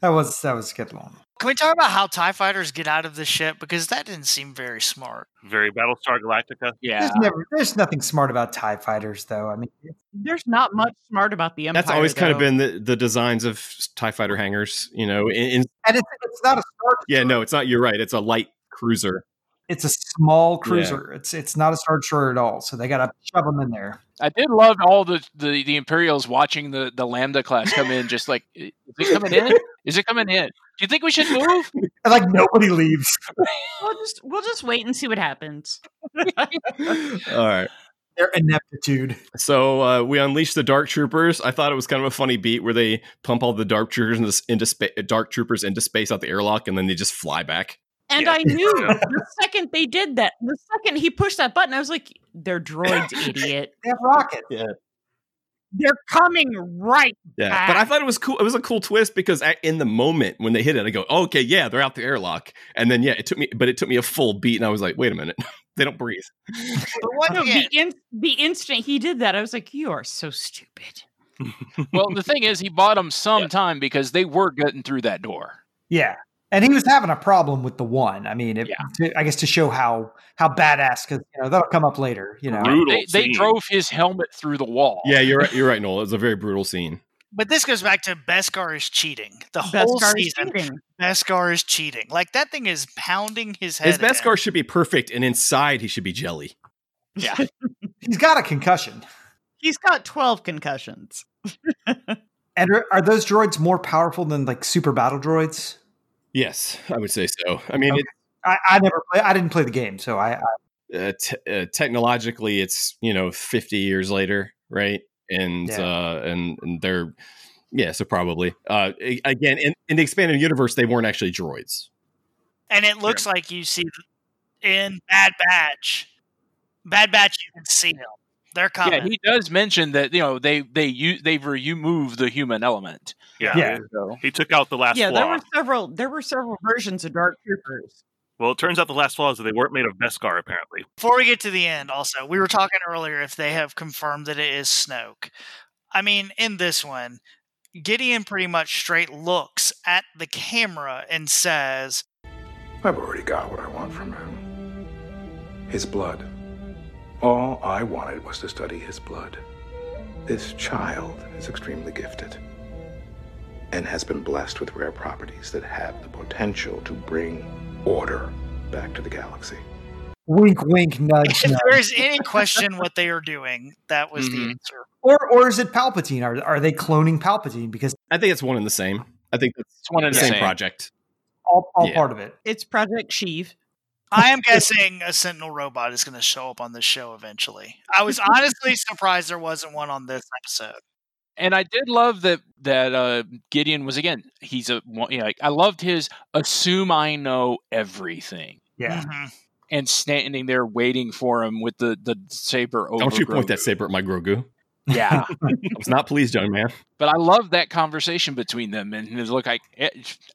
Speaker 3: That was that was a good one.
Speaker 6: Can we talk about how TIE fighters get out of the ship? Because that didn't seem very smart.
Speaker 2: Very Battlestar Galactica.
Speaker 4: yeah.
Speaker 3: There's never there's nothing smart about TIE fighters though. I mean
Speaker 1: There's not much smart about the Empire.
Speaker 5: That's always kind of been the, the designs of Tie Fighter hangars. You know, in, in,
Speaker 3: and it's it's not a star
Speaker 5: yeah, no, it's not. You're right. It's a light cruiser.
Speaker 3: it's a small cruiser. It's it's not a star destroyer at all. So they gotta shove them in there.
Speaker 4: I did love all the, the, the Imperials watching the, the Lambda class come in, just like, is it coming in? Is it coming in? Do you think we should move?
Speaker 3: And like nobody leaves.
Speaker 1: We'll just we'll just wait and see what happens.
Speaker 5: All right.
Speaker 3: Their ineptitude.
Speaker 5: So uh, we unleashed the Dark Troopers. I thought it was kind of a funny beat where they pump all the Dark Troopers into, into space, Dark Troopers into space out the airlock, and then they just fly back.
Speaker 1: And
Speaker 2: Yeah.
Speaker 1: I knew the second they did that, the second he pushed that button, I was like, "They're droids, idiot!
Speaker 3: They have rockets.
Speaker 1: They're coming right
Speaker 5: Yeah,
Speaker 1: back."
Speaker 5: but I thought it was cool. It was a cool twist because a- in the moment when they hit it, I go, oh, "Okay, yeah, they're out the airlock." And then yeah, it took me, but it took me a full beat, and I was like, "Wait a minute, they don't breathe."
Speaker 6: But what
Speaker 1: oh,
Speaker 6: No,
Speaker 1: the, in, the instant he did that, I was like, "You are so stupid."
Speaker 4: Well, the thing is, he bought them some time because they were getting through that door.
Speaker 3: Yeah. And he was having a problem with the one. I mean, it,
Speaker 4: Yeah.
Speaker 3: to, I guess to show how how badass, because you know that'll come up later. You know,
Speaker 2: Brutal
Speaker 4: They, they drove his helmet through the wall.
Speaker 5: Yeah, you're right. You're right, Noel. It was a very brutal scene.
Speaker 6: but this goes back to Beskar is cheating. The whole
Speaker 1: Beskar is
Speaker 6: season,
Speaker 1: cheating.
Speaker 6: Beskar is cheating. Like that thing is pounding his head.
Speaker 5: His
Speaker 6: in.
Speaker 5: Beskar should be perfect, and inside he should be jelly.
Speaker 4: Yeah.
Speaker 3: he's got a concussion.
Speaker 1: He's got twelve concussions.
Speaker 3: And are, are those droids more powerful than like super battle droids?
Speaker 5: Yes, I would say so. I mean,
Speaker 3: Okay. I, I never play. I didn't play the game, so I, I
Speaker 5: uh, t- uh, technologically, it's you know 50 years later, right? And
Speaker 3: Yeah.
Speaker 5: uh, and and they're yeah, so probably uh, again in, in the expanded universe, they weren't actually droids.
Speaker 6: and it looks like you see in Bad Batch. Bad Batch, you can see them. They're coming.
Speaker 4: Yeah, he does mention that you know they they use they've removed the human element.
Speaker 2: Yeah.
Speaker 3: Yeah.
Speaker 4: So
Speaker 2: He took out the last
Speaker 1: yeah, there were several. There were several versions of Dark Troopers.
Speaker 2: Well, it turns out the last flaw is that they weren't made of Beskar, apparently.
Speaker 6: Before we get to the end, also, we were talking earlier if they have confirmed that it is Snoke. I mean, in this one, Gideon pretty much straight looks at the camera and says,
Speaker 13: I've already got what I want from him. His blood. All I wanted was to study his blood. This child is extremely gifted and has been blessed with rare properties that have the potential to bring order back to the galaxy.
Speaker 3: wink, wink, nudge,
Speaker 6: if
Speaker 3: nudge.
Speaker 6: there's any question what they are doing, that was the
Speaker 4: Mhm.
Speaker 6: answer.
Speaker 3: Or or is it Palpatine? Are are they cloning Palpatine? Because
Speaker 5: I think it's one and the same. I think it's
Speaker 4: it's one and the
Speaker 5: same,
Speaker 4: same.
Speaker 5: project.
Speaker 3: all, all
Speaker 5: Yeah.
Speaker 3: part of it.
Speaker 1: It's Project Sheev.
Speaker 6: I am guessing a Sentinel robot is going to show up on this show eventually. I was honestly surprised there wasn't one on this episode.
Speaker 4: And I did love that that uh, Gideon was again. He's a one- you know, like, I loved his assume I know everything
Speaker 3: Yeah.
Speaker 6: Mhm.
Speaker 4: and standing there waiting for him with the the saber over.
Speaker 5: Don't you point that saber at my Grogu?
Speaker 4: Yeah,
Speaker 5: I was not pleased, young man.
Speaker 4: but I love that conversation between them, and it was like, I,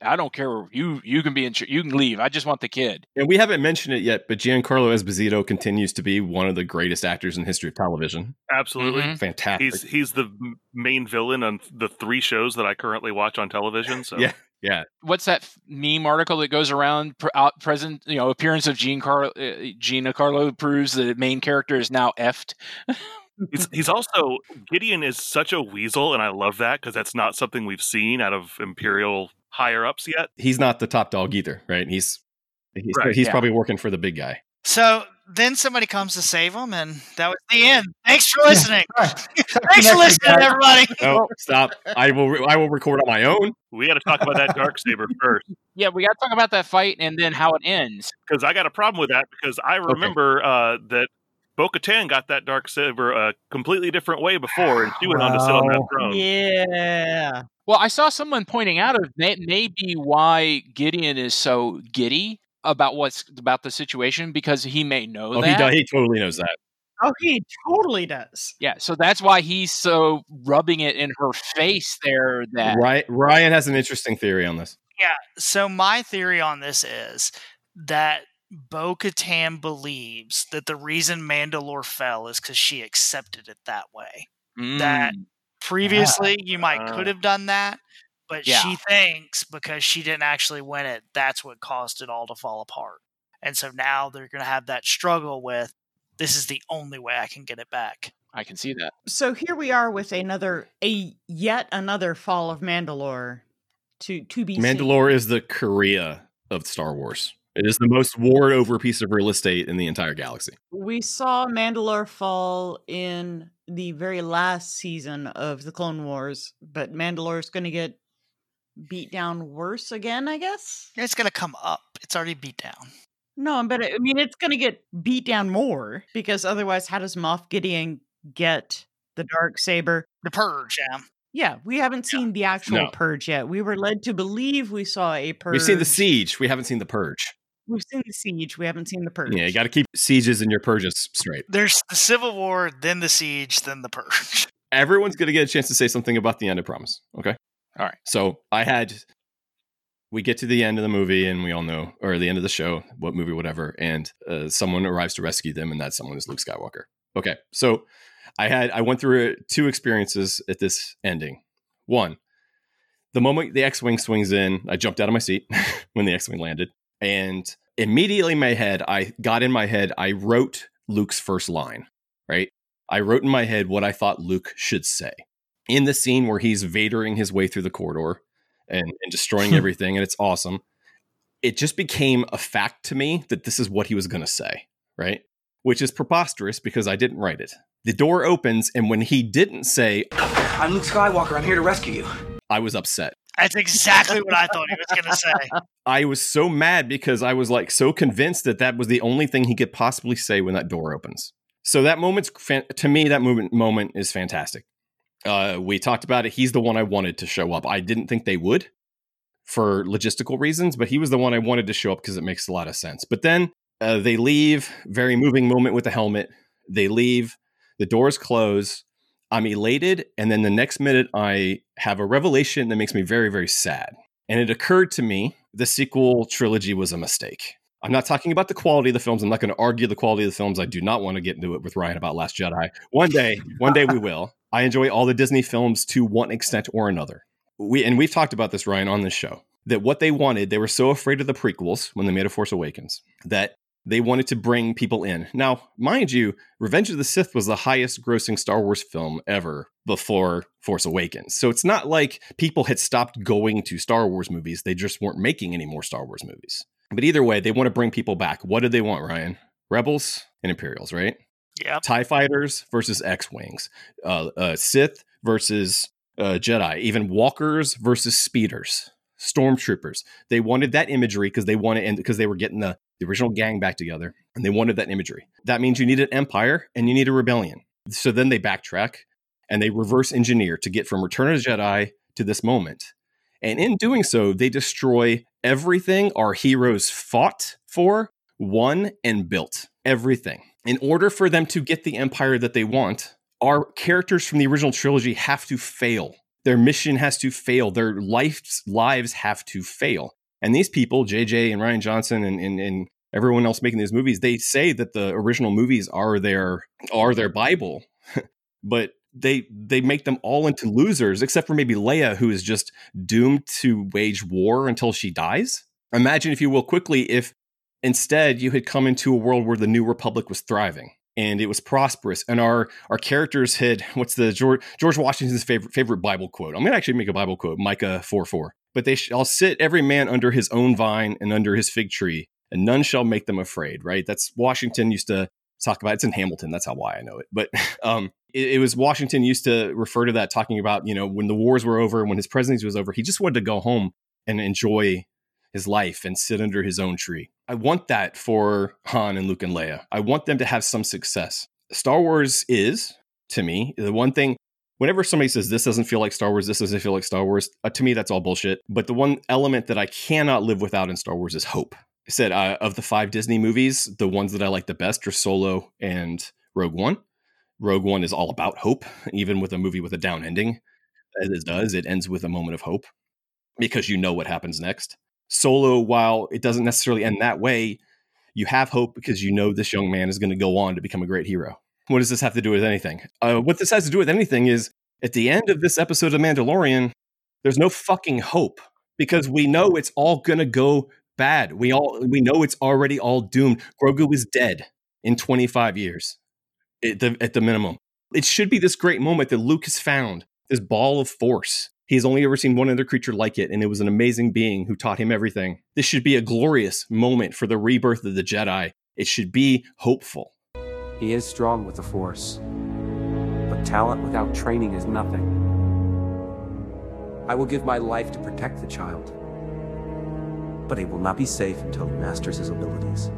Speaker 4: I don't care. You you can be in. You can leave. I just want the kid.
Speaker 5: And we haven't mentioned it yet, but Giancarlo Esposito continues to be one of the greatest actors in the history of television.
Speaker 2: Absolutely.
Speaker 4: Mhm.
Speaker 5: Fantastic.
Speaker 2: He's he's the main villain on the three shows that I currently watch on television. So
Speaker 5: Yeah. Yeah.
Speaker 4: What's that meme article that goes around? Pr- out present, you know, appearance of Gene Car- uh, Gina Carlo proves the main character is now effed.
Speaker 2: he's he's also Gideon is such a weasel, and I love that because that's not something we've seen out of Imperial higher ups yet.
Speaker 5: He's not the top dog either, right? He's he's,
Speaker 2: Right,
Speaker 5: he's
Speaker 4: yeah.
Speaker 5: probably working for the big guy.
Speaker 6: So then somebody comes to save him, and that was the end. Thanks for listening. Thanks for listening, everybody.
Speaker 5: No, stop. I will. Re- I will record on my own.
Speaker 2: We got to talk about that dark saber first
Speaker 4: Yeah, we got to talk about that fight and then how it ends.
Speaker 2: because I got a problem with that because I remember uh, that Bo Katan got that dark saber a completely different way before, and she went on to sit on that throne.
Speaker 1: Yeah.
Speaker 4: Well, I saw someone pointing out of may, maybe why Gideon is so giddy about what's about the situation because he may know
Speaker 5: Oh, he,
Speaker 4: that.
Speaker 5: do- he totally knows that.
Speaker 1: Oh, he totally does.
Speaker 4: Yeah, so that's why he's so rubbing it in her face there. That
Speaker 5: Ryan, Ryan has an interesting theory on this.
Speaker 6: Yeah. So my theory on this is that Bo Katan believes that the reason Mandalore fell is because she accepted it that way. That
Speaker 4: Mm,
Speaker 6: previously you might could have done that, but
Speaker 4: Yeah.
Speaker 6: she thinks because she didn't actually win it, that's what caused it all to fall apart. And so now they're going to have that struggle with this is the only way I can get it back.
Speaker 4: I can see that.
Speaker 1: So here we are with another, a yet another fall of Mandalore to to be seen.
Speaker 5: Mandalore is the Korea of Star Wars. It is the most warred over piece of real estate in the entire galaxy.
Speaker 1: We saw Mandalore fall in the very last season of the Clone Wars, but Mandalore is going to get beat down worse again, I guess.
Speaker 6: It's going to come up. It's already beat down.
Speaker 1: No, but I mean, it's going to get beat down more because otherwise, how does Moff Gideon get the dark saber?
Speaker 6: The purge, yeah.
Speaker 1: Yeah, we haven't seen the actual
Speaker 5: No.
Speaker 1: purge yet. We were led to believe we saw a purge.
Speaker 5: We've seen the siege. We haven't seen the purge.
Speaker 1: We've seen the siege. We haven't seen the purge.
Speaker 5: Yeah, you got to keep sieges and your purges straight.
Speaker 6: There's the Civil War, then the siege, then the purge.
Speaker 5: Everyone's going to get a chance to say something about the end, I promise. Okay.
Speaker 4: All right.
Speaker 5: So I had, we get to the end of the movie and we all know, or the end of the show, what movie, whatever, and uh, someone arrives to rescue them, and that someone is Luke Skywalker. Okay. So I had, I went through uh, two experiences at this ending. One, the moment the X Wing swings in, I jumped out of my seat when the X Wing landed. And immediately in my head, I got in my head, I wrote Luke's first line, right? I wrote in my head what I thought Luke should say. In the scene where he's Vadering his way through the corridor and, and destroying everything, and it's awesome, it just became a fact to me that this is what he was going to say, right? Which is preposterous because I didn't write it. The door opens, and when he didn't say,
Speaker 11: I'm Luke Skywalker. I'm here to rescue you.
Speaker 5: I was upset.
Speaker 6: That's exactly what I thought he was going to say.
Speaker 5: I was so mad because I was like so convinced that that was the only thing he could possibly say when that door opens. So that moment's to me that moment moment is fantastic. Uh, we talked about it. He's the one I wanted to show up. I didn't think they would for logistical reasons, but he was the one I wanted to show up because it makes a lot of sense. But then uh, they leave. Very moving moment with the helmet. They leave. The doors close. I'm elated, and then the next minute I have a revelation that makes me very very sad. And it occurred to me the sequel trilogy was a mistake. I'm not talking about the quality of the films. I'm not going to argue the quality of the films. I do not want to get into it with Ryan about Last Jedi. One day, one day we will. I enjoy all the Disney films to one extent or another. We and we've talked about this Ryan on this show that what they wanted, they were so afraid of the prequels when they made A Force Awakens that they wanted to bring people in. Now, mind you, Revenge of the Sith was the highest grossing Star Wars film ever before Force Awakens. So it's not like people had stopped going to Star Wars movies. They just weren't making any more Star Wars movies. But either way, they want to bring people back. What do they want, Ryan? Rebels and Imperials, right?
Speaker 6: Yeah.
Speaker 5: TIE fighters versus X Wings, uh, uh, Sith versus uh, Jedi, even walkers versus speeders, stormtroopers. They wanted that imagery because they wanted, and because they were getting the, the original gang back together and they wanted that imagery. That means you need an empire and you need a rebellion. So then they backtrack and they reverse engineer to get from Return of the Jedi to this moment. And in doing so, they destroy everything our heroes fought for, won, and built. Everything. In order for them to get the empire that they want, our characters from the original trilogy have to fail. Their mission has to fail. Their lives, lives have to fail. And these people, JJ and Rian Johnson and, and, and everyone else making these movies, they say that the original movies are their are their Bible. but they they make them all into losers, except for maybe Leia, who is just doomed to wage war until she dies. Imagine, if you will, quickly if instead you had come into a world where the New Republic was thriving and it was prosperous, and our our characters had what's the George George Washington's favorite favorite Bible quote. I'm gonna actually make a Bible quote, Micah four four. But they shall sit every man under his own vine and under his fig tree and none shall make them afraid. Right? That's Washington used to talk about. It's in Hamilton. That's how why I know it. But um, it, it was Washington used to refer to that, talking about you know when the wars were over, when his presidency was over, he just wanted to go home and enjoy his life and sit under his own tree. I want that for Han and Luke and Leia. I want them to have some success. Star Wars is, to me, the one thing. Whenever somebody says this doesn't feel like Star Wars, this doesn't feel like Star Wars, uh, to me that's all bullshit. But the one element that I cannot live without in Star Wars is hope. I said uh, of the five Disney movies, the ones that I like the best are Solo and Rogue One. Rogue One is all about hope, even with a movie with a down ending, as it does. It ends with a moment of hope because you know what happens next. Solo, while it doesn't necessarily end that way, you have hope because you know this young man is going to go on to become a great hero. What does this have to do with anything? Uh, what this has to do with anything is at the end of this episode of Mandalorian, there's no fucking hope because we know it's all going to go bad. We all we know it's already all doomed. Grogu is dead in 25 years at the, at the minimum. It should be this great moment that Luke has found this ball of force He's only ever seen one other creature like it, and it was an amazing being who taught him everything. This should be a glorious moment for the rebirth of the Jedi. It should be hopeful.
Speaker 11: He is strong with the Force, but talent without training is nothing. I will give my life to protect the child, but he will not be safe until he masters his abilities.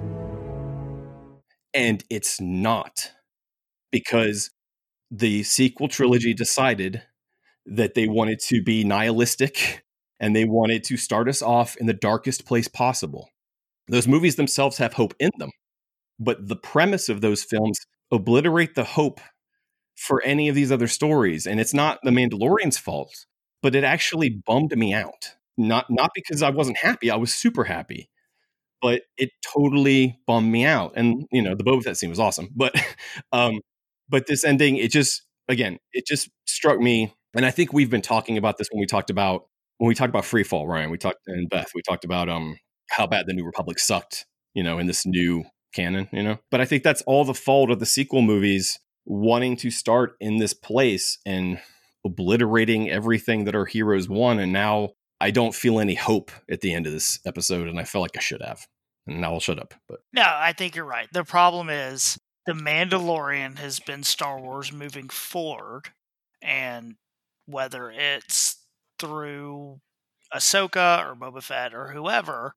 Speaker 5: And it's not because the sequel trilogy decided that they wanted to be nihilistic and they wanted to start us off in the darkest place possible. Those movies themselves have hope in them, but the premise of those films obliterate the hope for any of these other stories. And it's not the Mandalorian's fault, but it actually bummed me out. Not not because I wasn't happy, I was super happy. But it totally bummed me out. And you know, the Boba Fett scene was awesome. But um, but this ending, it just again, it just struck me and I think we've been talking about this when we talked about when we talked about free fall, Ryan. We talked and Beth, we talked about um how bad the New Republic sucked, you know, in this new canon, you know. But I think that's all the fault of the sequel movies wanting to start in this place and obliterating everything that our heroes won. And now I don't feel any hope at the end of this episode, and I felt like I should have. And now I'll shut up. But
Speaker 6: no, I think you're right. The problem is the Mandalorian has been Star Wars moving forward, and whether it's through Ahsoka or Boba Fett or whoever.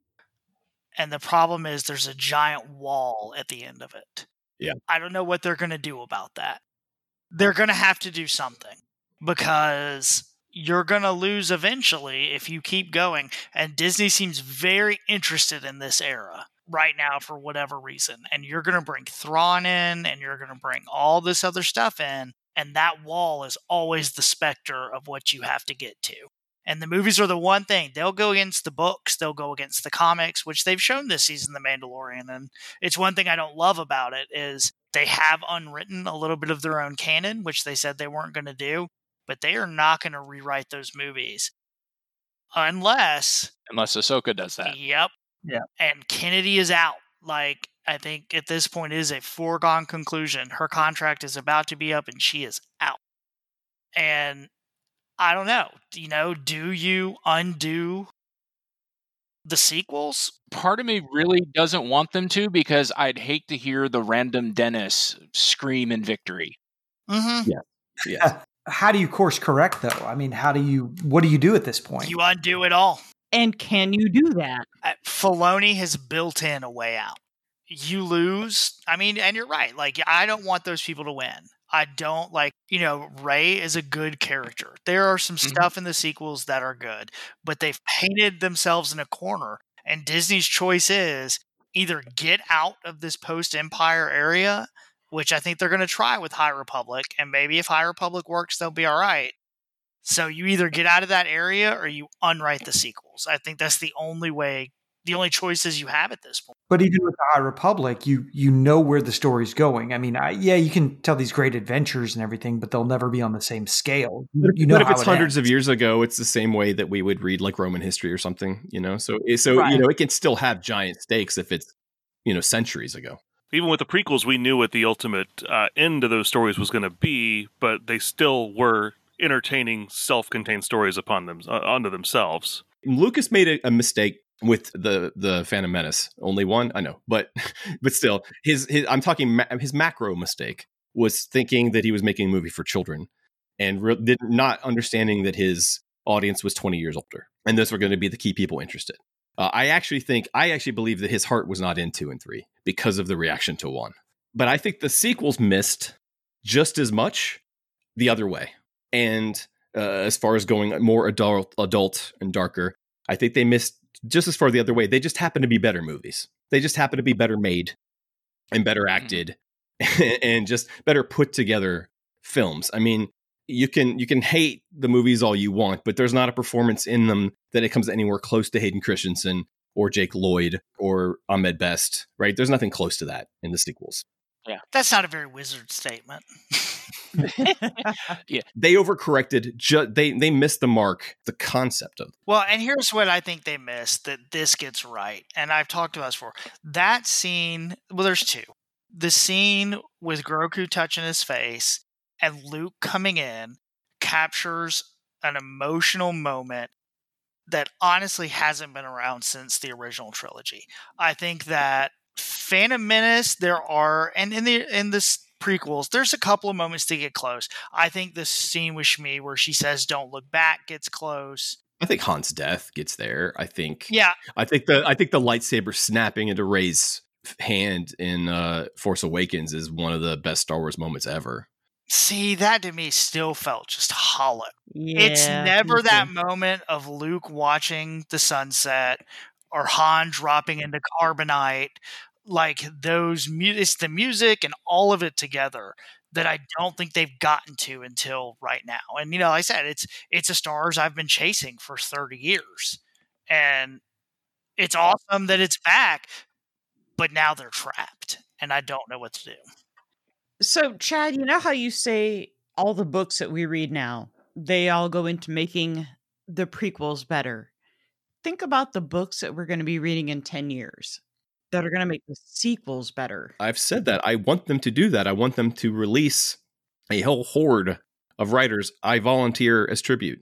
Speaker 6: And the problem is there's a giant wall at the end of it.
Speaker 5: Yeah.
Speaker 6: I don't know what they're going to do about that. They're going to have to do something because you're going to lose eventually if you keep going. And Disney seems very interested in this era right now for whatever reason. And you're going to bring Thrawn in and you're going to bring all this other stuff in and that wall is always the specter of what you have to get to. And the movies are the one thing they'll go against the books, they'll go against the comics, which they've shown this season, The Mandalorian. And it's one thing I don't love about it is they have unwritten a little bit of their own canon, which they said they weren't going to do, but they are not going to rewrite those movies unless
Speaker 4: unless Ahsoka does that.
Speaker 6: Yep.
Speaker 3: Yeah.
Speaker 6: And Kennedy is out. Like I think at this point is a foregone conclusion. Her contract is about to be up and she is out. And I don't know, you know, do you undo the sequels?
Speaker 4: Part of me really doesn't want them to because I'd hate to hear the random Dennis scream in victory.
Speaker 6: Mm-hmm.
Speaker 5: Yeah. Yeah.
Speaker 3: How do you course correct though? I mean, how do you what do you do at this point?
Speaker 6: You undo it all.
Speaker 1: And can you do that?
Speaker 6: Uh, Filoni has built in a way out you lose. I mean, and you're right. Like, I don't want those people to win. I don't like, you know, Rey is a good character. There are some mm-hmm. stuff in the sequels that are good, but they've painted themselves in a corner. And Disney's choice is either get out of this post Empire area, which I think they're going to try with High Republic. And maybe if High Republic works, they'll be all right. So you either get out of that area or you unwrite the sequels. I think that's the only way the only choices you have at this point.
Speaker 3: But even with the High Republic, you you know where the story's going. I mean, I, yeah, you can tell these great adventures and everything, but they'll never be on the same scale. You, you know,
Speaker 5: but if it's
Speaker 3: it
Speaker 5: hundreds
Speaker 3: ends.
Speaker 5: of years ago, it's the same way that we would read like Roman history or something. You know, so eh, so
Speaker 3: Right.
Speaker 5: you know it can still have giant stakes if it's you know centuries ago.
Speaker 2: Even with the prequels, we knew what the ultimate uh, end of those stories was going to be, but they still were entertaining, self-contained stories upon them uh, onto themselves.
Speaker 5: Lucas made a, a mistake with the the Phantom Menace. Only one, I know, but but still, his his I'm talking ma- his macro mistake was thinking that he was making a movie for children and re- did not understanding that his audience was 20 years older and those were going to be the key people interested. Uh, I actually think I actually believe that his heart was not in two and three because of the reaction to one. But I think the sequels missed just as much the other way. And uh, as far as going more adult, adult and darker, I think they missed just as far the other way. They just happen to be better movies. They just happen to be better made and better
Speaker 4: Mm-hmm.
Speaker 5: acted and just better put together films. I mean, you can you can hate the movies all you want, but there's not a performance in them that it comes anywhere close to Hayden Christensen or Jake Lloyd or Ahmed Best, right? There's nothing close to that in the sequels.
Speaker 4: Yeah.
Speaker 6: That's not a very wizard statement.
Speaker 4: yeah.
Speaker 5: They overcorrected. Ju- they they missed the mark. The concept of
Speaker 6: Well, and here's what I think they missed that this gets right. And I've talked about this before. That scene, well, there's two. The scene with Grogu touching his face and Luke coming in captures an emotional moment that honestly hasn't been around since the original trilogy. I think that Phantom Menace, there are, and in the in this prequels, there's a couple of moments to get close. I think the scene with Shmi where she says "Don't look back" gets close.
Speaker 5: I think Han's death gets there. I think
Speaker 6: Yeah,
Speaker 5: I think the I think the lightsaber snapping into Rey's hand in uh, Force Awakens is one of the best Star Wars moments ever.
Speaker 6: See, that to me still felt just hollow.
Speaker 1: Yeah,
Speaker 6: it's never that
Speaker 1: too.
Speaker 6: moment of Luke watching the sunset or Han dropping into carbonite. Like those, mu- it's the music and all of it together that I don't think they've gotten to until right now. And you know, like I said, it's it's a stars I've been chasing for thirty years, and it's awesome that it's back. But now they're trapped, and I don't know what to do.
Speaker 1: So, Chad, you know how you say all the books that we read now, they all go into making the prequels better. Think about the books that we're going to be reading in 10 years that are going to make the sequels better.
Speaker 5: I've said that. I want them to do that. I want them to release a whole horde of writers. I volunteer as tribute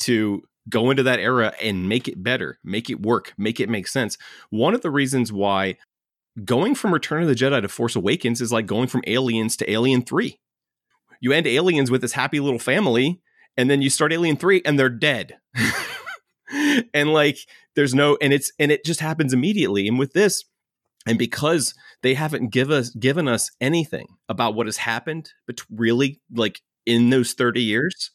Speaker 5: to go into that era and make it better, make it work, make it make sense. One of the reasons why going from Return of the Jedi to Force Awakens is like going from Aliens to Alien 3. You end Aliens with this happy little family, and then you start Alien 3 and they're dead. and like there's no and it's and it just happens immediately. And with this, and because they haven't give us given us anything about what has happened but really like in those 30 years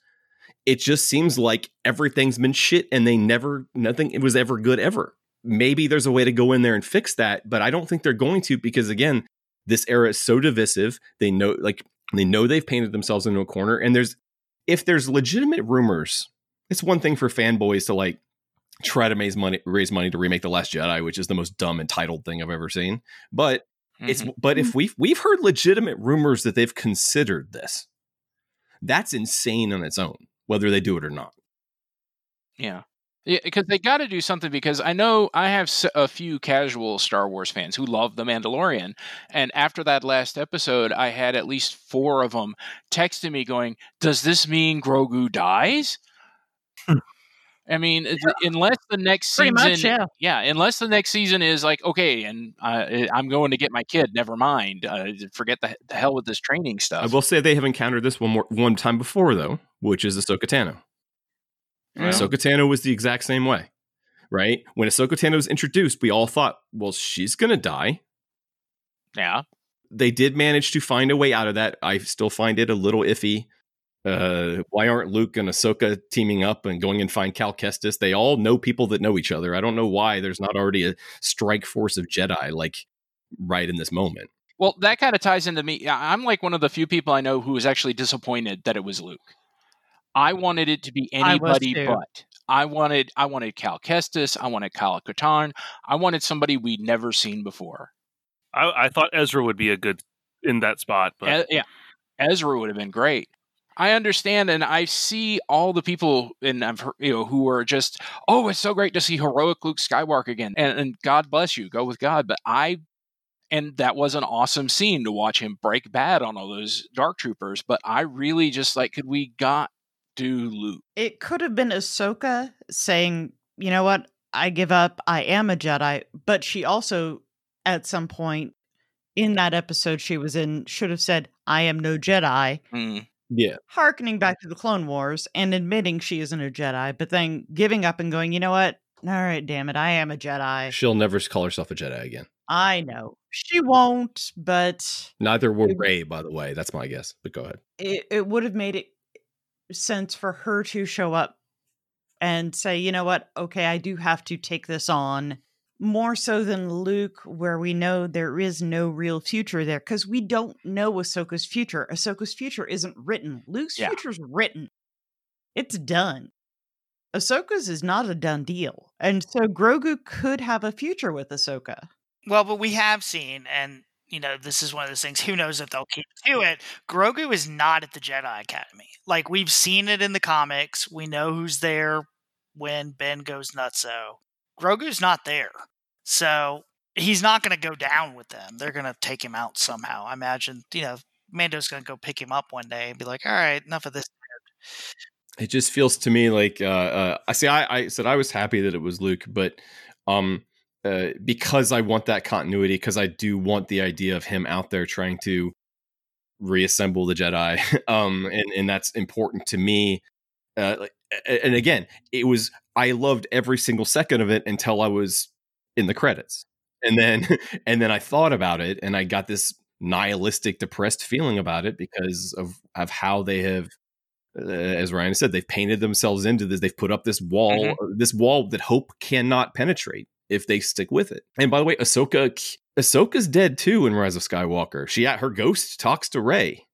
Speaker 5: it just seems like everything's been shit and they never nothing it was ever good ever. Maybe there's a way to go in there and fix that but i don't think they're going to because again this era is so divisive. They know like they know they've painted themselves into a corner and there's if there's legitimate rumors it's one thing for fanboys to like try to raise money raise money to remake the last jedi which is the most dumb entitled thing i've ever seen but it's
Speaker 4: Mhm.
Speaker 5: but if we've we've heard legitimate rumors that they've considered this that's insane on its own whether they do it or not
Speaker 4: Yeah. Yeah, because they got to do something. Because I know I have a few casual Star Wars fans who love The Mandalorian, and after that last episode, I had at least four of them texting me going, "Does this mean Grogu dies?" I mean, it- unless the next
Speaker 1: Pretty
Speaker 4: season,
Speaker 1: much, yeah.
Speaker 4: unless the next season is like, okay, and uh, I'm going to get my kid. Never mind, uh, forget the, the hell with this training stuff.
Speaker 5: i will say they have encountered this one more one time before though which is ahsoka tano
Speaker 4: Yeah.
Speaker 5: ahsoka tano was the exact same way right when ahsoka tano was introduced we all thought well she's gonna die
Speaker 4: yeah,
Speaker 5: they did manage to find a way out of that. I still find it a little iffy. Uh, why aren't Luke and Ahsoka teaming up and going and find Cal Kestis? They all know people that know each other. I don't know why there's not already a strike force of Jedi like right in this moment.
Speaker 4: Well, that kind of ties into me. I- I'm like one of the few people I know who was actually disappointed that it was Luke. I wanted it to be anybody
Speaker 1: too.
Speaker 4: but. I wanted I wanted Cal Kestis. I wanted Kyle Katarn. I wanted somebody we'd never seen before.
Speaker 2: I, I thought Ezra would be a good in that spot, but
Speaker 4: E- yeah, Ezra would have been great. I understand, and I see all the people, and I've heard, you know, who are just, oh, it's so great to see heroic Luke Skywalker again, and, and God bless you, go with God. But I, and that was an awesome scene to watch him break bad on all those Dark Troopers. But I really just like, could we got do Luke?
Speaker 1: It could have been Ahsoka saying, you know what? I give up. I am a Jedi. But she also, at some point in that episode she was in, should have said, I am no Jedi.
Speaker 4: Mm.
Speaker 5: Yeah.
Speaker 1: Harkening back to the Clone Wars and admitting she isn't a Jedi, but then giving up and going, you know what? All right, damn it. I am a Jedi.
Speaker 5: She'll never call herself a Jedi again.
Speaker 1: I know. She won't, but
Speaker 5: Neither will Rey, by the way. That's my guess. But go ahead.
Speaker 1: it, it would have made it sense for her to show up and say, you know what? Okay, I do have to take this on more so than Luke, where we know there is no real future there because we don't know Ahsoka's future. Ahsoka's future isn't written. Luke's
Speaker 4: Yeah.
Speaker 1: future's written. It's done. Ahsoka's is not a done deal. And so Grogu could have a future with Ahsoka.
Speaker 6: Well, but we have seen, and you know, this is one of those things. Who knows if they'll keep to it? Grogu is not at the Jedi Academy. Like we've seen it in the comics. We know who's there when Ben goes nutso. Grogu's not there, so he's not going to go down with them. They're going to take him out somehow. I imagine. You know, Mando's going to go pick him up one day and be like, "All right, enough of this."
Speaker 5: It just feels to me like uh, uh, I see. I, I said I was happy that it was Luke, but um, uh, because I want that continuity, because I do want the idea of him out there trying to reassemble the Jedi, um, and and that's important to me. Uh, and again, it was I loved every single second of it until I was in the credits, and then and then I thought about it, and I got this nihilistic, depressed feeling about it because of of how they have uh, as Ryan said, they've painted themselves into this. They've put up this wall, uh, this wall that hope cannot penetrate if they stick with it. And by the way, Ahsoka, Ahsoka's dead too in Rise of Skywalker. She her ghost talks to Rey,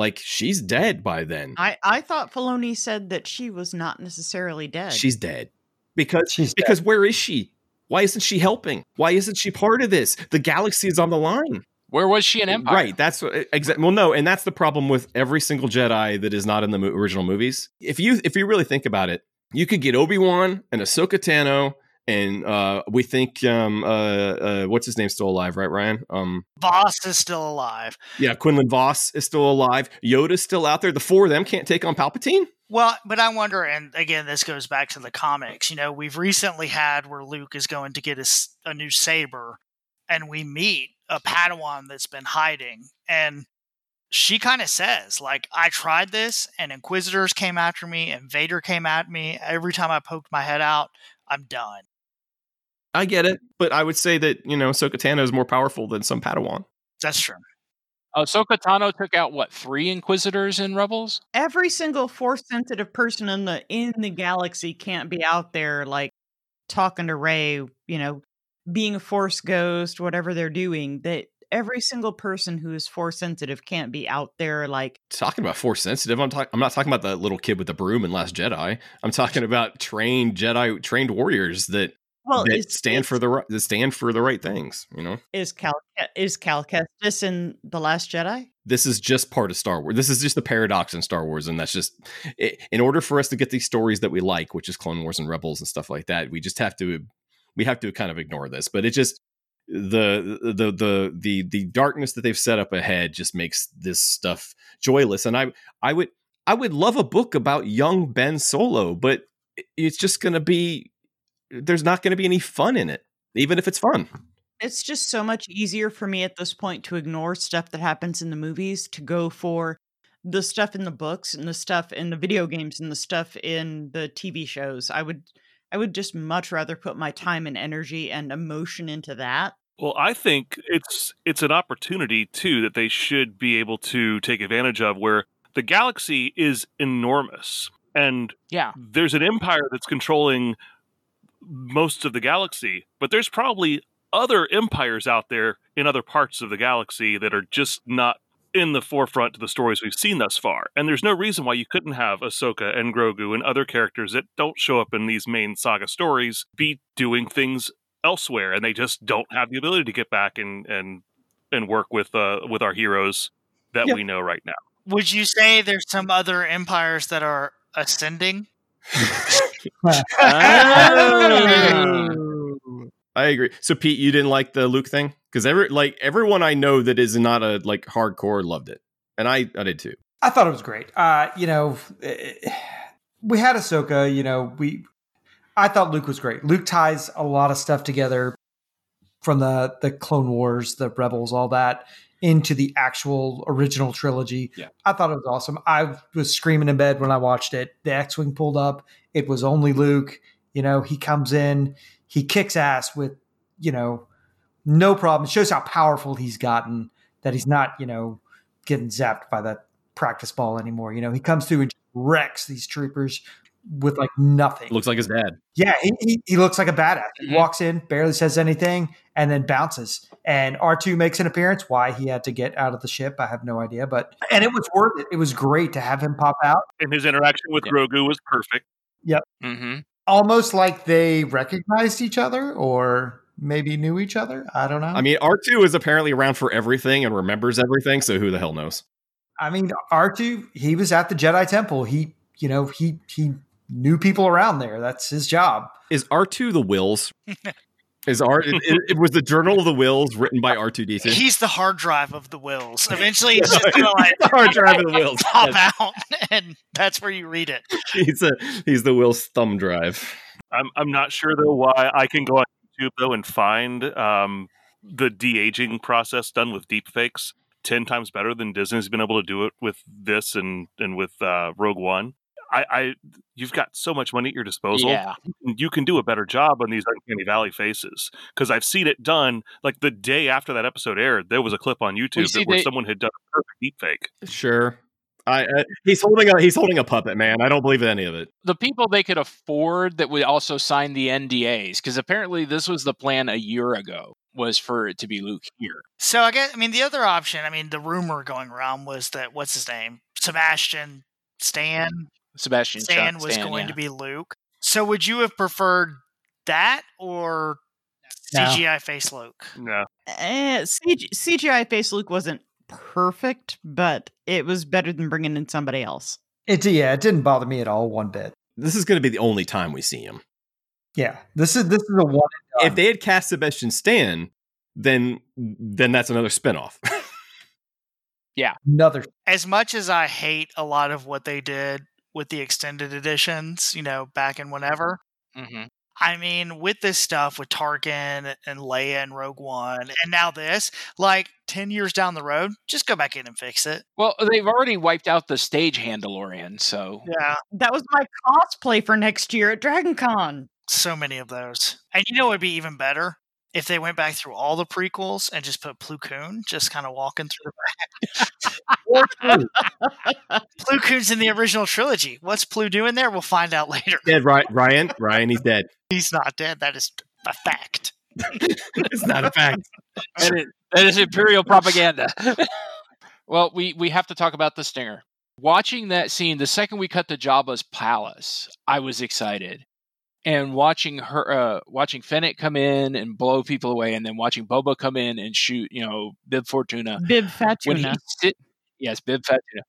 Speaker 5: like she's dead by then.
Speaker 1: I, I thought Filoni said that she was not necessarily dead.
Speaker 5: She's dead because she's because where is she? Why isn't she helping? Why isn't she part of this? The galaxy is on the line.
Speaker 4: Where was she in eh, Empire?
Speaker 5: Right. That's exactly. Well, no, and that's the problem with every single Jedi that is not in the mo- original movies. If you if you really think about it, you could get Obi Wan and Ahsoka Tano, and uh, we think um, uh, uh, what's his name still alive, right, Ryan? Um,
Speaker 6: Vos is still alive.
Speaker 5: yeah, Quinlan Vos is still alive. Yoda's still out there. The four of them can't take on Palpatine.
Speaker 6: Well, but I wonder, and again, this goes back to the comics. You know, we've recently had where Luke is going to get a new saber, and we meet a Padawan that's been hiding, and she kind of says, like, I tried this, and Inquisitors came after me, and Vader came at me. Every time I poked my head out, I'm done.
Speaker 5: I get it, but I would say that you know Ahsoka Tano is more powerful than some Padawan.
Speaker 6: That's true.
Speaker 4: Oh, Ahsoka Tano took out what three Inquisitors in Rebels?
Speaker 1: Every single force sensitive person in the in the galaxy can't be out there like talking to Rey, you know, being a force ghost, whatever they're doing. That every single person who is force sensitive can't be out there like
Speaker 5: talking about force sensitive. I'm talking. I'm not talking about the little kid with the broom in Last Jedi. I'm talking about trained Jedi, trained warriors that
Speaker 1: Well,
Speaker 5: that
Speaker 1: it's-
Speaker 5: stand for the that stand for the right things. You know,
Speaker 1: is Cal is Cal Kestis in the Last Jedi?
Speaker 5: this is just part of Star Wars. This is just the paradox in Star Wars, and that's just in order for us to get these stories that we like, which is Clone Wars and Rebels and stuff like that. We just have to we have to kind of ignore this. But it just the the the the the darkness that they've set up ahead just makes this stuff joyless. And I I would I would love a book about young Ben Solo, but it's just going to be there's not going to be any fun in it, even if it's fun.
Speaker 1: It's just so much easier for me at this point to ignore stuff that happens in the movies to go for the stuff in the books and the stuff in the video games and the stuff in the TV shows. I would I would just much rather put my time and energy and emotion into that.
Speaker 2: Well, I think it's it's an opportunity too that they should be able to take advantage of where the galaxy is enormous and
Speaker 4: yeah
Speaker 2: there's an empire that's controlling most of the galaxy, but there's probably other empires out there in other parts of the galaxy that are just not in the forefront to the stories we've seen thus far. And there's no reason why you couldn't have Ahsoka and Grogu and other characters that don't show up in these main saga stories be doing things elsewhere and they just don't have the ability to get back and and and work with uh with our heroes that
Speaker 6: Yeah.
Speaker 2: we know right now.
Speaker 6: Would you say there's some other empires that are ascending?
Speaker 5: I agree. So Pete, you didn't like the Luke thing because every like everyone I know that is not a like hardcore loved it, and I I did too.
Speaker 3: I thought it was great. Uh, you know, eh, we had Ahsoka. You know, we I thought Luke was great. Luke ties a lot of stuff together from the the Clone Wars, the Rebels, all that into the actual original trilogy.
Speaker 5: Yeah.
Speaker 3: I thought it was awesome. I was screaming in bed when I watched it. The X-wing pulled up. It was only Luke. You know, he comes in, he kicks ass with, you know, no problem. It shows how powerful he's gotten. That he's not, you know, getting zapped by that practice ball anymore. You know, he comes through and wrecks these troopers with like nothing.
Speaker 5: Looks like his dad.
Speaker 3: Yeah, he, he, he looks like a badass. He
Speaker 4: Mhm.
Speaker 3: walks in, barely says anything, and then bounces. And R2 makes an appearance. Why he had to get out of the ship, I have no idea. But and it was worth it. It was great to have him pop out.
Speaker 2: And his interaction with Grogu was perfect.
Speaker 3: Yep.
Speaker 4: Mm-hmm.
Speaker 3: Almost like they recognized each other or maybe knew each other. I don't know.
Speaker 5: I mean, R2 is apparently around for everything and remembers everything, so who the hell knows?
Speaker 3: I mean, R2, he was at the Jedi Temple. He, you know, he he knew people around there. That's his job.
Speaker 5: Is R2 the Whills? Is R it, it was the Journal of the Whills written by R2D2?
Speaker 6: He's the hard drive of the Whills. Eventually, he's just gonna like
Speaker 5: The hard drive of the Whills.
Speaker 6: pop
Speaker 5: Yes.
Speaker 6: out, and that's where you read it.
Speaker 5: he's a he's the Whills thumb drive.
Speaker 2: I'm I'm not sure though why I can go on YouTube though and find um, the de aging process done with deepfakes ten times better than Disney's been able to do it with this and and with uh, Rogue One. I, I you've got so much money at your disposal.
Speaker 4: Yeah.
Speaker 2: You can- do a better job on these Uncanny Valley faces because I've seen it done. Like the day after that episode aired, there was a clip on YouTube
Speaker 4: see,
Speaker 2: that where
Speaker 4: they-
Speaker 2: someone had done a perfect deep fake.
Speaker 5: Sure. I, uh, he's holding a he's holding a puppet, man. I don't believe in any of it.
Speaker 4: The people they could afford that would also sign the NDAs because apparently this was the plan a year ago was for it to be Luke here.
Speaker 6: So I guess I mean the other option. I mean the rumor going around was that what's his name, Sebastian Stan
Speaker 4: Sebastian
Speaker 6: Stan
Speaker 4: Stan,
Speaker 6: was
Speaker 4: Stan,
Speaker 6: going
Speaker 4: yeah.
Speaker 6: to be Luke. So would you have preferred that or
Speaker 3: No.
Speaker 6: CGI face Luke?
Speaker 2: No,
Speaker 1: Eh, CG- CGI face Luke wasn't perfect, but it was better than bringing in somebody else.
Speaker 3: It yeah, it didn't bother me at all one bit.
Speaker 5: This is going to be the only time we see him.
Speaker 3: Yeah, this is this is a one.
Speaker 5: If they had cast Sebastian Stan, then then that's another spinoff.
Speaker 3: Yeah, another
Speaker 6: As much as I hate a lot of what they did with the extended editions, you know, back in whenever.
Speaker 4: Mhm.
Speaker 6: I mean, with this stuff with Tarkin and Leia and Rogue One, and now this, like ten years down the road, just go back in and fix it.
Speaker 4: Well, they've already wiped out the stage Handalorian, so
Speaker 6: Yeah,
Speaker 1: That was my cosplay for next year at DragonCon.
Speaker 6: so many of those. And you know what would be even better? If they went back through all the prequels and just put Plo Koon just kind of walking through the back. Plo Koon's in the original trilogy. What's Plu doing there? We'll find out later.
Speaker 5: dead, Ryan. Ryan, Ryan, he's dead.
Speaker 6: He's not dead. That is a fact.
Speaker 5: it's not a fact.
Speaker 4: that is, that is imperial propaganda. well, we we have to talk about the stinger. Watching that scene, the second we cut to Jabba's palace, I was excited. And watching her, uh, watching Fennec come in and blow people away, and then watching Boba come in and shoot, you know, Bib Fortuna.
Speaker 1: Bib Fatuna.
Speaker 4: sit, yes, Bib Fortuna.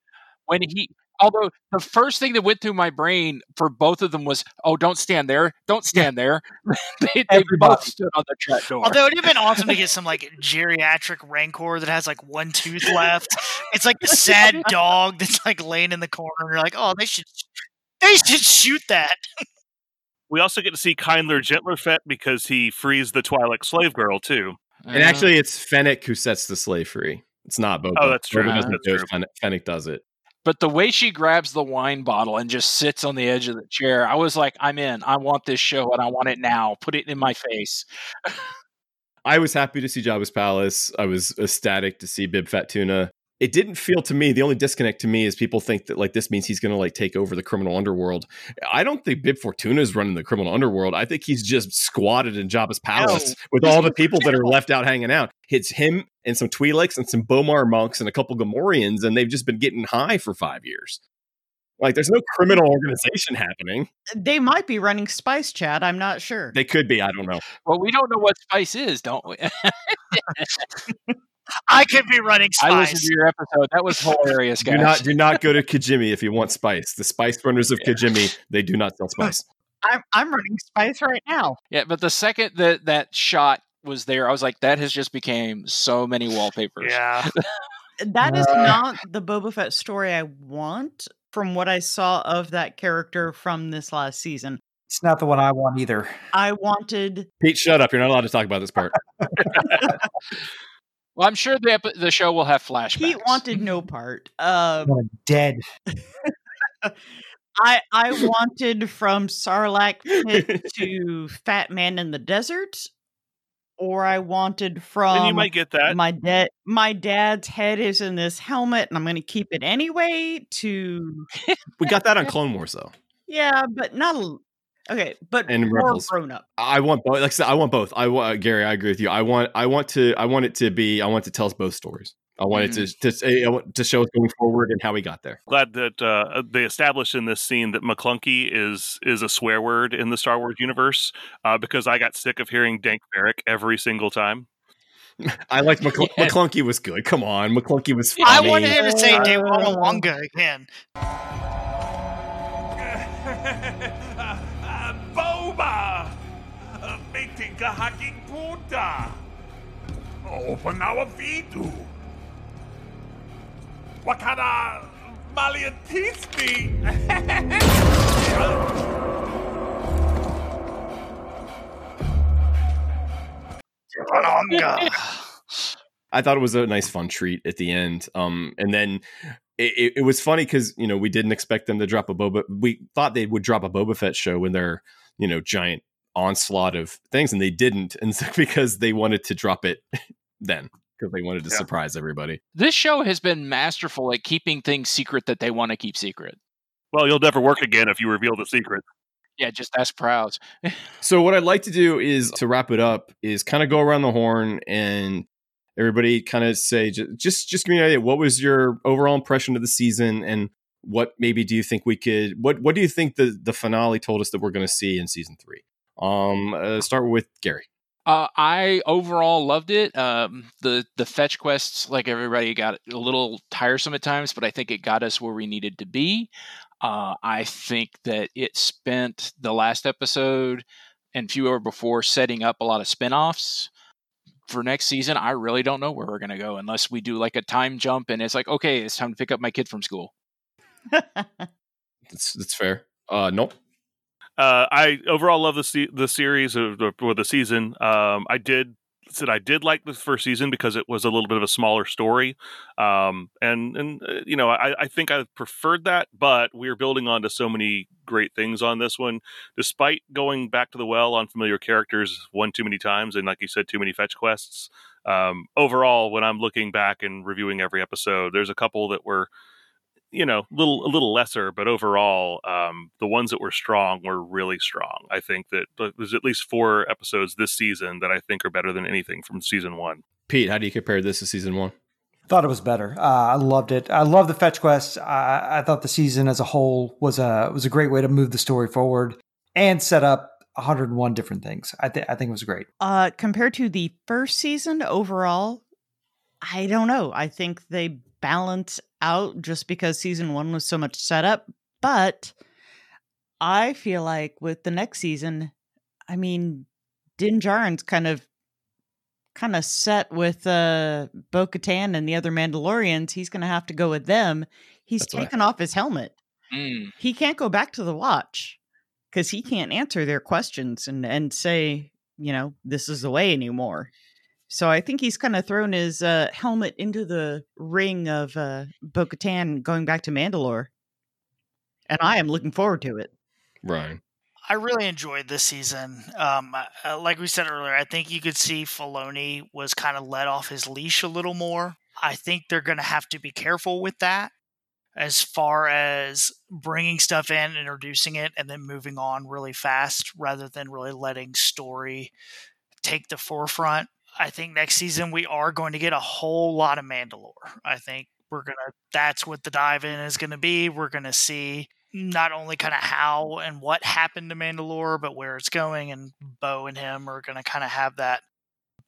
Speaker 4: When he, although the first thing that went through my brain for both of them was, "Oh, don't stand there, don't stand there." they, they both stood on the trap door.
Speaker 6: Although it'd have been awesome to get some like geriatric rancor that has like one tooth left. It's like the sad dog that's like laying in the corner. You're like, oh, they should, they should shoot that.
Speaker 2: we also get to see Kindler Gentler Fett because he frees the Twi'lek slave girl too.
Speaker 5: And actually, it's Fennec who sets the slave free. It's not Boba.
Speaker 2: Oh, that's true.
Speaker 5: Boba doesn't ah,
Speaker 2: That's
Speaker 5: do
Speaker 2: true.
Speaker 5: Fennec, Fennec does it.
Speaker 4: But the way she grabs the wine bottle and just sits on the edge of the chair, I was like, I'm in. I want this show and I want it now. Put it in my face.
Speaker 5: I was happy to see Jabba's palace. I was ecstatic to see Bib Fat Tuna. It didn't feel to me. The only disconnect to me is people think that like this means he's going to like take over the criminal underworld. I don't think Bib Fortuna is running the criminal underworld. I think he's just squatted in Jabba's palace with all the people that are left out hanging out. It's him and some Twi'leks and some B'omarr monks and a couple Gamorreans, and they've just been getting high for five years. Like, there's no criminal organization happening.
Speaker 1: They might be running Spice Chat. I'm not sure.
Speaker 5: They could be. I don't know.
Speaker 4: Well, we don't know what spice is, don't we?
Speaker 6: I could be running spice.
Speaker 4: I listened to your episode. That was hilarious, guys.
Speaker 5: Do
Speaker 4: guys.
Speaker 5: not do not go to Kijimi if you want spice. The spice runners of Kijimi, they do not sell spice.
Speaker 1: I'm I'm running Spice right now.
Speaker 4: yeah, but the second that that shot was there, I was like, that has just became so many wallpapers.
Speaker 6: Yeah.
Speaker 1: That is
Speaker 3: Uh.
Speaker 1: not the Boba Fett story I want from what I saw of that character from this last season.
Speaker 3: It's not the one I want either.
Speaker 1: I wanted
Speaker 5: Pete, shut up. You're not allowed to talk about this part.
Speaker 4: Well, I'm sure the epi- the show will have flashbacks.
Speaker 1: Pete wanted no part. Um,
Speaker 3: Want him dead.
Speaker 1: I I wanted from Sarlacc pit to Fat Man in the Desert, or I wanted from.
Speaker 2: and you might get that.
Speaker 1: my dad my dad's head is in this helmet and i'm going to keep it anyway to
Speaker 5: we got that on Clone Wars though.
Speaker 1: yeah but not a, okay but
Speaker 5: And
Speaker 1: more
Speaker 5: Rebels.
Speaker 1: grown up
Speaker 5: I want both. Like I said, I want both. I want Gary. I agree with you. I want. I want to. I want it to be. I want to tell us both stories. I want it to to say, I want to show us going forward and how we got there.
Speaker 2: Glad that uh, they established in this scene that McClunky is is a swear word in the Star Wars universe uh, because I got sick of hearing Dank farrik every single time.
Speaker 5: I like McCl- McClunky was good. Come on, McClunky was. Funny.
Speaker 6: I wanted him to say Dewanga Wonga again.
Speaker 14: Boba! Meeting hacking punta! Open our vidu! Wakana Malian Tisby!
Speaker 6: Dewanga.
Speaker 5: I thought it was a nice fun treat at the end. Um, and then it, it, it was funny because you know we didn't expect them to drop a Boba. We thought they would drop a Boba Fett show when they're you know giant onslaught of things, and they didn't, and so because they wanted to drop it then because they wanted to surprise everybody.
Speaker 4: This show has been masterful at keeping things secret that they want to keep secret.
Speaker 2: Well, you'll never work again if you reveal the secret.
Speaker 4: Yeah, just ask Prowse.
Speaker 5: So what I'd like to do is to wrap it up is kind of go around the horn and everybody kind of say ju- just just give me an idea what was your overall impression of the season and what maybe do you think we could what what do you think the the finale told us that we're going to see in season 3 um uh, start with Gary
Speaker 4: Uh, I overall loved it. Um, the the fetch quests, like everybody, got a little tiresome at times, but I think it got us where we needed to be. Uh, I think that it spent the last episode and fewer before setting up a lot of spin-offs for next season. I really don't know where we're going to go unless we do like a time jump and it's like, okay, it's time to pick up my kid from school.
Speaker 5: that's that's fair uh nope
Speaker 2: Uh, I overall love the se- the series or the, or the season. Um, I did said I did like the first season because it was a little bit of a smaller story, um, and and uh, you know I, I think I preferred that. But we're building on to so many great things on this one, despite going back to the well on familiar characters one too many times, and like you said, too many fetch quests. Um, overall, when I'm looking back and reviewing every episode, there's a couple that were you know, little a little lesser, but overall, um, the ones that were strong were really strong. I think that there's at least four episodes this season that I think are better than anything from season one.
Speaker 5: Pete how do you compare this to season 1 I
Speaker 3: Thought it was better. Uh, I loved it. I love the fetch quest. I, I thought the season as a whole was a was a great way to move the story forward and set up 101 different things. I think I think it was great.
Speaker 1: uh compared to the first season overall i don't know i think they balance out just because season one was so much setup but i feel like with the next season i mean din Djarin's kind of kind of set with uh bo-katan and the other mandalorians he's gonna have to go with them. He's
Speaker 5: That's
Speaker 1: taken off his helmet.
Speaker 4: Mm.
Speaker 1: he can't go back to the watch because he can't answer their questions and and say you know this is the way anymore so i think he's kind of thrown his uh, helmet into the ring of uh, bo-katan going back to mandalore and i am looking forward to it
Speaker 5: Right.
Speaker 6: I really enjoyed this season. Um, uh, like we said earlier, I think you could see Filoni was kind of let off his leash a little more. I think they're going to have to be careful with that as far as bringing stuff in, introducing it, and then moving on really fast rather than really letting story take the forefront. I think next season we are going to get a whole lot of Mandalore. I think we're to, that's what the dive in is to be. We're to see not only kind of how and what happened to Mandalore, but where it's going. And Bo and him are to kind of have that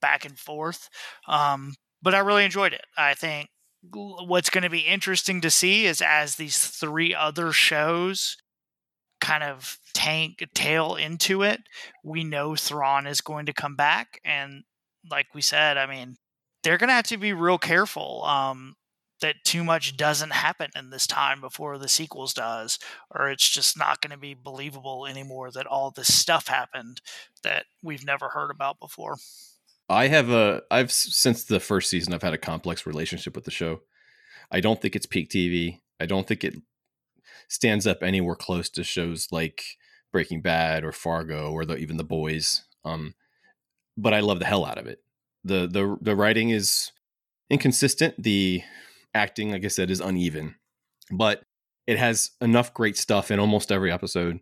Speaker 6: back and forth. Um, but I really enjoyed it. I think what's going to be interesting to see is as these three other shows kind of tank tail into it, we know Thrawn is going to come back. And like we said, I mean, they're going to have to be real careful. Um, that too much doesn't happen in this time before the sequels does, or it's just not going to be believable anymore that all this stuff happened that we've never heard about before.
Speaker 5: I have a I've since the first season I've had a complex relationship with the show. I don't think it's peak TV. I don't think it stands up anywhere close to shows like Breaking Bad or Fargo or the, even The Boys. Um, but I love the hell out of it. the the The writing is inconsistent. The acting, like I said, is uneven, but it has enough great stuff in almost every episode.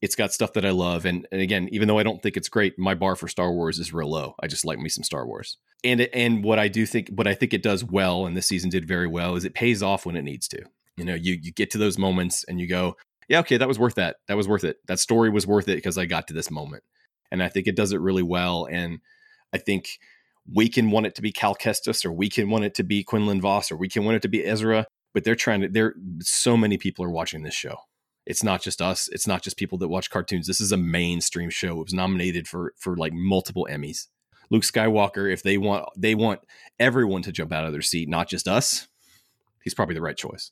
Speaker 5: It's got stuff that I love, and, and again, even though I don't think it's great, my bar for Star Wars is real low. I just like me some Star Wars, and and what I do think, what I think it does well, and this season did very well, is it pays off when it needs to. You know, you you get to those moments and you go, yeah, okay, that was worth that. That was worth it. That story was worth it because I got to this moment, and I think it does it really well. And I think we can want it to be Cal Kestis or we can want it to be Quinlan Vos or we can want it to be Ezra, but they're trying to there so many people are watching this show. It's not just us, it's not just people that watch cartoons. This is a mainstream show. It was nominated for for like multiple Emmys. Luke Skywalker, if they want they want everyone to jump out of their seat, not just us, he's probably the right choice.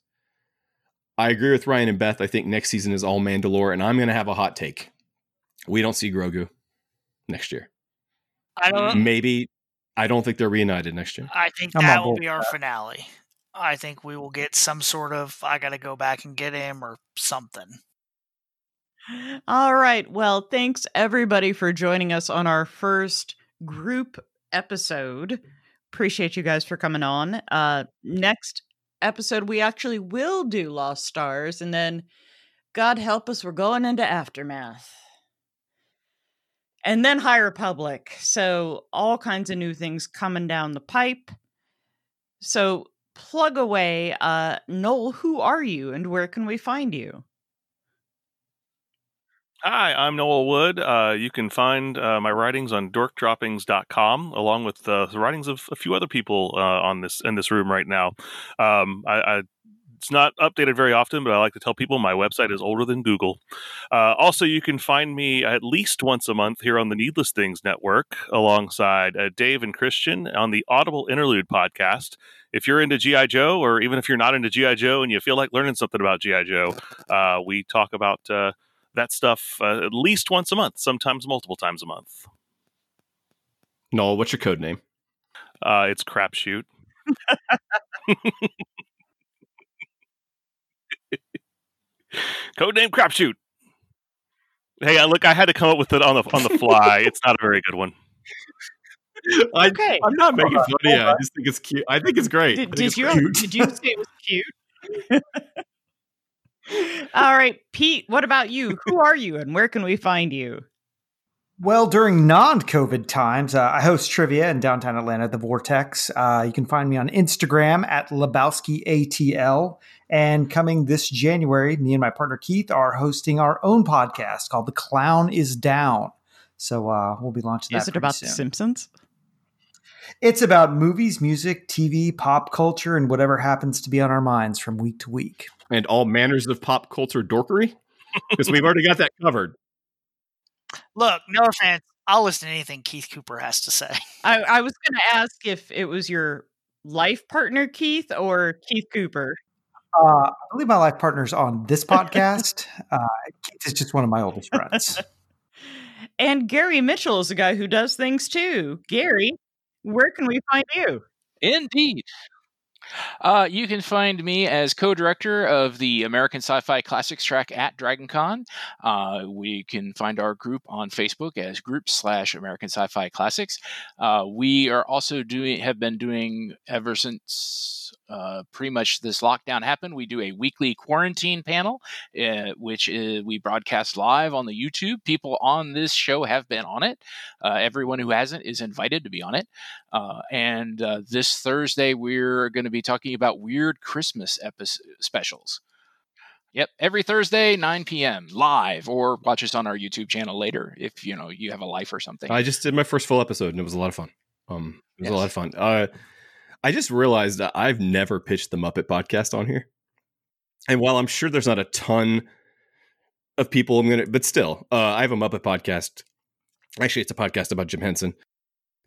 Speaker 5: I agree with Ryan and Beth. I think next season is all Mandalore, and I'm going to have a hot take. We don't see Grogu next year.
Speaker 6: I don't.
Speaker 5: Maybe I don't think they're reunited next year.
Speaker 6: I think
Speaker 3: I'm
Speaker 6: that will be our
Speaker 3: that.
Speaker 6: finale. I think we will get some sort of I got to go back and get him or something.
Speaker 1: All right. Well, thanks everybody for joining us on our first group episode. Appreciate you guys for coming on. Uh next episode we actually will do Lost Stars and then God help us we're going into Aftermath. And then High Republic. So all kinds of new things coming down the pipe. So plug away uh Noel, who are you and where can we find you?
Speaker 2: Hi, I'm Noel Wood. Uh, you can find uh, my writings on dorkdroppings.com, along with uh, the writings of a few other people uh, on this in this room right now. Um, I, I, it's not updated very often, but I like to tell people my website is older than Google. Uh, also, you can find me at least once a month here on the Needless Things Network, alongside uh, Dave and Christian on the Audible Interlude podcast. If you're into GI Joe, or even if you're not into GI Joe and you feel like learning something about GI Joe, uh, we talk about uh, that stuff uh, at least once a month, sometimes multiple times a month.
Speaker 5: Noel, what's your code name?
Speaker 2: Uh, it's crapshoot. Codename crapshoot. Hey, I- look, I had to come up with it on the on the fly. it's not a very good one.
Speaker 5: I,
Speaker 1: Okay.
Speaker 5: I'm not making
Speaker 3: Hold
Speaker 5: fun of you. I just think it's cute. I think it's great.
Speaker 1: Did,
Speaker 5: think
Speaker 1: did
Speaker 5: it's
Speaker 1: you
Speaker 5: cute.
Speaker 1: did you say it was cute? All right, Pete, what about you? Who are you and where can we find you?
Speaker 3: Well, during non COVID times, uh, I host trivia in downtown Atlanta at the Vortex. Uh, you can find me on Instagram at LebowskiATL. And coming this January, me and my partner Keith are hosting our own podcast called The Clown is Down. So uh, we'll be launching that.
Speaker 1: Is it about
Speaker 3: soon.
Speaker 1: The Simpsons?
Speaker 3: It's about movies, music, TV, pop culture, and whatever happens to be on our minds from week to week.
Speaker 5: and all manners of pop culture dorkery because we've already got that covered.
Speaker 6: Look, no offense. I'll listen to anything Keith Cooper has to say.
Speaker 1: I, I was going to ask if it was your life partner, Keith, or Keith Cooper.
Speaker 3: Uh, I believe my life partner's on this podcast. uh, Keith is just one of my oldest friends.
Speaker 1: And Gary Mitchell is a guy who does things too. Gary, where can we find you?
Speaker 4: Indeed. Uh, you can find me as co-director of the American Sci-Fi Classics track at DragonCon. Uh, we can find our group on Facebook as group slash American Sci-Fi Classics. Uh, we are also doing have been doing ever since uh, pretty much this lockdown happened. We do a weekly quarantine panel, uh, which is, we broadcast live on the YouTube. People on this show have been on it. Uh, everyone who hasn't is invited to be on it. Uh, and uh, this Thursday, we're going to be talking about weird Christmas episode specials. Yep, every Thursday, 9 p.m. live, or watch us on our YouTube channel later if you know you have a life or something.
Speaker 5: I just did my first full episode and it was a lot of fun. Um, it was
Speaker 4: Yes.
Speaker 5: a lot of fun. I just realized that I've never pitched the Muppet podcast on here, and while I'm sure there's not a ton of people, I'm gonna, but still, uh, I have a Muppet podcast. Actually, it's a podcast about Jim Henson.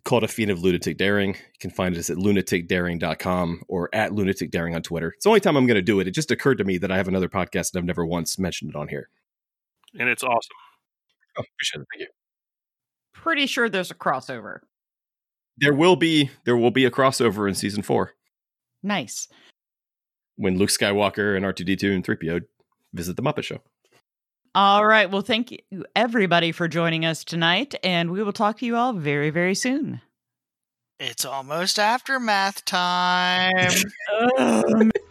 Speaker 5: called A Fiend of Lunatic Daring. You can find us at lunaticdaring.com or at lunaticdaring on Twitter. It's the only time I'm going to do it. It just occurred to me that I have another podcast and I've never once mentioned it on here.
Speaker 2: And it's awesome.
Speaker 5: Oh, appreciate it. Thank you.
Speaker 1: Pretty sure there's a crossover.
Speaker 5: There will be there will be a crossover in season four
Speaker 1: Nice.
Speaker 5: when Luke Skywalker and R2D2 and 3PO visit the Muppet Show.
Speaker 1: All right. Well, thank you everybody for joining us tonight, and we will talk to you all very, very soon.
Speaker 6: It's almost aftermath time.